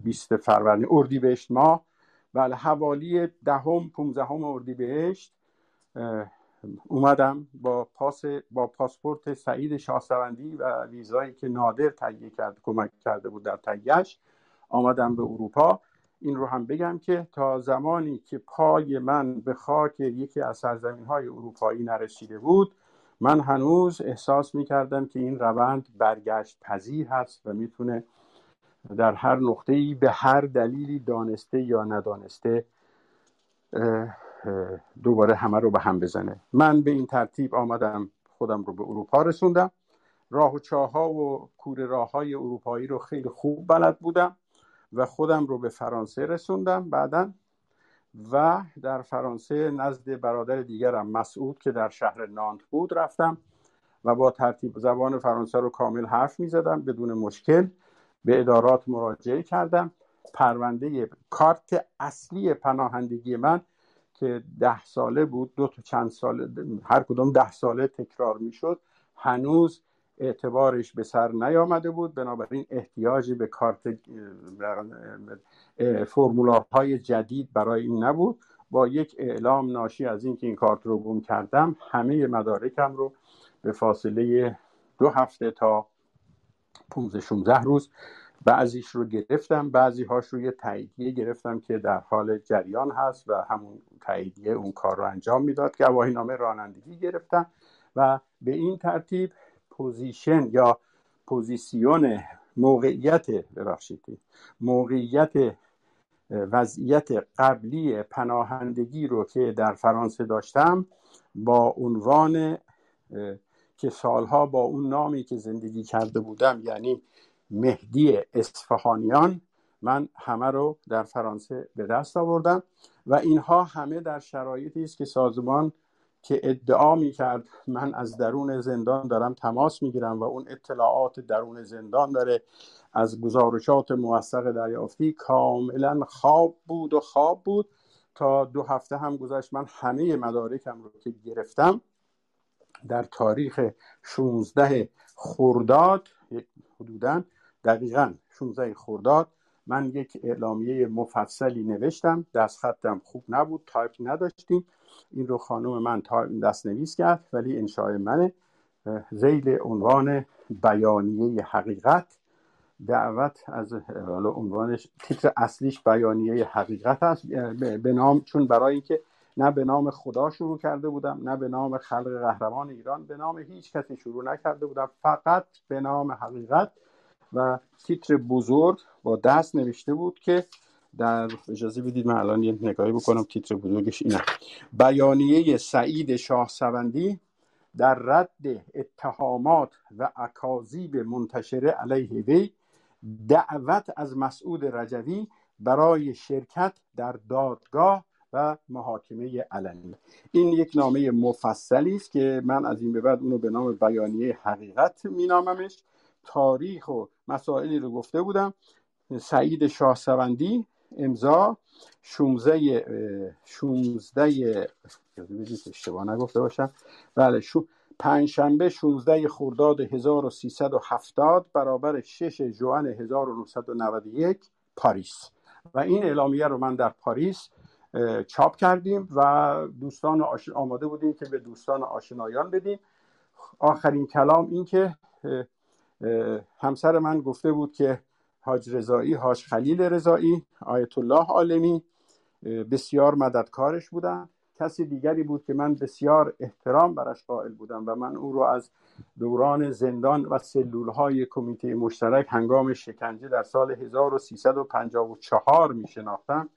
20 فروردین اردیبهشت ماه. بله حوالی دهم پونزدهم اردیبهشت اومدم با پاس با پاسپورت سعید شاهسوندی و ویزایی که نادر تهیه کرد کمک کرده بود در تهیهش آمدم به اروپا. این رو هم بگم که تا زمانی که پای من به خاک یکی از سرزمین های اروپایی نرسیده بود من هنوز احساس می کردم که این روند برگشت پذیر هست و می‌تونه در هر نقطه ای به هر دلیلی دانسته یا ندانسته دوباره همه رو به هم بزنه. من به این ترتیب آمدم خودم رو به اروپا رسوندم. راه و چاها و کوره راه های اروپایی رو خیلی خوب بلد بودم و خودم رو به فرانسه رسوندم. بعدا و در فرانسه نزد برادر دیگرم مسعود که در شهر نانت بود رفتم و با ترتیب زبان فرانسه رو کامل حرف می زدم بدون مشکل به ادارات مراجعه کردم. پرونده کارت اصلی پناهندگی من که ده ساله بود دو تا چند ساله هر کدوم ده ساله تکرار می‌شد هنوز اعتبارش به سر نیامده بود. بنابراین احتیاجی به کارت فرمولارهای جدید برای این نبود. با یک اعلام ناشی از اینکه این کارت رو گم کردم همه مدارکم رو به فاصله دو هفته تا 15 16 روز بعضیش رو گرفتم. بعضی هاش رو یه تاییدیه گرفتم که در حال جریان هست و همون تاییدیه اون کار رو انجام می‌داد. گواهی نامه رانندگی گرفتم و به این ترتیب position یا position موقعیت ببخشید موقعیت وضعیت قبلی پناهندگی رو که در فرانسه داشتم با عنوان که سالها با اون نامی که زندگی کرده بودم یعنی مهدی اصفهانیان من همه رو در فرانسه به دست آوردم و اینها همه در شرایطی است که سازمان که ادعا می کرد من از درون زندان دارم تماس می گیرم و اون اطلاعات درون زندان داره از گزارشات موثق دریافتی کاملا خواب بود و خواب بود. تا دو هفته هم گذشت من همه مدارکم رو که گرفتم در تاریخ 16 خرداد حدودا دقیقا 16 خرداد من یک اعلامیه مفصلی نوشتم. دست خطم خوب نبود تایپ نداشتیم. این رو خانم من دست نویس کرد ولی انشای منه. زیل عنوان بیانیه حقیقت. دعوت از عنوانش تیتر اصلیش بیانیه حقیقت است. به نام چون برای اینکه نه به نام خدا شروع کرده بودم نه به نام خلق قهرمان ایران به نام هیچ کسی شروع نکرده بودم. فقط به نام حقیقت و تیتر بزرگ با دست نوشته بود که در اجازه بدید من الان یه نگاهی بکنم تیتر بزرگش اینه بیانیه سعید شاه سوندی در رد اتهامات و اکاذیب منتشره علیه وی دعوت از مسعود رجوی برای شرکت در دادگاه و محاکمه علنی. این یک نامه مفصلی است که من از این به بعد اونو به نام بیانیه حقیقت میناممش. تاریخ و مسائلی رو گفته بودم. سعید شاهسوندی امضا. 16 16 اشتباه نگفته باشم. بله شو پنجشنبه 16 خرداد 1370 برابر 6 جوان 1991 پاریس. و این اعلامیه رو من در پاریس چاپ کردیم و دوستان آماده بودیم که به دوستان آشنایان بدیم. آخرین کلام این که همسر من گفته بود که حاج رضایی حاج خلیل رضایی آیت الله عالمی بسیار مددکارش بودن. کسی دیگری بود که من بسیار احترام برش قائل بودم و من او رو از دوران زندان و سلول های کمیته مشترک هنگام شکنجه در سال 1354 می شناختم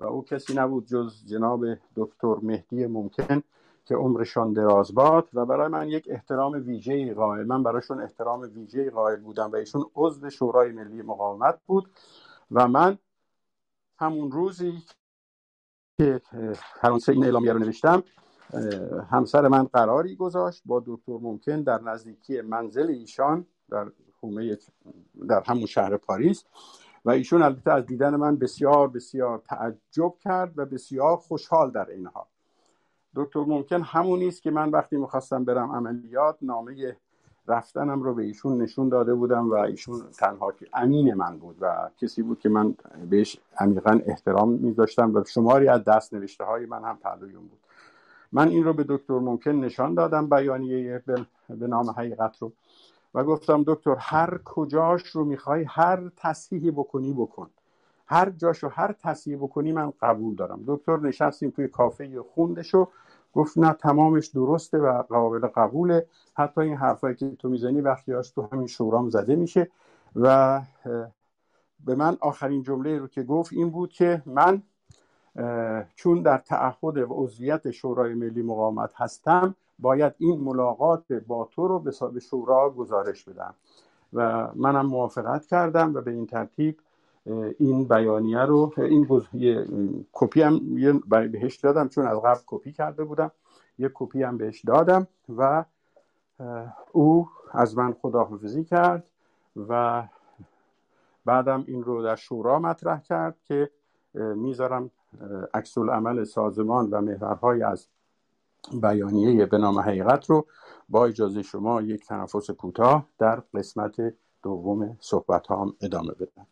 و او کسی نبود جز جناب دکتر مهدی ممکن که عمرشان دراز باد و برای من یک احترام ویژه قائل من برایشون احترام ویژه قائل بودم و ایشون عضو شورای ملی مقاومت بود و من همون روزی که فرانسه این اعلامیه رو نوشتم همسر من قراری گذاشت با دکتر ممکن در نزدیکی منزل ایشان در حومه در همون شهر پاریس و ایشون البته از دیدن من بسیار بسیار تعجب کرد و بسیار خوشحال در این حال. دکتر ممکن همونی است که من وقتی می‌خواستم برم عملیات نامه رفتنم رو به ایشون نشون داده بودم و ایشون تنها که امین من بود و کسی بود که من بهش عمیقا احترام میذاشتم و شماری از دست نوشته های من هم پهلوی بود. من این رو به دکتر ممکن نشان دادم بیانیه به نام حقیقت رو و گفتم دکتر هر کجاش رو می‌خوای هر تصحیحی بکنی بکن. هر جاش رو هر تصحیح بکنی من قبول دارم. دکتر نشستیم توی کافه خوندش و گفت نه تمامش درسته و قابل قبوله. حتی این حرفایی که تو می‌زنی وقتی هاش تو همین شورام زده میشه. و به من آخرین جمله رو که گفت این بود که من چون در تعهد و عضویت شورای ملی مقاومت هستم باید این ملاقات با تو رو به شورا گزارش بدم. و منم موافقت کردم و به این ترتیب این بیانیه رو این کپی هم بهش دادم چون از قبل کپی کرده بودم. یه کپی هم بهش دادم و او از من خداحافظی کرد و بعدم این رو در شورا مطرح کرد که می‌ذارم عکس عمل سازمان و محورهای از بیانیه به نام حقیقت رو با اجازه شما یک تنفس کوتاه در قسمت دوم صحبت هم ادامه بدم.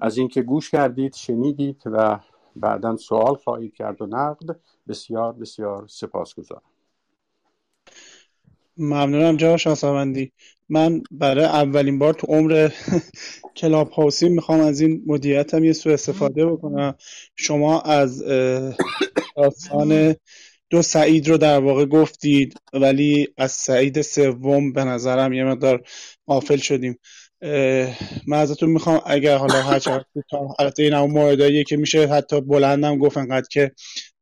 از اینکه گوش کردید شنیدید و بعدا سوال خواهید کرد و نقد بسیار بسیار سپاسگزارم. ممنونم جناب شاسوندی من برای اولین بار تو عمر کلاب هاوسی می‌خوام از این مدیریتم یه سو استفاده بکنم. شما از داستان دو سعید رو در واقع گفتید ولی از سعید سوم به نظرم یه مقدار غافل شدیم. من ازتون می‌خوام اگر حالا هر چقدر البته این مورداییه که میشه حتی بلندم گفت انقدر که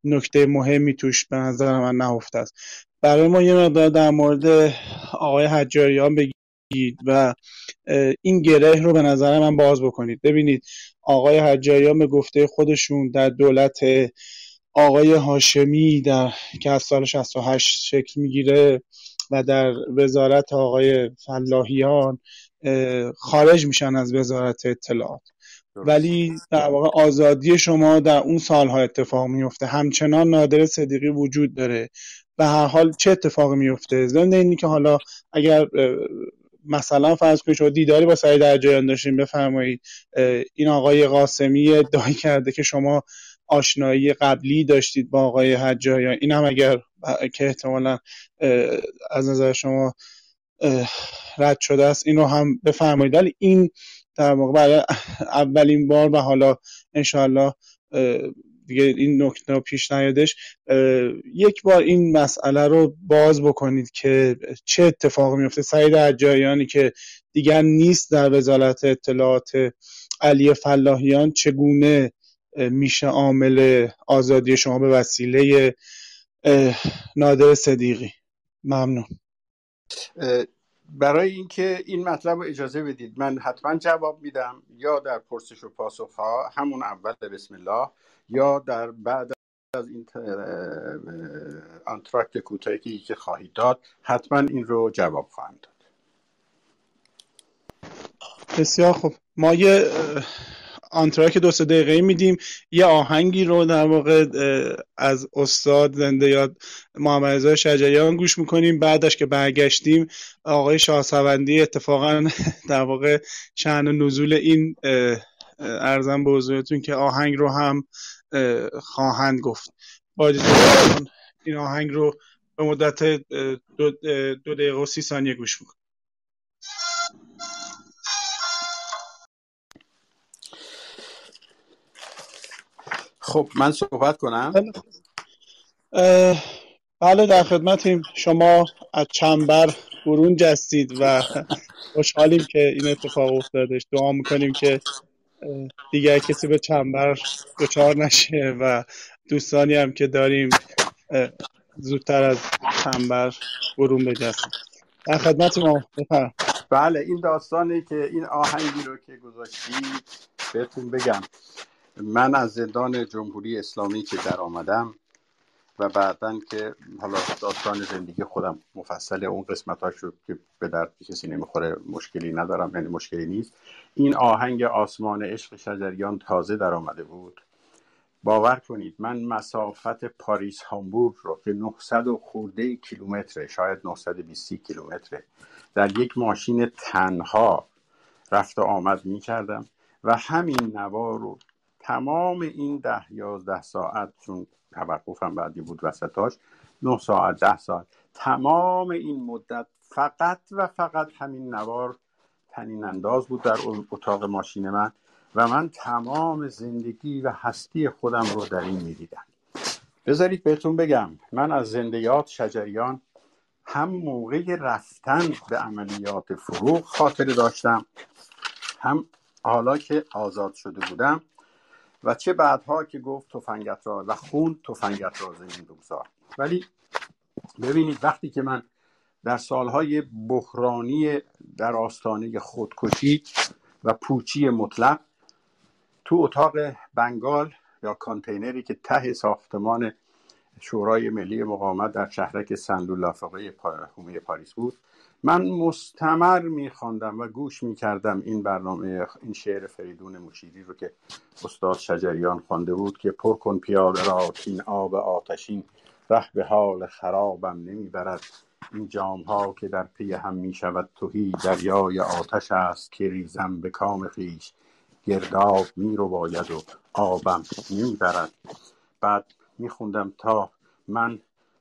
نکته مهمی توش به نظر من نهفته است. برای ما یه مقدار در مورد آقای حجاریان بگید و این گره رو به نظر من باز بکنید. ببینید آقای حجاریان به گفته خودشون در دولت آقای هاشمی در که از سال 68 شکل می‌گیره و در وزارت آقای فلاحیان خارج میشن از وزارت اطلاعات. ولی در واقع آزادی شما در اون سالها اتفاق میفته. همچنان نادر صدیقی وجود داره. به هر حال چه اتفاقی میفته؟ ضمن اینی که حالا اگر مثلا فرض کنید شما دیداری با سعید ارجایان داشتین بفرمایید این آقای قاسمی ادعای کرده که شما آشنایی قبلی داشتید با آقای حجایان این هم اگر که احتمالا از نظر شما رد شده است. این رو هم بفرمایید. ولی این در واقع برای اولین بار و حالا انشاءالله دیگه این نکته پیش نیادش. یک بار این مسئله رو باز بکنید که چه اتفاقی میفته. سعید عجایانی که دیگر نیست در وزارت اطلاعات علی فلاحیان چگونه میشه عامل آزادی شما به وسیله نادر صدیقی؟ ممنون. برای اینکه این مطلب رو اجازه بدید من حتما جواب میدم یا در پرسش و پاسخ ها همون اول بسم الله یا در بعد از این آنتراکت کوتاهی که خواهید داد حتما این رو جواب خواهم داد. بسیار خوب. ما یه آنتراک دو سه دقیقه میدیم یه آهنگی رو در واقع از استاد زنده یاد محمد رضا شجریان گوش می‌کنیم. بعدش که برگشتیم آقای شاهسوندی اتفاقا در واقع شعن نزول این ارزم به حضورتون که آهنگ رو هم خواهند گفت. این آهنگ رو به مدت دو, دو دقیقه و سی ثانیه گوش می‌کنیم خب من صحبت کنم. بله. در خدمتیم. شما از چنبر برون جستید و خوشحالیم که این اتفاق افتادش دعا می‌کنیم که دیگر کسی به چنبر دچار نشه و دوستانی هم که داریم زودتر از چنبر برون بجستیم. در خدمت ما بفرم بله این داستانی که این آهنگی رو که گذاشتید بهتون بگم. من از زندان جمهوری اسلامی که در آمدم و بعدا که حالا داستان زندگی خودم مفصل اون قسمت ها شد که به درد کسی نمی‌خوره مشکلی ندارم یعنی مشکلی نیست. این آهنگ آسمان عشق شجریان تازه در آمده بود. باور کنید من مسافت پاریس هامبورگ رو که 900 خورده کیلومتره شاید 920 کیلومتره در یک ماشین تنها رفت و آمد می کردم و همین نوا رو تمام این ده یازده ساعت چون توقفم بعدی بود وسطاش نه ساعت ده ساعت. تمام این مدت فقط و فقط همین نوار تنین انداز بود در اتاق ماشین من و من تمام زندگی و هستی خودم رو در این می‌دیدم. بذارید بهتون بگم من از زندیات شجریان هم موقع رفتن به عملیات فروغ خاطر داشتم هم حالا که آزاد شده بودم و چه بعدها که گفت تفنگت را و خون تفنگت را زمین بگذار. ولی ببینید وقتی که من در سالهای بحرانی در آستانه خودکشی و پوچی مطلق تو اتاق بنگال یا کانتینری که ته ساختمان شورای ملی مقاومت در شهرک سندولافقه حومه پاریس بود من مستمر میخواندم و گوش می‌کردم این برنامه این شعر فریدون مشیری رو که استاد شجریان خوانده بود که پر کن پیاله را این آب آتشین ره به حال خرابم نمی‌برد. این جام ها که در پی هم می شود تهی دریای آتش است که ریزم به کام خویش گرداب می رباید و آبم می‌برد. بعد میخوندم تا من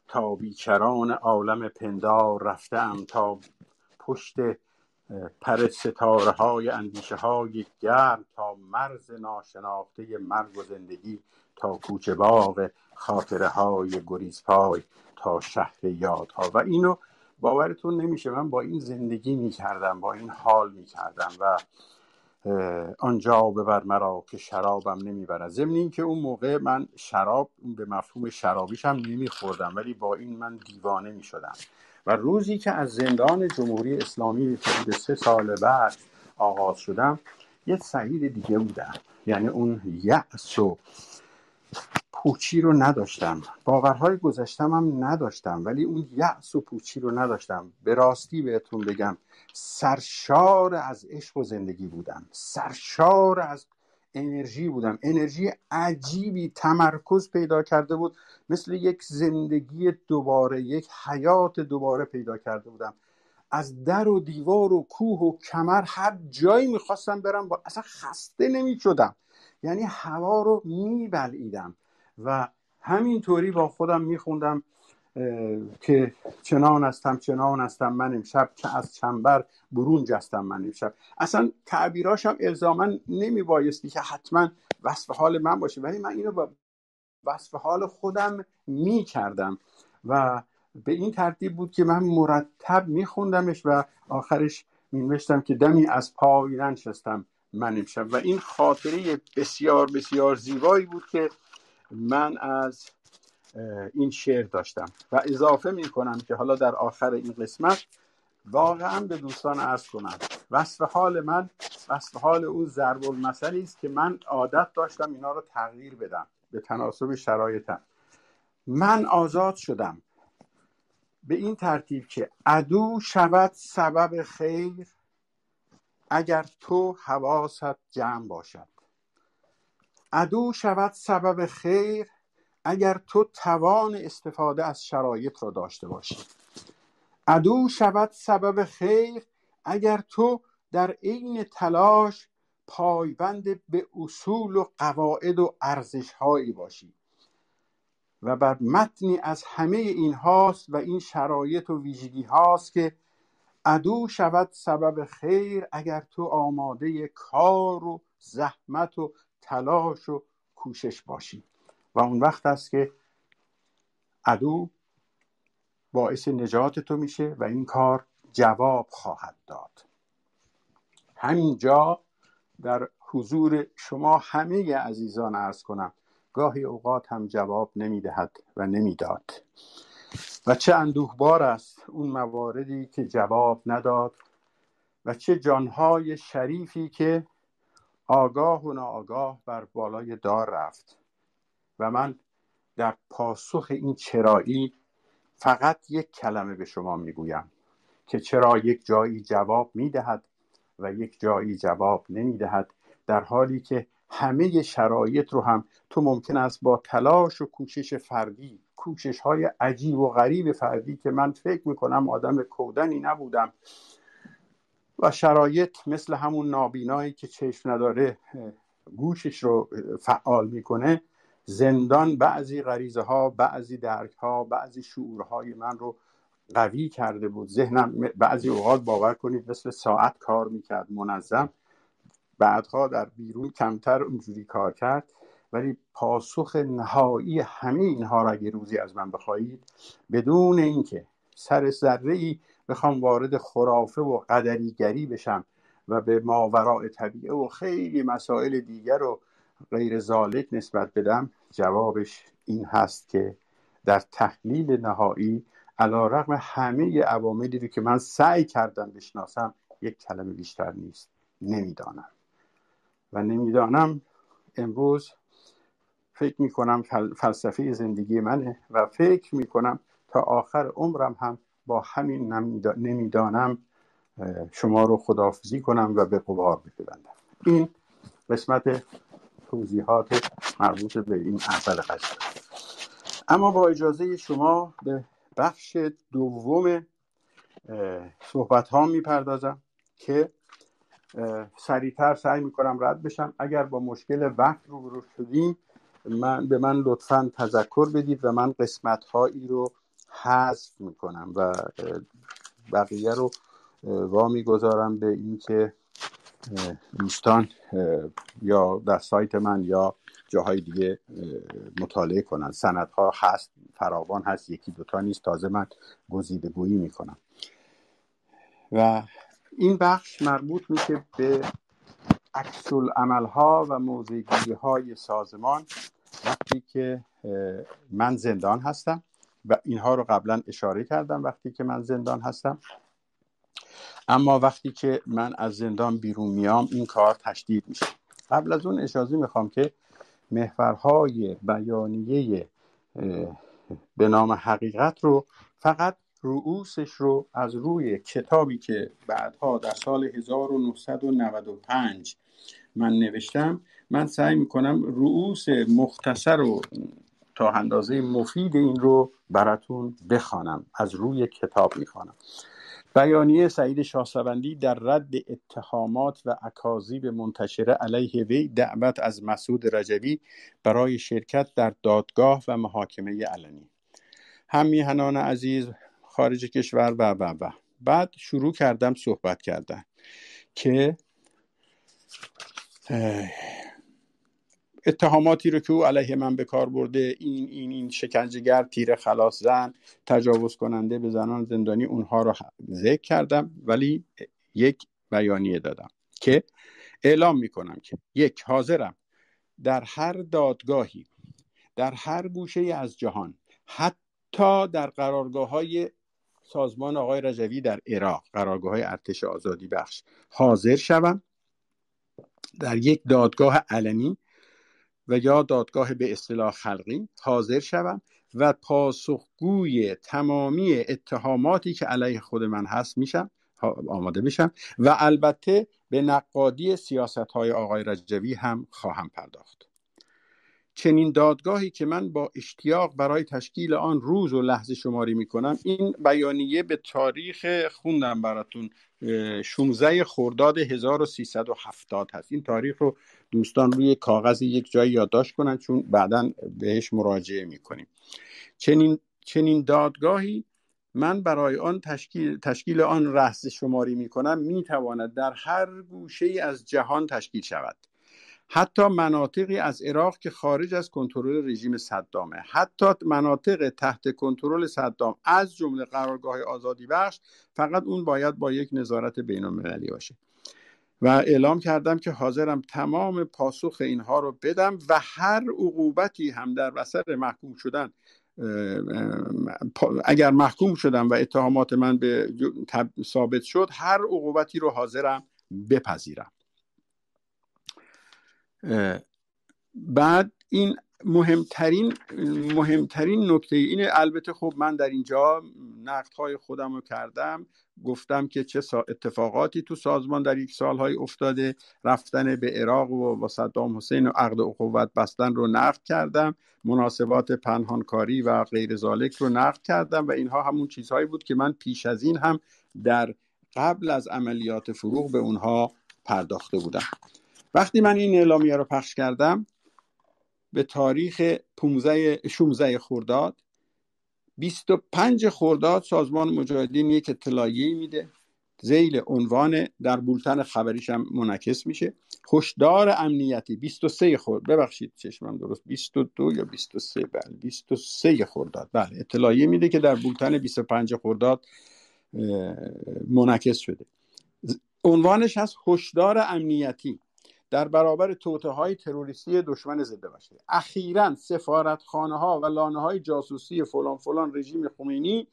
تا بیچران عالم پندار رفتم تا پشت پر ستاره های اندیشه های گرم تا مرز ناشناخته مرگ و زندگی تا کوچه باغ خاطره های گریز پای تا شهر یادها. و اینو باورتون نمیشه من با این زندگی می‌کردم با این حال می‌کردم و آنجا ببر مرا که شرابم نمی‌برد. ضمن اینکه اون موقع من شراب به مفهوم شرابیش هم نمیخوردم ولی با این من دیوانه می‌شدم. و روزی که از زندان جمهوری اسلامی به سه سال بعد آغاز شدم یه سعید دیگه بودم. یعنی اون یأس و پوچی رو نداشتم. باورهای گذشتم هم نداشتم ولی اون یأس و پوچی رو نداشتم. به راستی بهتون بگم سرشار از عشق و زندگی بودم. سرشار از انرژی بودم. انرژی عجیبی تمرکز پیدا کرده بود. مثل یک زندگی دوباره یک حیات دوباره پیدا کرده بودم. از در و دیوار و کوه و کمر هر جایی می‌خواستم برم با اصلا خسته نمی شدم یعنی هوا رو میبلعیدم. و همینطوری با خودم میخوندم که چنان هستم چنان هستم من امشب که از چنبر برون جستم من امشب. اصلا تعبیراش هم الزاما نمی بایستی که حتما وصف حال من باشه ولی من اینو با وصف حال خودم می کردم و به این ترتیب بود که من مرتب می خوندمش و آخرش می نوشتم که دمی از پای ننشستم من امشب. و این خاطره بسیار بسیار زیبایی بود که من از این شعر داشتم و اضافه می کنم که حالا در آخر این قسمت واقعا به دوستان ارز کنم. وصف حال من وصف حال او ضرب المثلی است که من عادت داشتم اینا رو تغییر بدم به تناسب شرایطم. من آزاد شدم به این ترتیب که عدو شود سبب خیر اگر تو حواست جمع باشد. عدو شود سبب خیر اگر تو توان استفاده از شرایط را داشته باشی. عدو شود سبب خیر اگر تو در عین تلاش پایبند به اصول و قواعد و ارزش هایی باشی و بر متنی از همه این هاست و این شرایط و ویژگی هاست که عدو شود سبب خیر اگر تو آماده کار و زحمت و تلاش و کوشش باشی و اون وقت است که عدو باعث نجات تو میشه و این کار جواب خواهد داد. همینجا در حضور شما همه عزیزان ارز کنم گاهی اوقات هم جواب نمی‌دهد و نمی‌داد. و چه اندوهبار است اون مواردی که جواب نداد و چه جانهای شریفی که آگاه و ناآگاه بر بالای دار رفت. و من در پاسخ این چرایی فقط یک کلمه به شما می‌گویم که چرا یک جایی جواب می‌دهد و یک جایی جواب نمی‌دهد در حالی که همه شرایط رو هم تو ممکن است با تلاش و کوشش فردی کوشش های عجیب و غریب فردی که من فکر می‌کنم آدم کودنی نبودم و شرایط مثل همون نابینایی که چشم نداره گوشش رو فعال می‌کنه زندان بعضی غریزه ها بعضی درک ها بعضی شعورهای من رو قوی کرده بود. ذهنم بعضی اوقات باور کنید مثل ساعت کار می‌کرد منظم. بعدها در بیرون کمتر اونجوری کار کرد. ولی پاسخ نهایی همه اینها را اگه روزی از من بخواهید بدون اینکه سر ذره ای بخوام وارد خرافه و قدریگری بشم و به ماوراء طبیعه و خیلی مسائل دیگر رو غیر زالک نسبت بدم جوابش این هست که در تحلیل نهایی علا رقم همه عواملی رو که من سعی کردم بشناسم یک کلمه بیشتر نیست. نمی‌دانم. و نمی‌دانم امروز فکر می‌کنم فلسفه زندگی منه و فکر می‌کنم تا آخر عمرم هم با همین نمی‌دانم شما رو خداحافظی کنم و به قبار بپیوندم این قسمت توضیحات مربوط به این اول قضیه. اما با اجازه شما به بخش دوم صحبت ها می‌پردازم که سریعتر سعی می‌کنم رد بشم. اگر با مشکل وقت رو شدیم من به من لطفا تذکر بدید و من قسمت هایی رو حذف می‌کنم و بقیه رو وا می‌گذارم به اینکه دوستان یا در سایت من یا جاهای دیگه مطالعه کنن. سندها هست فراوان هست یکی دوتا نیست. تازه من گزیده گویی می‌کنم. و این بخش مربوط میشه به عکس ها و موضعگیری های سازمان. وقتی که من زندان هستم و اینها رو قبلا اشاره کردم وقتی که من زندان هستم. اما وقتی که من از زندان بیرون میام این کار تشدید میشه. قبل از اون اجازه می‌خوام که محورهای بیانیه به نام حقیقت رو فقط رؤوسش رو از روی کتابی که بعدها در سال 1995 من نوشتم من سعی می‌کنم رؤوس مختصر و تا اندازه مفید این رو براتون بخوانم. از روی کتاب می‌خوانم. بیانیه سعید شاهسوندی در رد اتهامات و اکاذیب منتشره علیه وی دعوت از مسعود رجوی برای شرکت در دادگاه و محاکمه علنی. هم میهنان عزیز خارج کشور و و و. بعد شروع کردم صحبت کردن که اتهاماتی رو که او علیه من به کار برده این این این شکنجهگر تیر خلاص زن تجاوز کننده به زنان زندانی اونها رو ذکر کردم. ولی یک بیانیه دادم که اعلام می‌کنم که یک حاضرم در هر دادگاهی در هر گوشه از جهان حتی در قرارگاه های سازمان آقای رجوی در عراق قرارگاه های ارتش آزادی بخش حاضر شوم در یک دادگاه علنی و یا دادگاه به اصطلاح خلقی حاضر شوم و پاسخگوی تمامی اتهاماتی که علیه خود من هست میشم آماده بشم و البته به نقادی سیاست های آقای رجوی هم خواهم پرداخت. چنین دادگاهی که من با اشتیاق برای تشکیل آن روز و لحظه شماری می کنم این بیانیه به تاریخ خوندم براتون 16 خرداد 1370 هست. این تاریخ رو دوستان روی کاغذ یک جایی یادداشت کنن چون بعدا بهش مراجعه می کنیم چنین, چنین دادگاهی من برای آن تشکیل, تشکیل آن رهز شماری می کنم می در هر گوشه از جهان تشکیل شود. حتی مناطقی از عراق که خارج از کنترل رژیم صدامه. حتی مناطق تحت کنترل صدام از جمله قرارگاه آزادی بخش فقط اون باید با یک نظارت بین المللی باشه. و اعلام کردم که حاضرم تمام پاسخ اینها رو بدم و هر عقوبتی هم در وسط محکوم شدن اگر محکوم شدم و اتهامات من به ثابت شد هر عقوبتی رو حاضرم بپذیرم. بعد این مهمترین مهمترین نکته اینه البته خب من در اینجا نقد های خودم رو کردم گفتم که چه اتفاقاتی تو سازمان در یک سالهای افتاده. رفتن به عراق و با صدام حسین و عقد قوت بستن رو نقد کردم. مناسبات پنهانکاری و غیر زالک رو نقد کردم و اینها همون چیزهایی بود که من پیش از این هم در قبل از عملیات فروغ به اونها پرداخته بودم. وقتی من این اعلامیه رو پخش کردم به تاریخ 15 16 خرداد 25 خرداد سازمان مجاهدین یک اطلاعیه میده. زیل عنوان در بولتن خبریش هم منعکس میشه. هشدار امنیتی 23 خورد ببخشید چشمم درست 22 یا 23 بله 23 خرداد. بله اطلاعیه میده که در بولتن 25 خرداد منعکس شده. عنوانش هست هشدار امنیتی. در برابر توته های تروریستی دشمن ضد بشری. اخیرا سفارتخانه ها و لانه های جاسوسی فلان فلان رژیم خمینی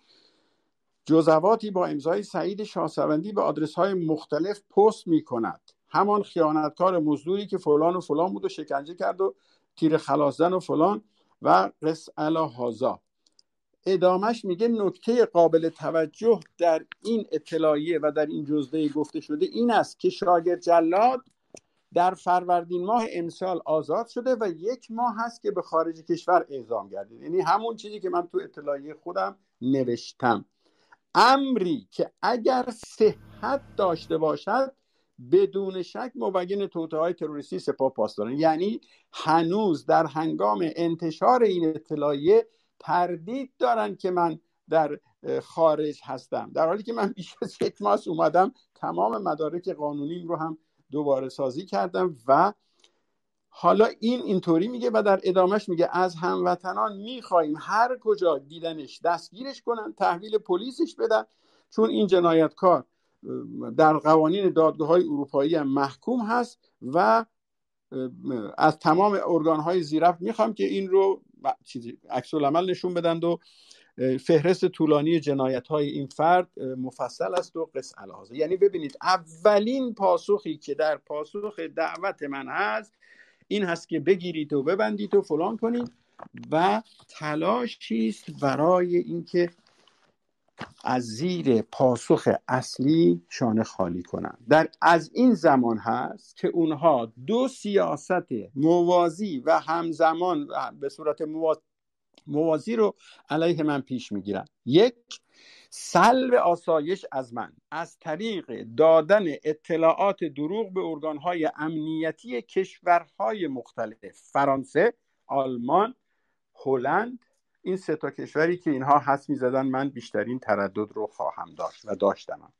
جزواتی با امضای سعید شاهسوندی به آدرس های مختلف پست می کند همان خیانتکار مزدوری که فلان و فلان بود و شکنجه کرد و تیر خلاص و فلان و قص هازا ادامش میگه نکته قابل توجه در این اطلاعیه و در این جزده گفته شده این است که شاگرد جلاد در فروردین ماه امسال آزاد شده و یک ماه هست که به خارج کشور اعزام گردید. یعنی همون چیزی که من تو اطلاعیه خودم نوشتم. امری که اگر صحت داشته باشد بدون شک مبین توته های تروریستی سپاه پاسداران. یعنی هنوز در هنگام انتشار این اطلاعیه تردید دارن که من در خارج هستم. در حالی که من بیش از یک ماه اومدم تمام مدارک قانونیم رو هم دوباره سازی کردم و حالا این اینطوری میگه و در ادامهش میگه از هموطنان می‌خواهیم هر کجا دیدنش دستگیرش کنن تحویل پلیسش بدن چون این جنایتکار در قوانین دادگاه های اروپایی هم محکوم هست و از تمام ارگان های زیرفت می‌خوام که این رو عکس عمل نشون بدند و فهرست طولانی جنایت های این فرد مفصل است و قص الهازه یعنی ببینید اولین پاسخی که در پاسخ دعوت من هست این هست که بگیرید و ببندید و فلان کنید و تلاشی است برای اینکه از زیر پاسخ اصلی شانه خالی کنند. در از این زمان هست که اونها دو سیاست موازی و همزمان به صورت موازی رو علیه من پیش می‌گیرن یک سلب آسایش از من. از طریق دادن اطلاعات دروغ به ارگانهای امنیتی کشورهای مختلف فرانسه آلمان هلند این سه تا کشوری که اینها حس می‌زدن من بیشترین تردد رو خواهم داشت و داشتم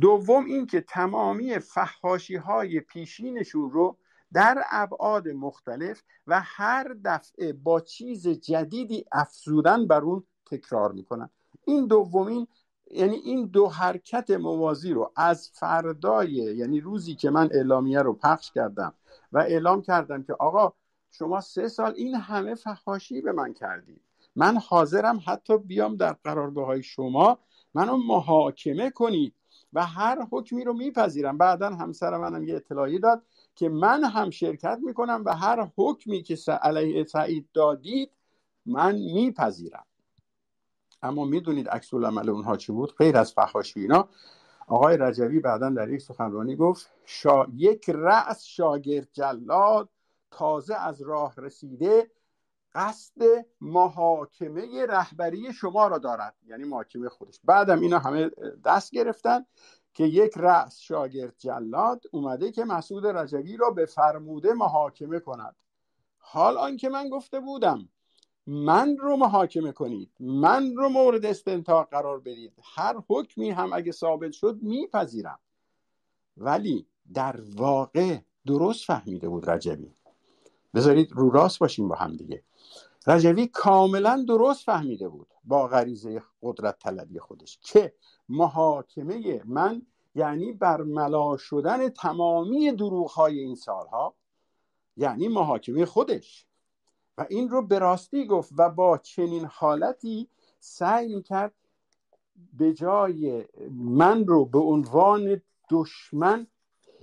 دوم اینکه تمامی فحاشی های پیشینشون رو در ابعاد مختلف و هر دفعه با چیز جدیدی افزودن بر اون تکرار می‌کنن. این دومین یعنی این دو حرکت موازی رو از فردای یعنی روزی که من اعلامیه رو پخش کردم و اعلام کردم که آقا شما سه سال این همه فحاشی به من کردید من حاضرم حتی بیام در قرارگاه های شما منو محاکمه کنید و هر حکمی رو میپذیرم. بعدا همسر منم یه اطلاعی داد که من هم شرکت می‌کنم و هر حکمی که علیه سعید دادید من میپذیرم. اما می‌دونید عکس عمل اونها چی بود؟ غیر از فحاشی اینا. آقای رجوی بعدا در یک سخنرانی گفت شا... یک رأس شاگرد جلاد تازه از راه رسیده قصد محاکمه رهبری شما را دارد. یعنی محاکمه خودش. بعدم اینا همه دست گرفتن. که یک رأس شاگرد جلاد اومده که مسعود رجوی را به فرموده محاکمه کند. حال آنکه من گفته بودم من رو محاکمه کنید من رو مورد استنتاق قرار بدید. هر حکمی هم اگه ثابت شد میپذیرم. ولی در واقع درست فهمیده بود رجوی. بذارید رو راست باشیم با هم دیگه. رجوی کاملا درست فهمیده بود با غریزه قدرت طلبی خودش که محاکمه من یعنی برملا شدن تمامی دروغ های این سالها یعنی محاکمه خودش. و این رو به راستی گفت و با چنین حالتی سعی می‌کرد به جای من رو به عنوان دشمن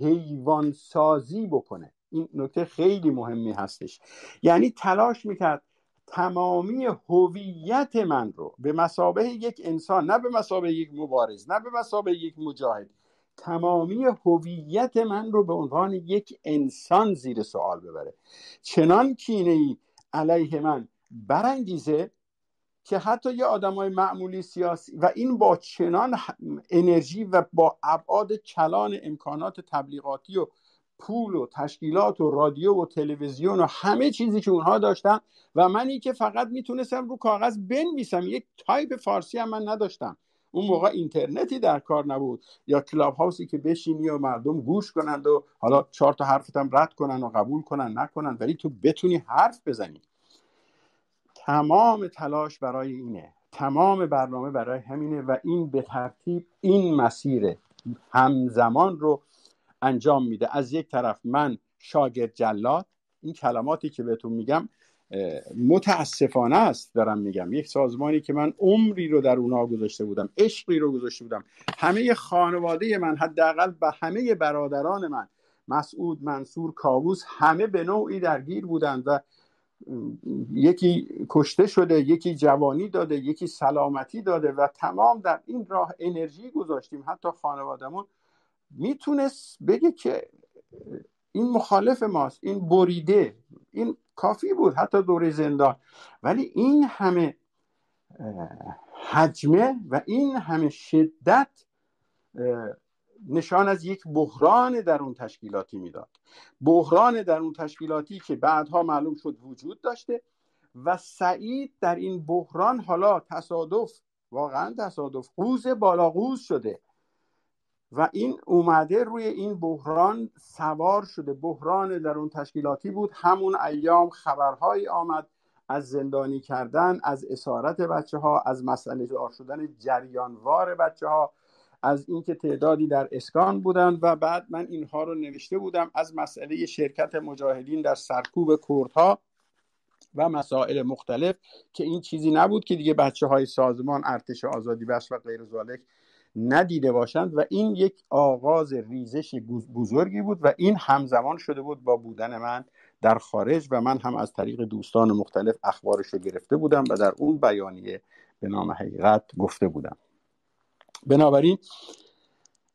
حیوان سازی بکنه. این نکته خیلی مهمی هستش. یعنی تلاش می‌کرد تمامی هویت من رو به مسابه یک انسان نه به مسابه یک مبارز نه به مسابه یک مجاهد تمامی هویت من رو به عنوان یک انسان زیر سوال ببره. چنان کینه ای علیه من برانگیزه که حتی یه های معمولی سیاسی و این با چنان انرژی و با ابعاد کلان امکانات تبلیغاتی و پول و تشکیلات و رادیو و تلویزیون و همه چیزی که اونها داشتن و منی که فقط می‌تونستم رو کاغذ بنویسم یک تایپ فارسی هم من نداشتم. اون موقع اینترنتی در کار نبود. یا Clubhouse ی که بشینی و مردم گوش کنند و حالا چهار تا حرفتم رد کنن و قبول کنن نکنن ولی تو بتونی حرف بزنی. تمام تلاش برای اینه. تمام برنامه برای همینه و این به ترتیب این مسیر همزمان رو انجام میده. از یک طرف من شاگرد جلاد این کلماتی که بهتون میگم متاسفانه است دارم میگم. یک سازمانی که من عمری رو در اونا گذاشته بودم عشقی رو گذاشته بودم. همه خانواده من حداقل به همه برادران من مسعود منصور کاووس همه به نوعی درگیر بودند و یکی کشته شده یکی جوانی داده یکی سلامتی داده و تمام در این راه انرژی گذاشتیم. حتی خانوادمون می‌تونست بگه که این مخالف ماست این بریده این کافی بود حتی دوره زندان. ولی این همه حجمه و این همه شدت نشان از یک بحران در اون تشکیلاتی می‌داد. بحران در اون تشکیلاتی که بعدها معلوم شد وجود داشته و سعید در این بحران حالا تصادف واقعا تصادف قوز بالا قوز شده. و این اومده روی این بحران سوار شده. بحران در اون تشکیلاتی بود. همون ایام خبرهایی آمد از زندانی کردن از اسارت بچه ها از مسئله دار شدن جریانوار بچه ها از اینکه تعدادی در اسکان بودند و بعد من اینها رو نوشته بودم از مسئله شرکت مجاهدین در سرکوب کردها و مسائل مختلف که این چیزی نبود که دیگه بچه های سازمان ارتش آزادی بخش و غیر زالک ندیده باشند و این یک آغاز ریزش بزرگی بود و این همزمان شده بود با بودن من در خارج و من هم از طریق دوستان مختلف اخبارش رو گرفته بودم و در اون بیانیه به نام حقیقت گفته بودم. بنابراین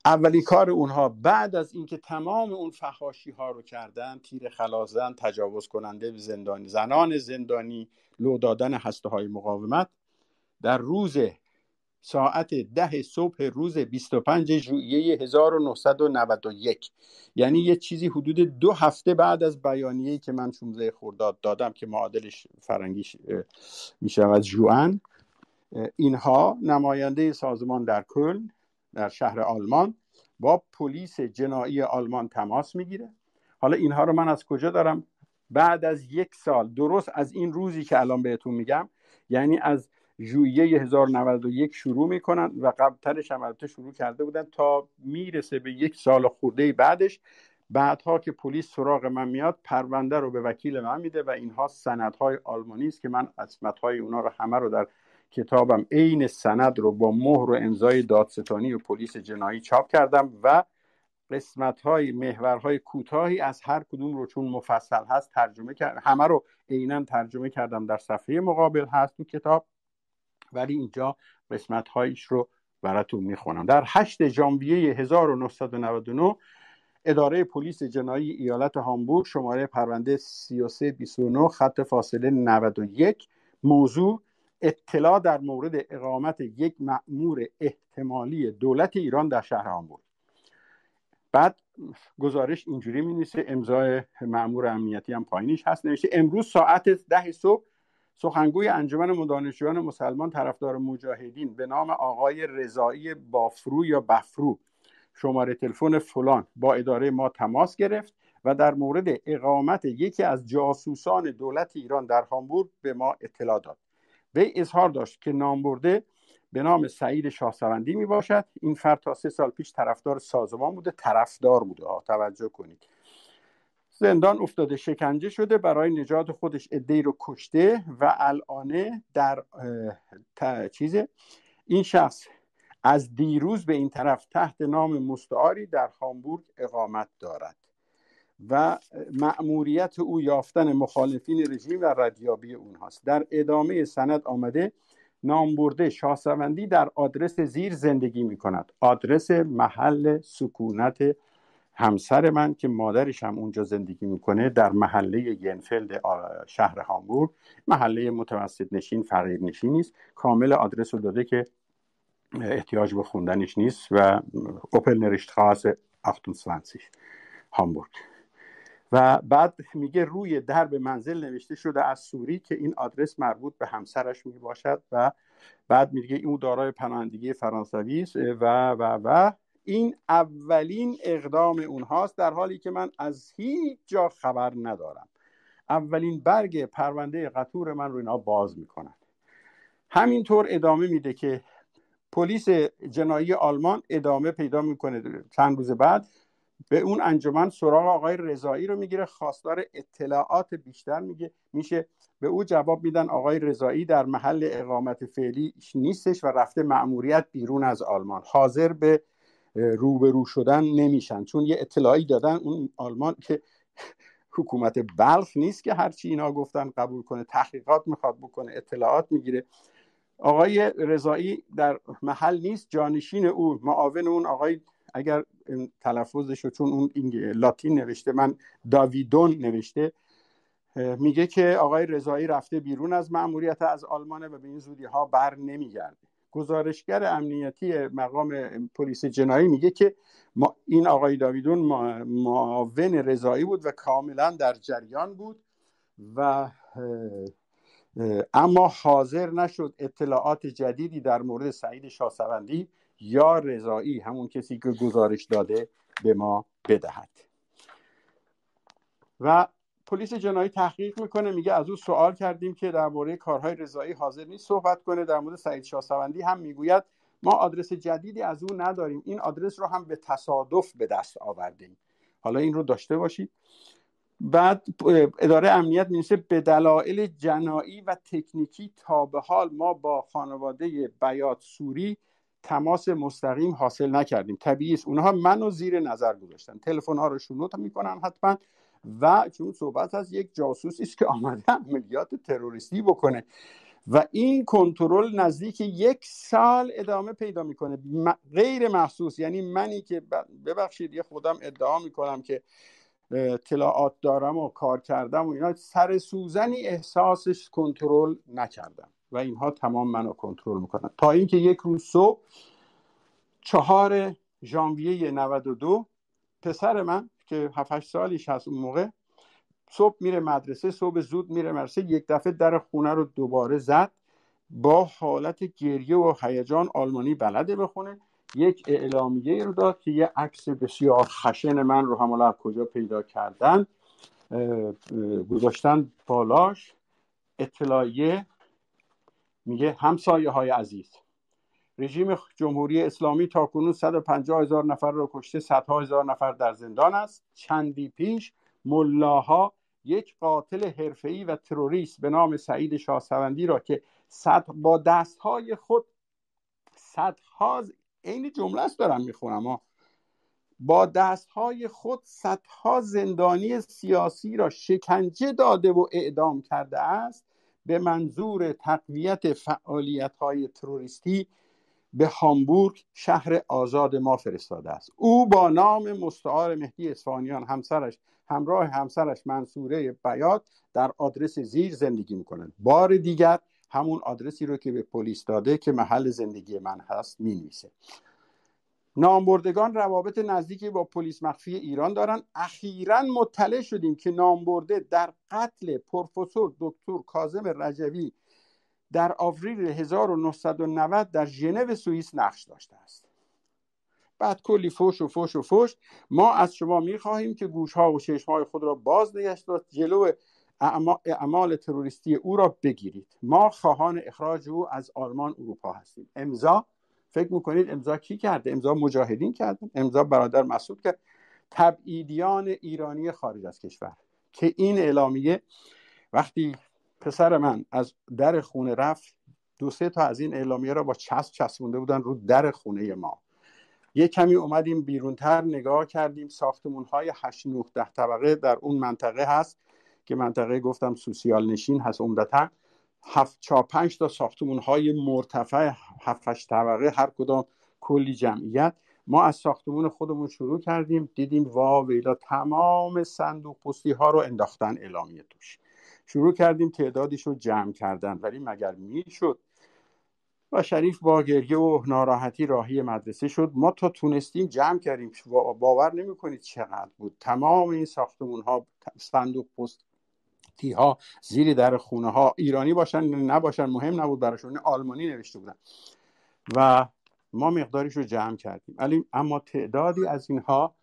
اولین کار اونها بعد از اینکه تمام اون فحاشی ها رو کردن تیر خلازن تجاوز کننده زندانی زنان زندانی لو دادن هسته های مقاومت در روز ساعت ده صبح روز 25 ژوئیه 1991 یعنی یه چیزی حدود دو هفته بعد از بیانیه‌ای که من 16 خرداد دادم که معادلش فرنگیش از جوان اینها نماینده سازمان در کلن در شهر آلمان با پلیس جنایی آلمان تماس می‌گیره. حالا اینها رو من از کجا دارم؟ بعد از یک سال درست از این روزی که الان بهتون میگم یعنی از ژوئیه 1091 شروع می‌کنن و قبلترش هم البته شروع کرده بودن تا می‌رسه به یک سال خورده بعدش. بعدها که پلیس سراغ من میاد پرونده رو به وکیل من میده و اینها سندهای آلمانی است که من اسمتهای اونا رو همه رو در کتابم عین سند رو با مهر و امضای دادستانی و پلیس جنایی چاپ کردم و قسمت های محورهای کوتاهی از هر کدوم رو چون مفصل هست ترجمه کرد همه رو عینا ترجمه کردم در صفحه مقابل هست تو کتاب. ولی اینجا قسمت هایش رو براتون می‌خونم. در 8 ژانویه 1999 اداره پلیس جنایی ایالت هامبورگ شماره پرونده 3329 خط فاصله 91 موضوع اطلاع در مورد اقامت یک مأمور احتمالی دولت ایران در شهر هامبورگ. بعد گزارش اینجوری می امضای مأمور امنیتی هم پایینش هست. نوشته امروز ساعت ده صبح سخنگوی انجمن مدانشجویان مسلمان طرفدار مجاهدین به نام آقای رضایی بافرو یا بفرو شماره تلفن فلان. با اداره ما تماس گرفت و در مورد اقامت یکی از جاسوسان دولت ایران در هامبورگ به ما اطلاع داد. وی اظهار داشت که نام برده به نام سعید شاهسوندی می باشد این فرد تا سه سال پیش طرفدار سازمان بوده طرفدار بوده. توجه کنید. زندان افتاده شکنجه شده برای نجات خودش ادهی رو کشته و الانه در چیز این شخص از دیروز به این طرف تحت نام مستعاری در هامبورگ اقامت دارد و مأموریت او یافتن مخالفین رژیم و ردیابی اونهاست. در ادامه سند آمده نامبرده شاهسوندی در آدرس زیر زندگی می کند آدرس محل سکونت همسر من که مادرش هم اونجا زندگی می‌کنه در محله ینفلد شهر هامبورگ. محله متوسط نشین فقیر نشین نیست. کامل آدرس رو داده که احتیاج به خوندنش نیست و اوپل نرشت خاص 28 هامبورگ. و بعد میگه روی درب منزل نوشته شده از سوری که این آدرس مربوط به همسرش می باشد و بعد میگه این دارای پناهندگی فرانسوی است و و و این اولین اقدام اونهاست در حالی که من از هیچ جا خبر ندارم. اولین برگ پرونده قطور من رو اینا باز می‌کنن. همینطور ادامه میده که پلیس جنایی آلمان ادامه پیدا می‌کنه چند روز بعد. به اون انجمن سراغ آقای رضایی رو می‌گیره خواستار اطلاعات بیشتر میگه میشه. به او جواب میدن آقای رضایی در محل اقامت فعلی نیستش و رفته مأموریت بیرون از آلمان. حاضر به روبرو شدن نمیشن. چون یه اطلاعی دادن اون آلمان که حکومت بلخ نیست که هرچی اینا گفتن قبول کنه تحقیقات می‌خواد بکنه اطلاعات می‌گیره. آقای رضایی در محل نیست جانشین او معاون اون آقای اگر تلفظش چون اون لاتین نوشته من داویدون نوشته میگه که آقای رضایی رفته بیرون از مأموریت از آلمانه و به این زودی ها بر نمیگرده. گزارشگر امنیتی مقام پلیس جنایی میگه که ما این آقای داویدون معاون رضایی بود و کاملا در جریان بود و اما حاضر نشد اطلاعات جدیدی در مورد سعید شاسوندی یا رضایی همون کسی که گزارش داده به ما بدهد. و پلیس جنایی تحقیق می‌کنه میگه از او سوال کردیم که درباره کارهای رضایی حاضر نیست صحبت کنه. در مورد سعید شاسوندی هم می‌گوید ما آدرس جدیدی از او نداریم. این آدرس رو هم به تصادف به دست آوردیم. حالا این رو داشته باشید. بعد اداره امنیت میشه به دلایل جنایی و تکنیکی تا به حال ما با خانواده بیات سوری تماس مستقیم حاصل نکردیم. طبیعی است. اونها منو زیر نظر گذاشتن. تلفن ها رو شنود می‌کنن حتما. و چون صحبت از یک جاسوسی است که آمده عملیات تروریستی بکنه. و این کنترل نزدیک یک سال ادامه پیدا می‌کنه. غیر محسوس یعنی منی که ببخشید یه خودم ادعا می‌کنم که اطلاعات دارم و کار کردم و اینا سر سوزنی احساسش کنترل نکردم و اینها تمام منو کنترل می‌کنن. تا اینکه یک روز صبح چهار ژانویه 92 پسر من که 7 سالیش هست اون موقع. صبح میره مدرسه صبح زود میره مدرسه یک دفعه در خونه رو دوباره زد. با حالت گریه و هیجان آلمانی بلده بخونه. یک اعلامیه رو داد که یه عکس بسیار خشن من رو هم کجا پیدا کردن گذاشتن بالاش. اطلاعیه میگه همسایه های عزیز. رژیم جمهوری اسلامی تا کنون 150 هزار نفر را کشته صدها هزار نفر در زندان است. چندی پیش ملاها یک قاتل حرفه‌ای و تروریست به نام سعید شاهسوندی را که صد با دستهای خود صدها عین جمله است دارم می‌خونم با دستهای خود صدها زندانی سیاسی را شکنجه داده و اعدام کرده است. به منظور تقویت فعالیت های تروریستی به هامبورگ شهر آزاد ما فرستاده است. او با نام مستعار مهدی اسفانیان همسرش همراه همسرش منصوره بیات در آدرس زیر زندگی می‌کنند. بار دیگر همون آدرسی رو که به پلیس داده که محل زندگی من هست می‌نویسه. نامبردگان روابط نزدیکی با پلیس مخفی ایران دارن اخیرا مطلع شدیم که نامبرده در قتل پروفسور دکتر کاظم رجوی در آوریل 1990 در ژنو سوئیس نقش داشته است. بعد کلی فوش و فوش و فوش ما از شما می‌خواهیم که گوشها و چشمهای خود را باز نگشت و جلو اعمال تروریستی او را بگیرید. ما خواهان اخراج او از آلمان اروپا هستیم. امضا فکر می‌کنید امضا کی کرده؟ امضا مجاهدین کردن. امضا برادر مسعود کرد. تبعیدیان ایرانی خارج از کشور. که این اعلامیه وقتی پسر من از در خونه رفت دو سه تا از این اعلامیه را با چسب چسبونده بودن رو در خونه ما. یه کمی اومدیم بیرونتر نگاه کردیم. ساختمون های 8 9 ده طبقه در اون منطقه هست که منطقه گفتم سوسیال نشین هست عمدتا. هفت چا پنج تا ساختمون های مرتفع هفت طبقه هر کدام کلی جمعیت. ما از ساختمون خودمون شروع کردیم. دیدیم وا ویلا تمام صندوق پستی ها رو انداختن اعلامیه توش. شروع کردیم تعدادیش رو جمع کردن. ولی مگر می‌شد؟ و شریف با گریه و ناراحتی راهی مدرسه شد. ما تا تونستیم جمع کردیم. باور نمی کنید چقدر بود. تمام این ساختمون ها صندوق پست ها زیر در خونه ها ایرانی باشن نباشن مهم نبود براشون. آلمانی نوشته بودن. و ما مقداریش رو جمع کردیم. اما تعدادی از اینها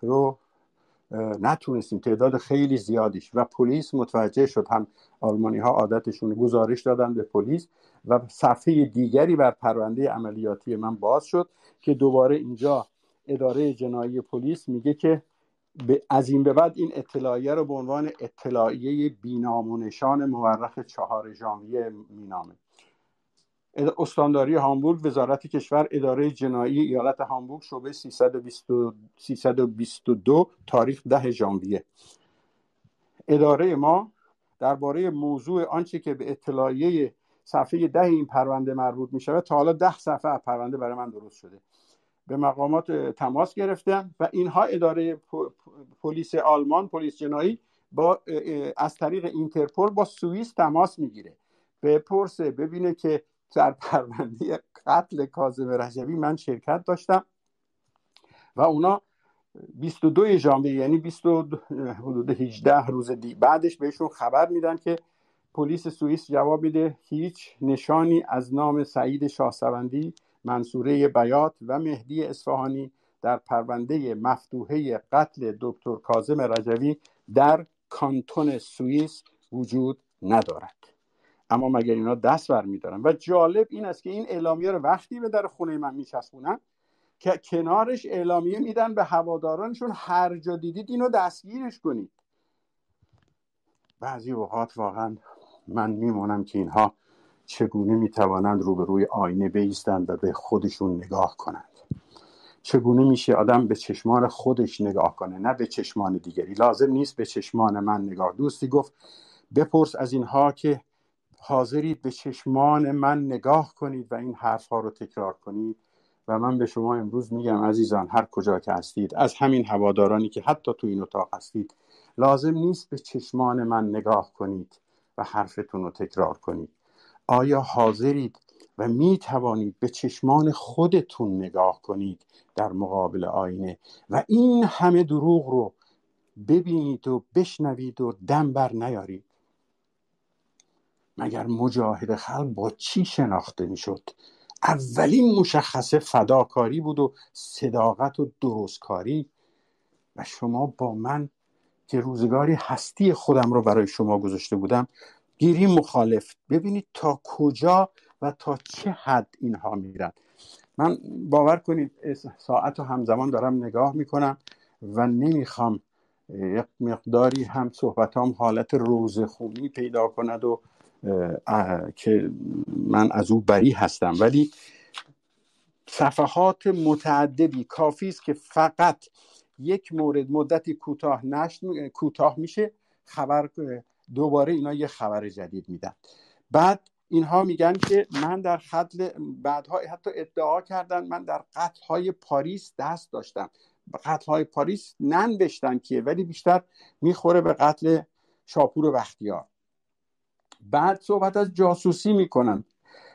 رو نتونستیم. تعداد خیلی زیادیش. و پلیس متوجه شد. هم آلمانی ها عادتشون گزارش دادن به پلیس و صفحه دیگری بر پرونده عملیاتی من باز شد که دوباره اینجا اداره جنایی پلیس میگه که از این به بعد این اطلاعیه رو به عنوان اطلاعیه بینام و نشان مورخ چهار ژانویه مینامه. استانداری هامبورگ وزارت کشور اداره جنایی ایالت هامبورگ شعبه 322 تاریخ ده ژانویه. اداره ما درباره موضوع آنچه که به اطلاعیه صفحه ده این پرونده مربوط می شود تا حالا ده صفحه پرونده برای من درست شده. به مقامات تماس گرفتم و اینها اداره پلیس آلمان پلیس جنایی با از طریق اینترپل با سوئیس تماس می‌گیره. بپرسه ببینه که در پرونده قتل کاظم رجبی من شرکت داشتم و اونا 22 ژانویه یعنی 20 حدود 18 روز دی بعدش بهشون خبر میدن که پلیس سوئیس جواب میده هیچ نشانی از نام سعید شاهسوندی منصوره بیات و مهدی اصفهانی در پرونده مفتوحه قتل دکتر کاظم رجوی در کانتون سوئیس وجود ندارد. اما مگر اینا دست برمیدارن؟ و جالب این است که این اعلامیه رو وقتی به در خونه من میچسبونن که کنارش اعلامیه میدن به هوادارانشون هر جا دیدید اینو دستگیرش کنید. بعضی اوقات واقعا من میمونم که اینها چگونه می‌توانند روبروی آینه بیستند و به خودشون نگاه کنند. چگونه میشه آدم به چشمان خودش نگاه کنه نه به چشمان دیگری؟ لازم نیست به چشمان من نگاه. دوستی گفت بپرس از اینها که حاضرید به چشمان من نگاه کنید و این حرف ها رو تکرار کنید و من به شما امروز میگم عزیزان هر کجا که هستید از همین هوادارانی که حتی تو این اتاق هستید لازم نیست به چشمان من نگاه کنید و حرفتون رو تکرار کنید. آیا حاضرید و می توانید به چشمان خودتون نگاه کنید در مقابل آینه و این همه دروغ رو ببینید و بشنوید و دم بر نیارید؟ مگر مجاهد خلق با چی شناخته می‌شد؟ اولین مشخصه فداکاری بود و صداقت و درستکاری. و شما با من که روزگاری هستی خودم رو برای شما گذاشته بودم گیری مخالف. ببینید تا کجا و تا چه حد اینها میرن. من باور کنید ساعت و همزمان دارم نگاه می‌کنم و نمی‌خوام یک مقداری هم صحبتام حالت روزخونی پیدا کند و که من از او بری هستم. ولی صفحات متعددی کافی است که فقط یک مورد مدتی کوتاه کوتاه میشه خبر دوباره اینا یه خبر جدید میدن. بعد اینها میگن که من در قتل بعدها حتی ادعا کردن من در قتل های پاریس دست داشتم. قتل های پاریس ننوشتن کیه ولی بیشتر می‌خوره به قتل شاپور و بختیار. بعد صحبت از جاسوسی می‌کنن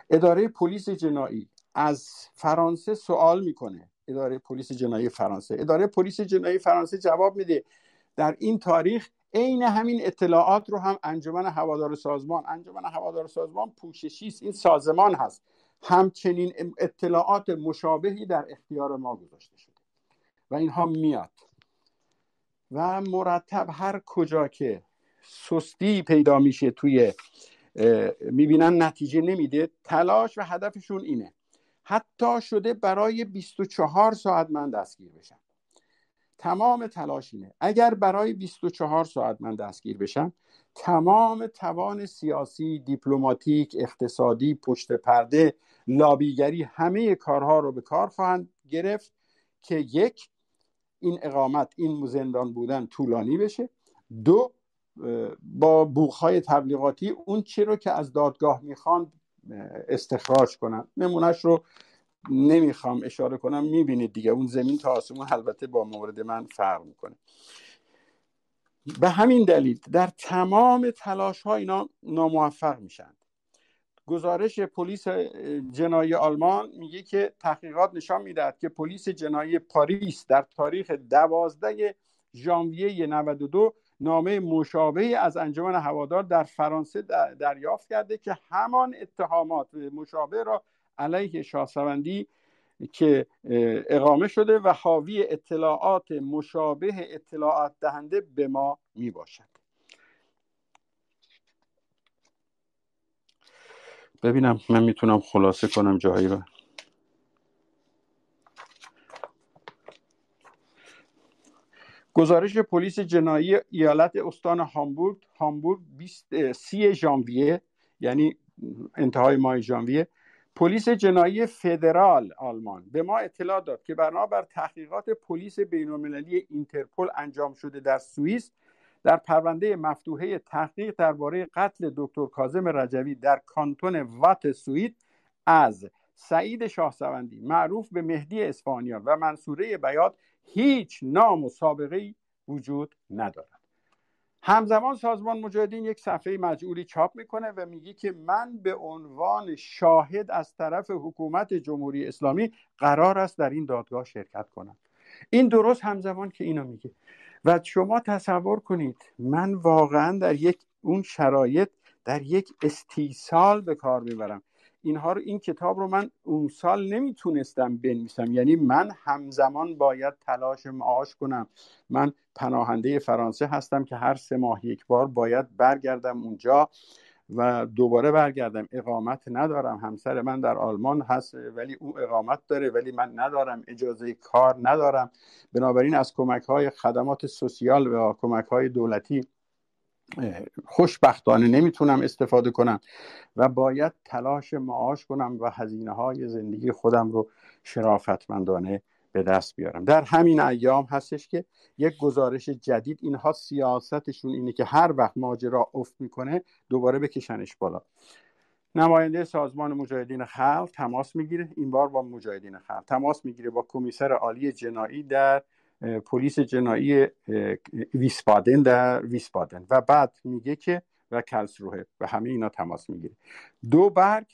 اداره پلیس جنایی از فرانسه سوال می‌کنه. اداره پلیس جنایی فرانسه. اداره پلیس جنایی فرانسه جواب میده. در این تاریخ عین همین اطلاعات رو هم انجمن هوادار سازمان انجمن هوادار سازمان پوششی است. این سازمان هست. همچنین اطلاعات مشابهی در اختیار ما گذاشته شده و اینها میاد. و مرتب هر کجا که سستی پیدا میشه توی می‌بینن نتیجه نمیده. تلاش و هدفشون اینه. حتی شده برای 24 ساعت من دستگیر بشم. تمام تلاش اینه. اگر برای 24 ساعت من دستگیر بشم تمام توان سیاسی دیپلماتیک اقتصادی پشت پرده لابیگری همه کارها رو به کار خواهند گرفت که یک این اقامت این زندان بودن طولانی بشه. دو با بوخهای تبلیغاتی اون چی رو که از دادگاه می‌خوان استخراج کنن. نمونهش رو نمی‌خوام اشاره کنم می‌بینید دیگه. اون زمین تا آسمون البته با مورد من فرق می‌کنه. به همین دلیل در تمام تلاش ها اینا ناموفق میشن. گزارش پلیس جنایی آلمان میگه که تحقیقات نشان می‌دهد که پلیس جنایی پاریس در تاریخ دوازده ژانویه 92 نامه مشابهی از انجمن هوادار در فرانسه دریافت کرده که همان اتهامات مشابه را علیه شاهسوندی که اقامه شده و حاوی اطلاعات مشابه اطلاعات دهنده به ما می باشد ببینم من می‌تونم خلاصه کنم جایی رو. گزارش پلیس جنایی ایالت استان هامبورگ هامبورگ 30 ژانویه یعنی انتهای ماه ژانویه پلیس جنایی فدرال آلمان به ما اطلاع داد که بنابر تحقیقات پلیس بین‌المللی اینترپل انجام شده در سوئیس در پرونده مفتوحه تحقیق درباره قتل دکتر کاظم رجوی در کانتون وات سوئیس از سعید شاهسوندی معروف به مهدی اسفانیان و منصوره بیات هیچ نام و سابقه وجود ندارد. همزمان سازمان مجاهدین یک صفحه مجعولی چاپ می‌کنه و میگه که من به عنوان شاهد از طرف حکومت جمهوری اسلامی قرار است در این دادگاه شرکت کنم. این درست همزمان که اینو میگه. و شما تصور کنید من واقعا در یک اون شرایط در یک استیصال به کار می‌برم. اینها رو این کتاب رو من اون سال نمی‌تونستم بنویسم. یعنی من همزمان باید تلاش معاش کنم. من پناهنده فرانسه هستم که هر سه ماه یک بار باید برگردم اونجا و دوباره برگردم. اقامت ندارم. همسر من در آلمان هست ولی او اقامت داره ولی من ندارم. اجازه کار ندارم. بنابراین از کمک های خدمات سوسیال و کمک های دولتی خوشبختانه نمی‌تونم استفاده کنم و باید تلاش معاش کنم و هزینه های زندگی خودم رو شرافتمندانه به دست بیارم. در همین ایام هستش که یک گزارش جدید اینها سیاستشون اینه که هر وقت ماجرا افت می‌کنه دوباره بکشنش بالا. نماینده سازمان مجاهدین خلق تماس می‌گیره. این بار با مجاهدین خلق تماس می‌گیره با کمیسر عالی جنایی در پلیس جنایی ویسبادن در ویسبادن. و بعد میگه که و کارلسروهه و همه اینا تماس می‌گیره. دو برگ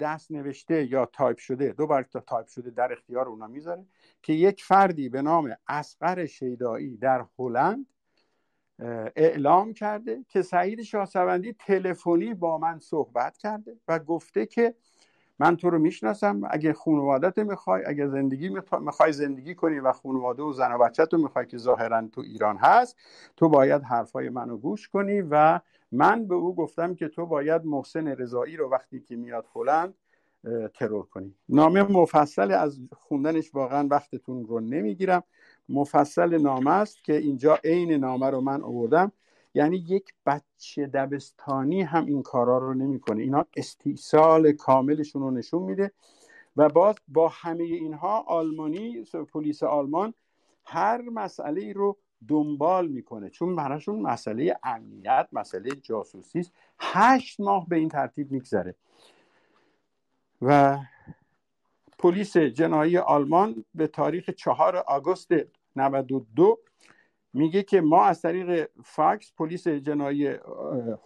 دست نوشته یا تایپ شده دو برگ تا تایپ شده در اختیار اونا می‌ذاره که یک فردی به نام اصغر شیدایی در هلند اعلام کرده که سعید شاهسوندی تلفنی با من صحبت کرده و گفته که من تو رو می‌شناسم. اگه خانوادت می‌خوای اگه زندگی می‌خوای زندگی کنی و خانواده و زن و بچه تو می‌خوای که ظاهرا تو ایران هست تو باید حرفای منو گوش کنی و من به او گفتم که تو باید محسن رضایی رو وقتی که میاد هلند ترور کنی. نامه مفصل از خوندنش واقعا وقتتون رو نمی‌گیرم. مفصل نامه است که اینجا عین نامه رو من آوردم. یعنی یک بچه دبستانی هم این کارا رو نمی‌کنه. اینا استیصال کاملشون رو نشون میده و باز با همه اینها آلمانی پلیس آلمان هر مسئله رو دنبال می‌کنه. چون براشون مسئله امنیت مسئله جاسوسی است. هشت ماه به این ترتیب میگذره. و پلیس جنایی آلمان به تاریخ چهار آگوست 92 میگه که ما از طریق فاکس پلیس جنایی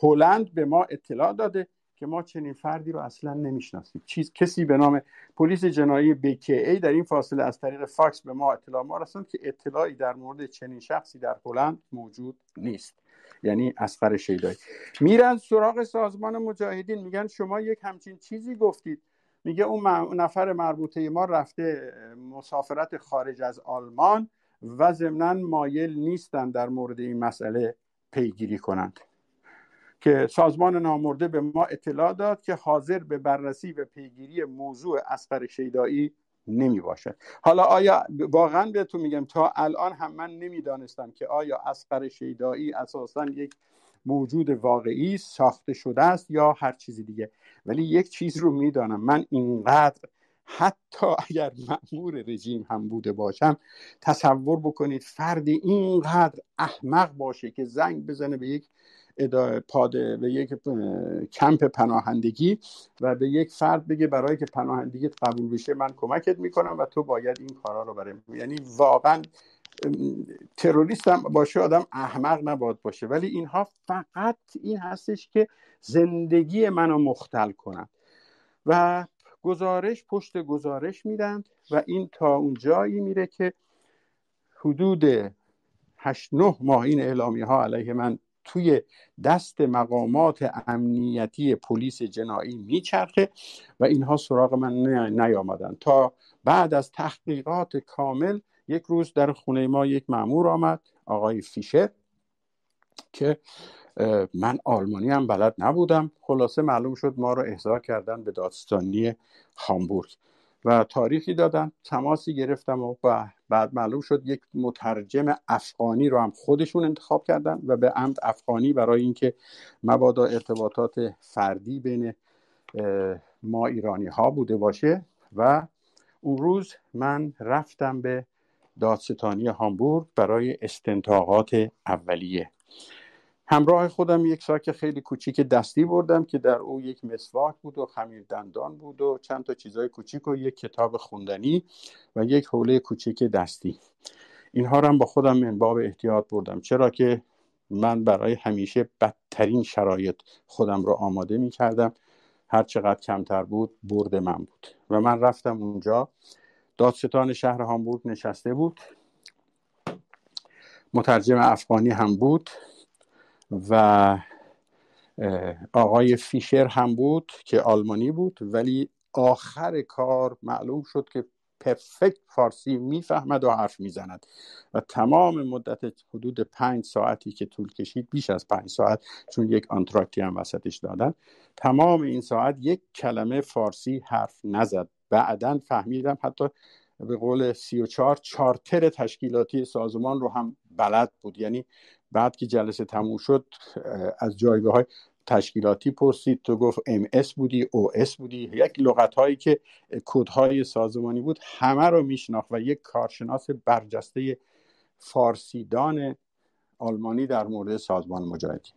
هلند به ما اطلاع داده که ما چنین فردی رو اصلا نمی‌شناسیم. چیز کسی به نام پلیس جنایی BKA در این فاصله از طریق فاکس به ما اطلاع ما رسوند که اطلاعی در مورد چنین شخصی در هلند موجود نیست. یعنی اسقر شیدایی. میرن سراغ سازمان مجاهدین. میگن شما یک همچین چیزی گفتید. میگه اون نفر مربوطه ما رفته مسافرت خارج از آلمان. و ضمنا مایل نیستند در مورد این مسئله پیگیری کنند. که سازمان نامرده به ما اطلاع داد که حاضر به بررسی و پیگیری موضوع اسقر شیدایی نمی باشد. حالا آیا واقعا بهتون میگم تا الان هم من نمی‌دانستم که آیا اسقر شیدایی اساسا یک موجود واقعی ساخته شده است یا هر چیزی دیگه. ولی یک چیز رو می‌دانم من اینقدر حتی اگر مأمور رژیم هم بوده باشم تصور بکنید فردی اینقدر احمق باشه که زنگ بزنه به یک پاده به یک کمپ پناهندگی و به یک فرد بگه برای که پناهندگیت قبول بشه من کمکت می‌کنم و تو باید این کارا رو برای یعنی واقعا تروریست هم باشه آدم احمق نباد باشه. ولی اینها فقط این هستش که زندگی منو مختل کنند و گزارش پشت گزارش میدند و این تا اون جایی میره که حدود هشت نه ماه این اعلامی ها علیه من توی دست مقامات امنیتی پلیس جنایی میچرخه و اینها سراغ من نیامدن. تا بعد از تحقیقات کامل یک روز در خونه ما یک معمور آمد آقای فیشر که من آلمانی هم بلد نبودم. خلاصه معلوم شد ما رو احضار کردن به دادستانی هامبورگ. و تاریخی دادن تماسی گرفتم و بعد معلوم شد یک مترجم افغانی رو هم خودشون انتخاب کردن و به عمد افغانی برای اینکه مبادا ارتباطات فردی بین ما ایرانی ها بوده باشه. و اون روز من رفتم به دادستانی هامبورگ برای استنتاقات اولیه. همراه خودم یک ساک خیلی کوچیک دستی بردم که در او یک مسواک بود و خمیر دندان بود و چند تا چیزای کوچیک و یک کتاب خوندنی و یک حوله کوچیک دستی. اینها رو هم با خودم من باب احتیاط بردم. چرا که من برای همیشه بدترین شرایط خودم رو آماده می کردم هر چقدر کمتر بود برد من بود. و من رفتم اونجا. دادستان شهر هامبورگ نشسته بود. مترجم افغانی هم بود. و آقای فیشر هم بود که آلمانی بود ولی آخر کار معلوم شد که perfect فارسی می‌فهمد و حرف می‌زند. و تمام مدت حدود پنج ساعتی که طول کشید بیش از پنج ساعت چون یک آنتراکتی هم وسطش دادن تمام این ساعت یک کلمه فارسی حرف نزد. بعدا فهمیدم حتی به قول سی و چار چارتر تشکیلاتی سازمان رو هم بلد بود. یعنی بعد که جلسه تموم شد از جایگاه های تشکیلاتی پرسید. تو گفت MS بودی OS بودی. یک لغت هایی که کد های سازمانی بود همه رو میشناخت و یک کارشناس برجسته فارسیدان آلمانی در مورد سازمان مجاهدین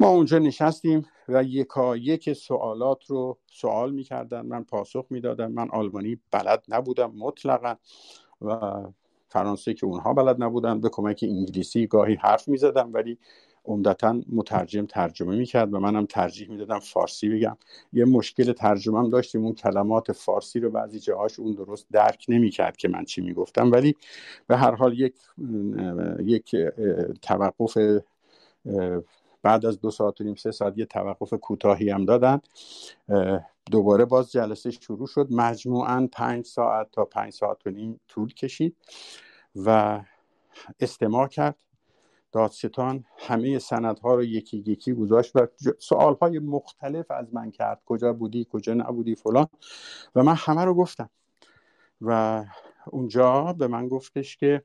ما اونجا نشستیم و یکا یک سوالات رو سوال می‌کردن. من پاسخ می‌دادم. من آلمانی بلد نبودم مطلقا و فرانسه که اونها بلد نبودن به کمک انگلیسی گاهی حرف می‌زدم ولی عمدتا مترجم ترجمه می‌کرد و منم ترجیح می‌دادم فارسی بگم. یه مشکل ترجمه هم داشتیم اون کلمات فارسی رو بعضی جاهاش اون درست درک نمی‌کرد که من چی می‌گفتم. ولی به هر حال یک یک توقف بعد از دو ساعت و نیم سه ساعت یه توقف کوتاهی هم دادن. دوباره باز جلسه شروع شد. مجموعا پنج ساعت تا پنج ساعت و نیم طول کشید و استماع کرد. دادستان همه سندها رو یکی یکی گذاشت و سوالهای مختلف از من کرد. کجا بودی؟ کجا نبودی؟ فلان. و من همه رو گفتم. و اونجا به من گفتش که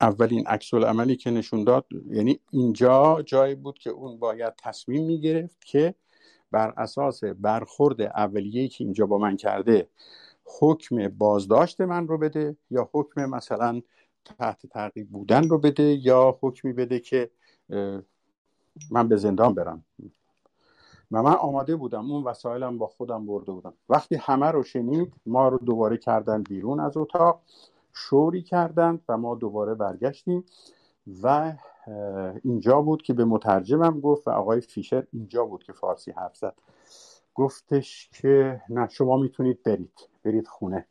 اولین عکس عملی که نشون داد یعنی اینجا جایی بود که اون باید تصمیم می‌گرفت که بر اساس برخورد اولیه‌ای که اینجا با من کرده حکم بازداشت من رو بده یا حکم مثلا تحت تعقیب بودن رو بده یا حکمی بده که من به زندان برم. و من آماده بودم اون وسایلم با خودم برده بودم. وقتی همه رو شنید ما رو دوباره کردن بیرون از اتاق شوری کردند و ما دوباره برگشتیم و اینجا بود که به مترجمم گفت و آقای فیشر اینجا بود که فارسی حرف زد. گفتش که نه شما می‌تونید برید برید خونه.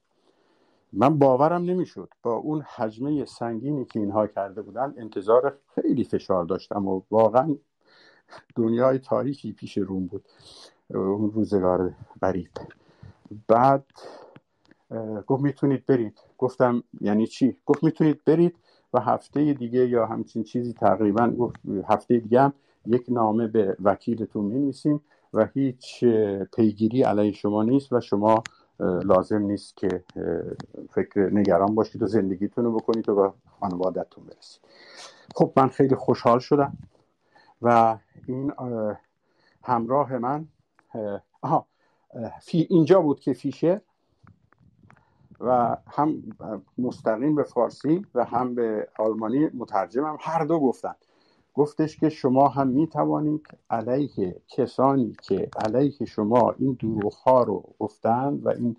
من باورم نمی‌شد. با اون حجمه سنگینی که اینها کرده بودن انتظار خیلی فشار داشتم و واقعا دنیای تاریکی پیش روم بود. اون روزگار غریب. بعد گفت می‌تونید برید. گفتم یعنی چی؟ گفت می‌تونید برید و هفته دیگه یا همچین چیزی تقریبا گفت هفته دیگه هم یک نامه به وکیلتون می و هیچ پیگیری علیه شما نیست و شما لازم نیست که فکر نگران باشید و زندگیتون رو بکنید و به خانوادتون برسید. خب من خیلی خوشحال شدم و این همراه من آها اینجا بود که فیشر و هم مستقیم به فارسی و هم به آلمانی مترجمم. هر دو گفتن. گفتش که شما هم می توانید علیه کسانی که علیه شما این دروغ ها رو گفتن و این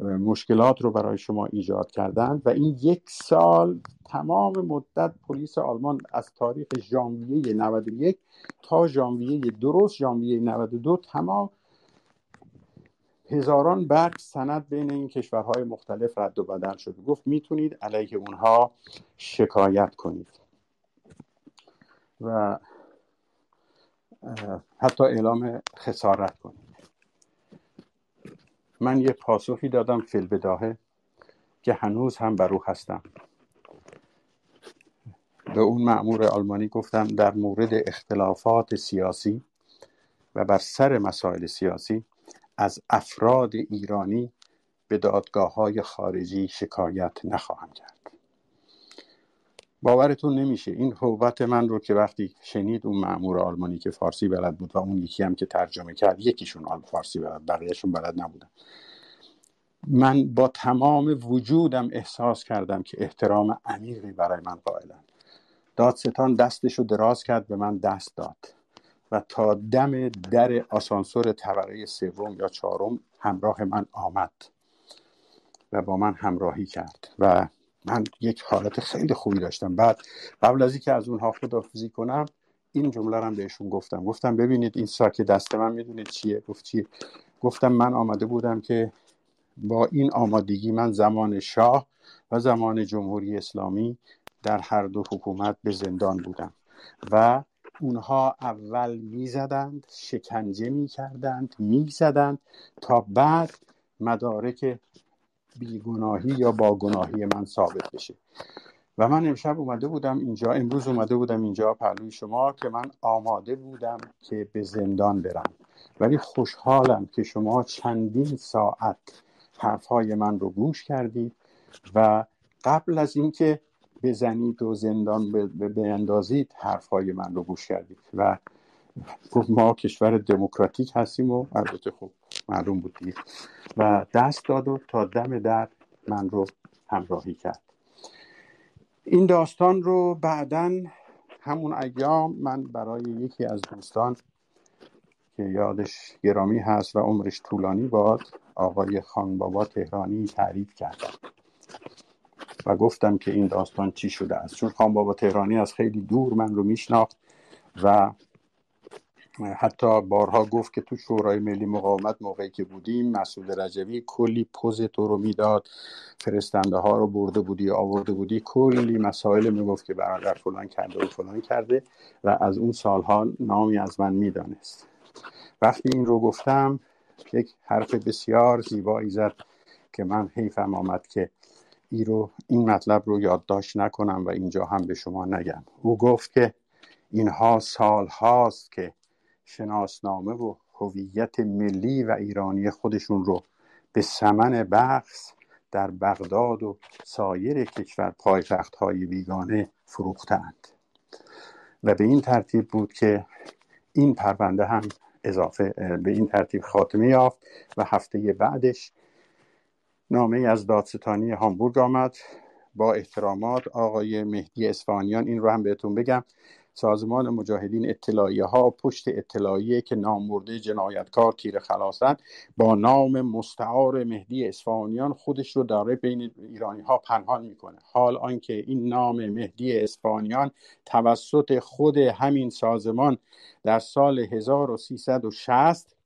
مشکلات رو برای شما ایجاد کردن و این یک سال تمام مدت پلیس آلمان از تاریخ ژانویه 91 تا ژانویه درست ژانویه 92 تمام هزاران برگ سند بین این کشورهای مختلف رد و بدل شده. گفت می‌تونید علیه اونها شکایت کنید. و حتی اعلام خسارت کنید. من یه پاسخی دادم فیل بداهه که هنوز هم بر او هستم. به اون معمور آلمانی گفتم در مورد اختلافات سیاسی و بر سر مسائل سیاسی از افراد ایرانی به دادگاه های خارجی شکایت نخواهم کرد. باورتون نمیشه این حوبت من رو که وقتی شنید اون معمور آلمانی که فارسی بلد بود و اون یکی هم که ترجمه کرد یکیشون آل فارسی بلد بقیهشون بلد نبودن. من با تمام وجودم احساس کردم که احترام عمیقی برای من قائلن. دادستان دستش رو دراز کرد به من دست داد. و تا دم در آسانسور طبقه سوم یا چهارم همراه من آمد و با من همراهی کرد و من یک حالت خیلی خوبی داشتم. بعد قبل از اینکه از اونها خدافزی کنم این جمله رو بهشون گفتم. گفتم ببینید این ساک دست من می‌دونید چیه؟ گفت چیه گفتم من آمده بودم که با این آمادگی من زمان شاه و زمان جمهوری اسلامی در هر دو حکومت به زندان بودم و اونها اول می‌زدند شکنجه می‌کردند می‌زدند تا بعد مدارک بیگناهی یا با گناهی من ثابت بشه. و من امشب اومده بودم اینجا امروز اومده بودم اینجا پهلوی شما که من آماده بودم که به زندان برم. ولی خوشحالم که شما چندین ساعت حرفهای من رو گوش کردید و قبل از اینکه بزنید و زندان بیندازید حرفهای من رو گوش کردید. و گفت ما کشور دموکراتیک هستیم و البته خب معلوم بود دیگه. و دست داد و تا دم در من رو همراهی کرد. این داستان رو بعدا همون ایام من برای یکی از دوستان که یادش گرامی هست و عمرش طولانی باد آقای خانبابا تهرانی تعریف کردم. و گفتم که این داستان چی شده است. چون خانبابا تهرانی از خیلی دور من رو میشناخت و حتی بارها گفت که تو شورای ملی مقاومت موقعی که بودیم مسعود رجوی کلی پوز تو رو می‌داد. فرستنده ها رو برده بودی آورده بودی کلی مسائل می‌گفت که برادر فلان کرده و فلان کرده و از اون سالها نامی از من می‌دانست. وقتی این رو گفتم یک حرف بسیار زیبایی زد که من حیفم آمد که ای رو این مطلب رو یادداشت نکنم و اینجا هم به شما نگم. او گفت که اینها سال هاست که شناسنامه و هویت ملی و ایرانی خودشون رو به سمن بخص در بغداد و سایر کشور پایتخت های بیگانه فروختند. و به این ترتیب بود که این پرونده هم اضافه به این ترتیب خاتمه یافت و هفته بعدش نامه از دادستانی هامبورگ آمد. با احترامات آقای مهدی اسفانیان این رو هم بهتون بگم. سازمان مجاهدین اطلاعیه ها پشت اطلاعیه که نامورده جنایتکار تیر خلاصن با نام مستعار مهدی اسفانیان خودش رو داره بین ایرانی ها پنهان می‌کنه. حال آنکه این نام مهدی اسفانیان توسط خود همین سازمان در سال 1360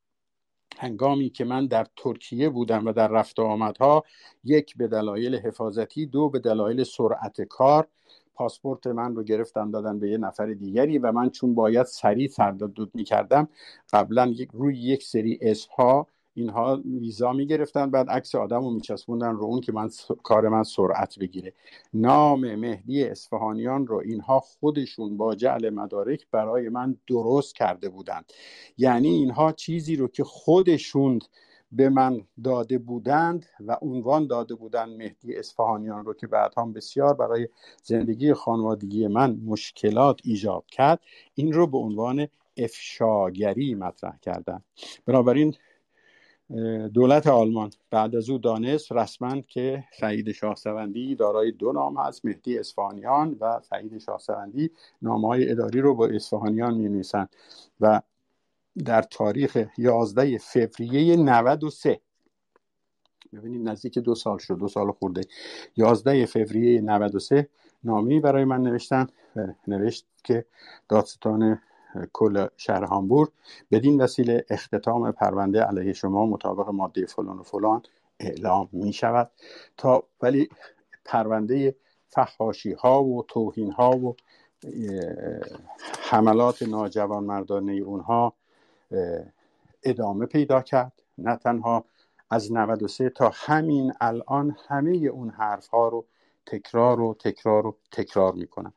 هنگامی که من در ترکیه بودم و در رفت آمدها یک به دلایل حفاظتی دو به دلایل سرعت کار پاسپورت من رو گرفتن دادن به یه نفر دیگری و من چون باید سریع تردد می‌کردم قبلا یک روی یک سری اسها اینها ویزا می‌گرفتن بعد عکس آدم رو میچسبوندن رو اون که من کار من سرعت بگیره. نام مهدی اصفهانیان رو اینها خودشون با جعل مدارک برای من درست کرده بودند. یعنی اینها چیزی رو که خودشون به من داده بودند و عنوان داده بودند مهدی اصفهانیان رو که بعد هم بسیار برای زندگی خانوادگی من مشکلات ایجاد کرد این رو به عنوان افشاگری مطرح کردن بنابراین دولت آلمان بعد از او دانست رسما که سعید شاهسوندی دارای دو نام هست مهدی اصفهانیان و سعید شاهسوندی نامه های اداری رو با اصفهانیان می و در تاریخ 11 فوریه 93 ببینید نزدیک دو سال شد دو سال خورده 11 فوریه 93 نامی برای من نوشتن نوشت که دادستان کل شهر هامبورگ بدین وسیله اختتام پرونده علیه شما مطابق ماده فلان و فلان اعلام می شود تا ولی پرونده فحاشی ها و توهین ها و حملات ناجوان مردانه اونها ادامه پیدا کرد. نه تنها از 93 تا همین الان همه اون حرف ها رو تکرار و تکرار و تکرار می‌کنم.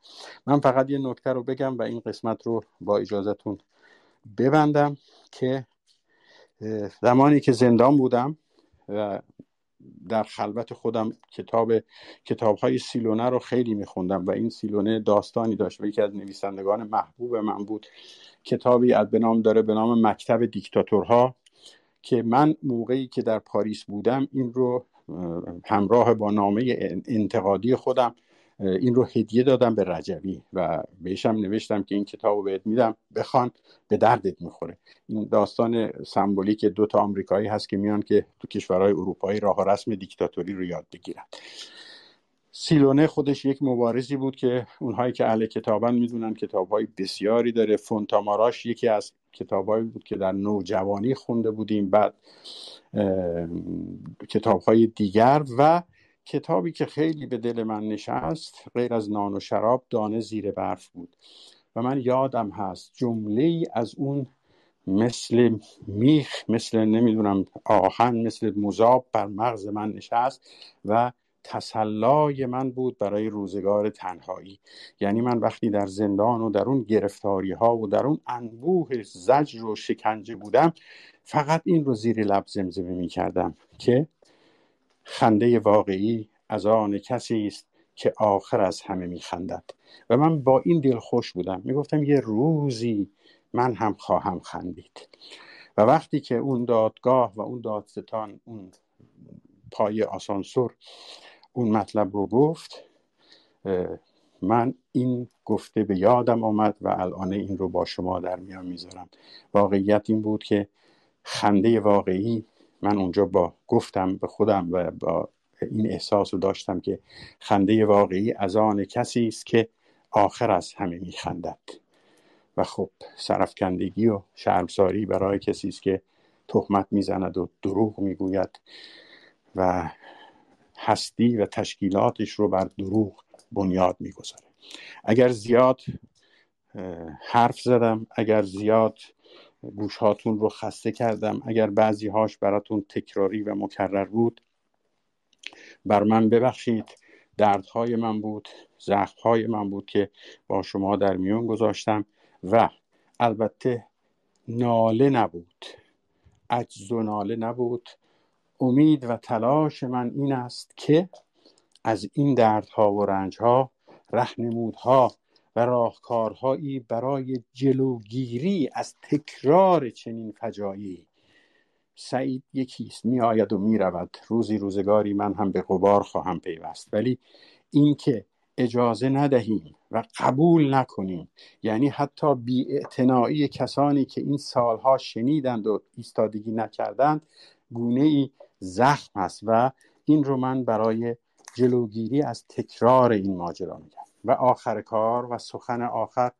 من فقط یه نکته رو بگم و این قسمت رو با اجازهتون ببندم که زمانی که زندان بودم و در خلوت خودم کتاب کتاب های سیلونه رو خیلی میخوندم و این سیلونه داستانی داشت و یکی از نویسندگان محبوب من بود. کتابی از به نام داره به نام مکتب دیکتاتورها که من موقعی که در پاریس بودم این رو همراه با نامه انتقادی خودم این رو هدیه دادم به رجبی و بهشم نوشتم که این کتاب رو بهت میدم بخوان به دردت می‌خوره. این داستان سمبولیک دو تا آمریکایی هست که میان که تو کشورهای اروپایی راه و رسم دیکتاتوری رو یاد بگیرن. سیلونه خودش یک مبارزی بود که اونهایی که اهل کتابن می‌دونن کتابهای بسیاری داره. فونتاماراش یکی از کتابهایی بود که در نوجوانی خونده بودیم. بعد کتابهای دیگر و کتابی که خیلی به دل من نشست غیر از نان و شراب دانه زیر برف بود. و من یادم هست جمله از اون مثل میخ مثل نمی‌دونم آهن مثل مذاب بر مغز من نشست و تسلای من بود برای روزگار تنهایی. یعنی من وقتی در زندان و در اون گرفتاری ها و در اون انبوه زجر و شکنجه بودم فقط این رو زیر لب زمزمه می کردم که خنده واقعی از آن کسی است که آخر از همه میخندد. و من با این دل خوش بودم. می‌گفتم یه روزی من هم خواهم خندید. و وقتی که اون دادگاه و اون دادستان اون پای آسانسور اون مطلب رو گفت من این گفته به یادم آمد و الان این رو با شما در میان می‌ذارم. واقعیت این بود که خنده واقعی من اونجا با گفتم به خودم و با این احساس رو داشتم که خنده واقعی از آن کسی است که آخر از همه میخندد. و خب سرفکندگی و شرمساری برای کسی است که تهمت می‌زند و دروغ می‌گوید و هستی و تشکیلاتش رو بر دروغ بنیاد می‌گذاره. اگر زیاد حرف زدم اگر زیاد گوشهاتون رو خسته کردم اگر بعضی هاش براتون تکراری و مکرر بود بر من ببخشید. دردهای من بود زخمهای من بود که با شما در میون گذاشتم و البته ناله نبود. عجز و ناله نبود. امید و تلاش من این است که از این دردها و رنجها رهنمودها و راهکارهایی برای جلوگیری از تکرار چنین فجایی. سعید یکیست می آید و می رود روزی روزگاری من هم به قبار خواهم پیوست. ولی اینکه اجازه ندهیم و قبول نکنیم یعنی حتی بی کسانی که این سالها شنیدند و ایستادگی نکردند گونه ای زخم است و این رو من برای جلوگیری از تکرار این ماجرا میگم. و آخر کار و سخن آخر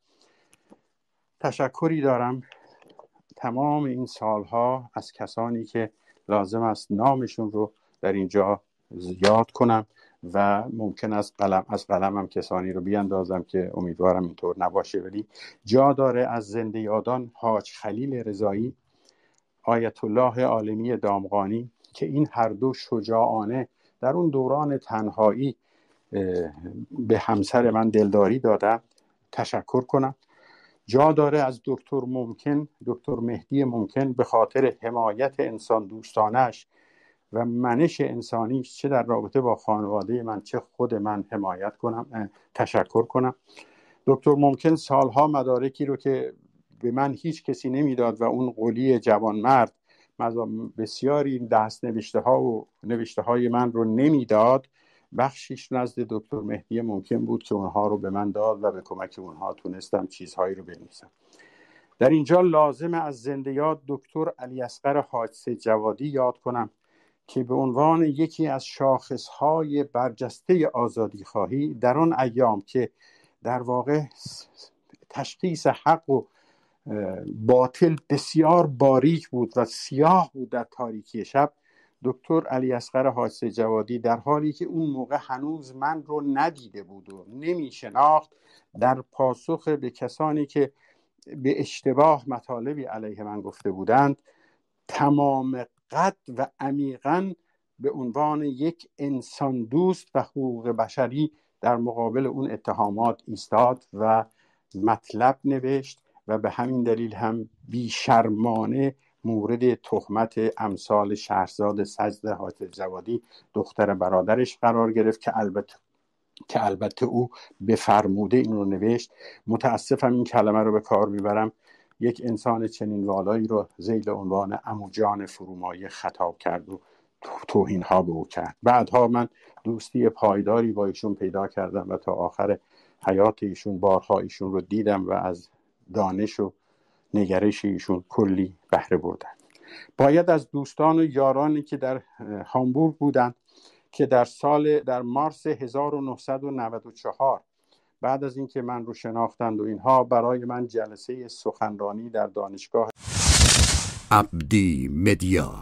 تشکری دارم تمام این سالها از کسانی که لازم است نامشون رو در اینجا یاد کنم و ممکن است قلم از قلمم کسانی رو بیاندازم که امیدوارم اینطور نباشه. ولی جا داره از زنده یادان حاج خلیل رضایی آیت الله عالمی دامغانی که این هر دو شجاعانه در اون دوران تنهایی به همسر من دلداری دادن. تشکر کنم. جا داره از دکتر ممکن دکتر مهدی ممکن به خاطر حمایت انسان دوستانش و منش انسانی چه در رابطه با خانواده من چه خود من حمایت کنم. تشکر کنم. دکتر ممکن سالها مدارکی رو که به من هیچ کسی نمی‌داد و اون قولی جوانمرد بسیاری دست نوشته ها و نوشته های من رو نمی‌داد. بخشیش نزد دکتر مهدی ممکن بود که اونها رو به من داد و به کمک اونها تونستم چیزهایی رو بنویسم. در اینجا لازم از زنده یاد دکتر علی اصغر حادثه جوادی یاد کنم که به عنوان یکی از شاخصهای برجسته آزادی خواهی در آن ایام که در واقع تشخیص حق و باطل بسیار باریک بود و سیاه بود در تاریکی شب. دکتر علی اصغر حاجس جوادی در حالی که اون موقع هنوز من رو ندیده بود و نمی شناخت در پاسخ به کسانی که به اشتباه مطالبی علیه من گفته بودند تمام قد و عمیقا به عنوان یک انسان دوست و حقوق بشری در مقابل اون اتهامات ایستاد و مطلب نوشت. و به همین دلیل هم بیشرمانه مورد تهمت امثال شهرزاد سجد حاطر جوادی دختر برادرش قرار گرفت که البته که البته او به فرموده این رو نوشت. متاسفم این کلمه رو به کار می‌برم. یک انسان چنین والایی رو زیل عنوان اموجان فرومایه خطاب کرد و توهین ها به او کرد. بعدها من دوستی پایداری با ایشون پیدا کردم و تا آخر حیات ایشون بارها ایشون رو دیدم و از دانش و نگرش ایشون کلی بهره بردن. باید از دوستان و یارانی که در هامبورگ بودند که در سال در مارس 1994 بعد از اینکه من رو شناختند و اینها برای من جلسه سخنرانی در دانشگاه عبدی مدیا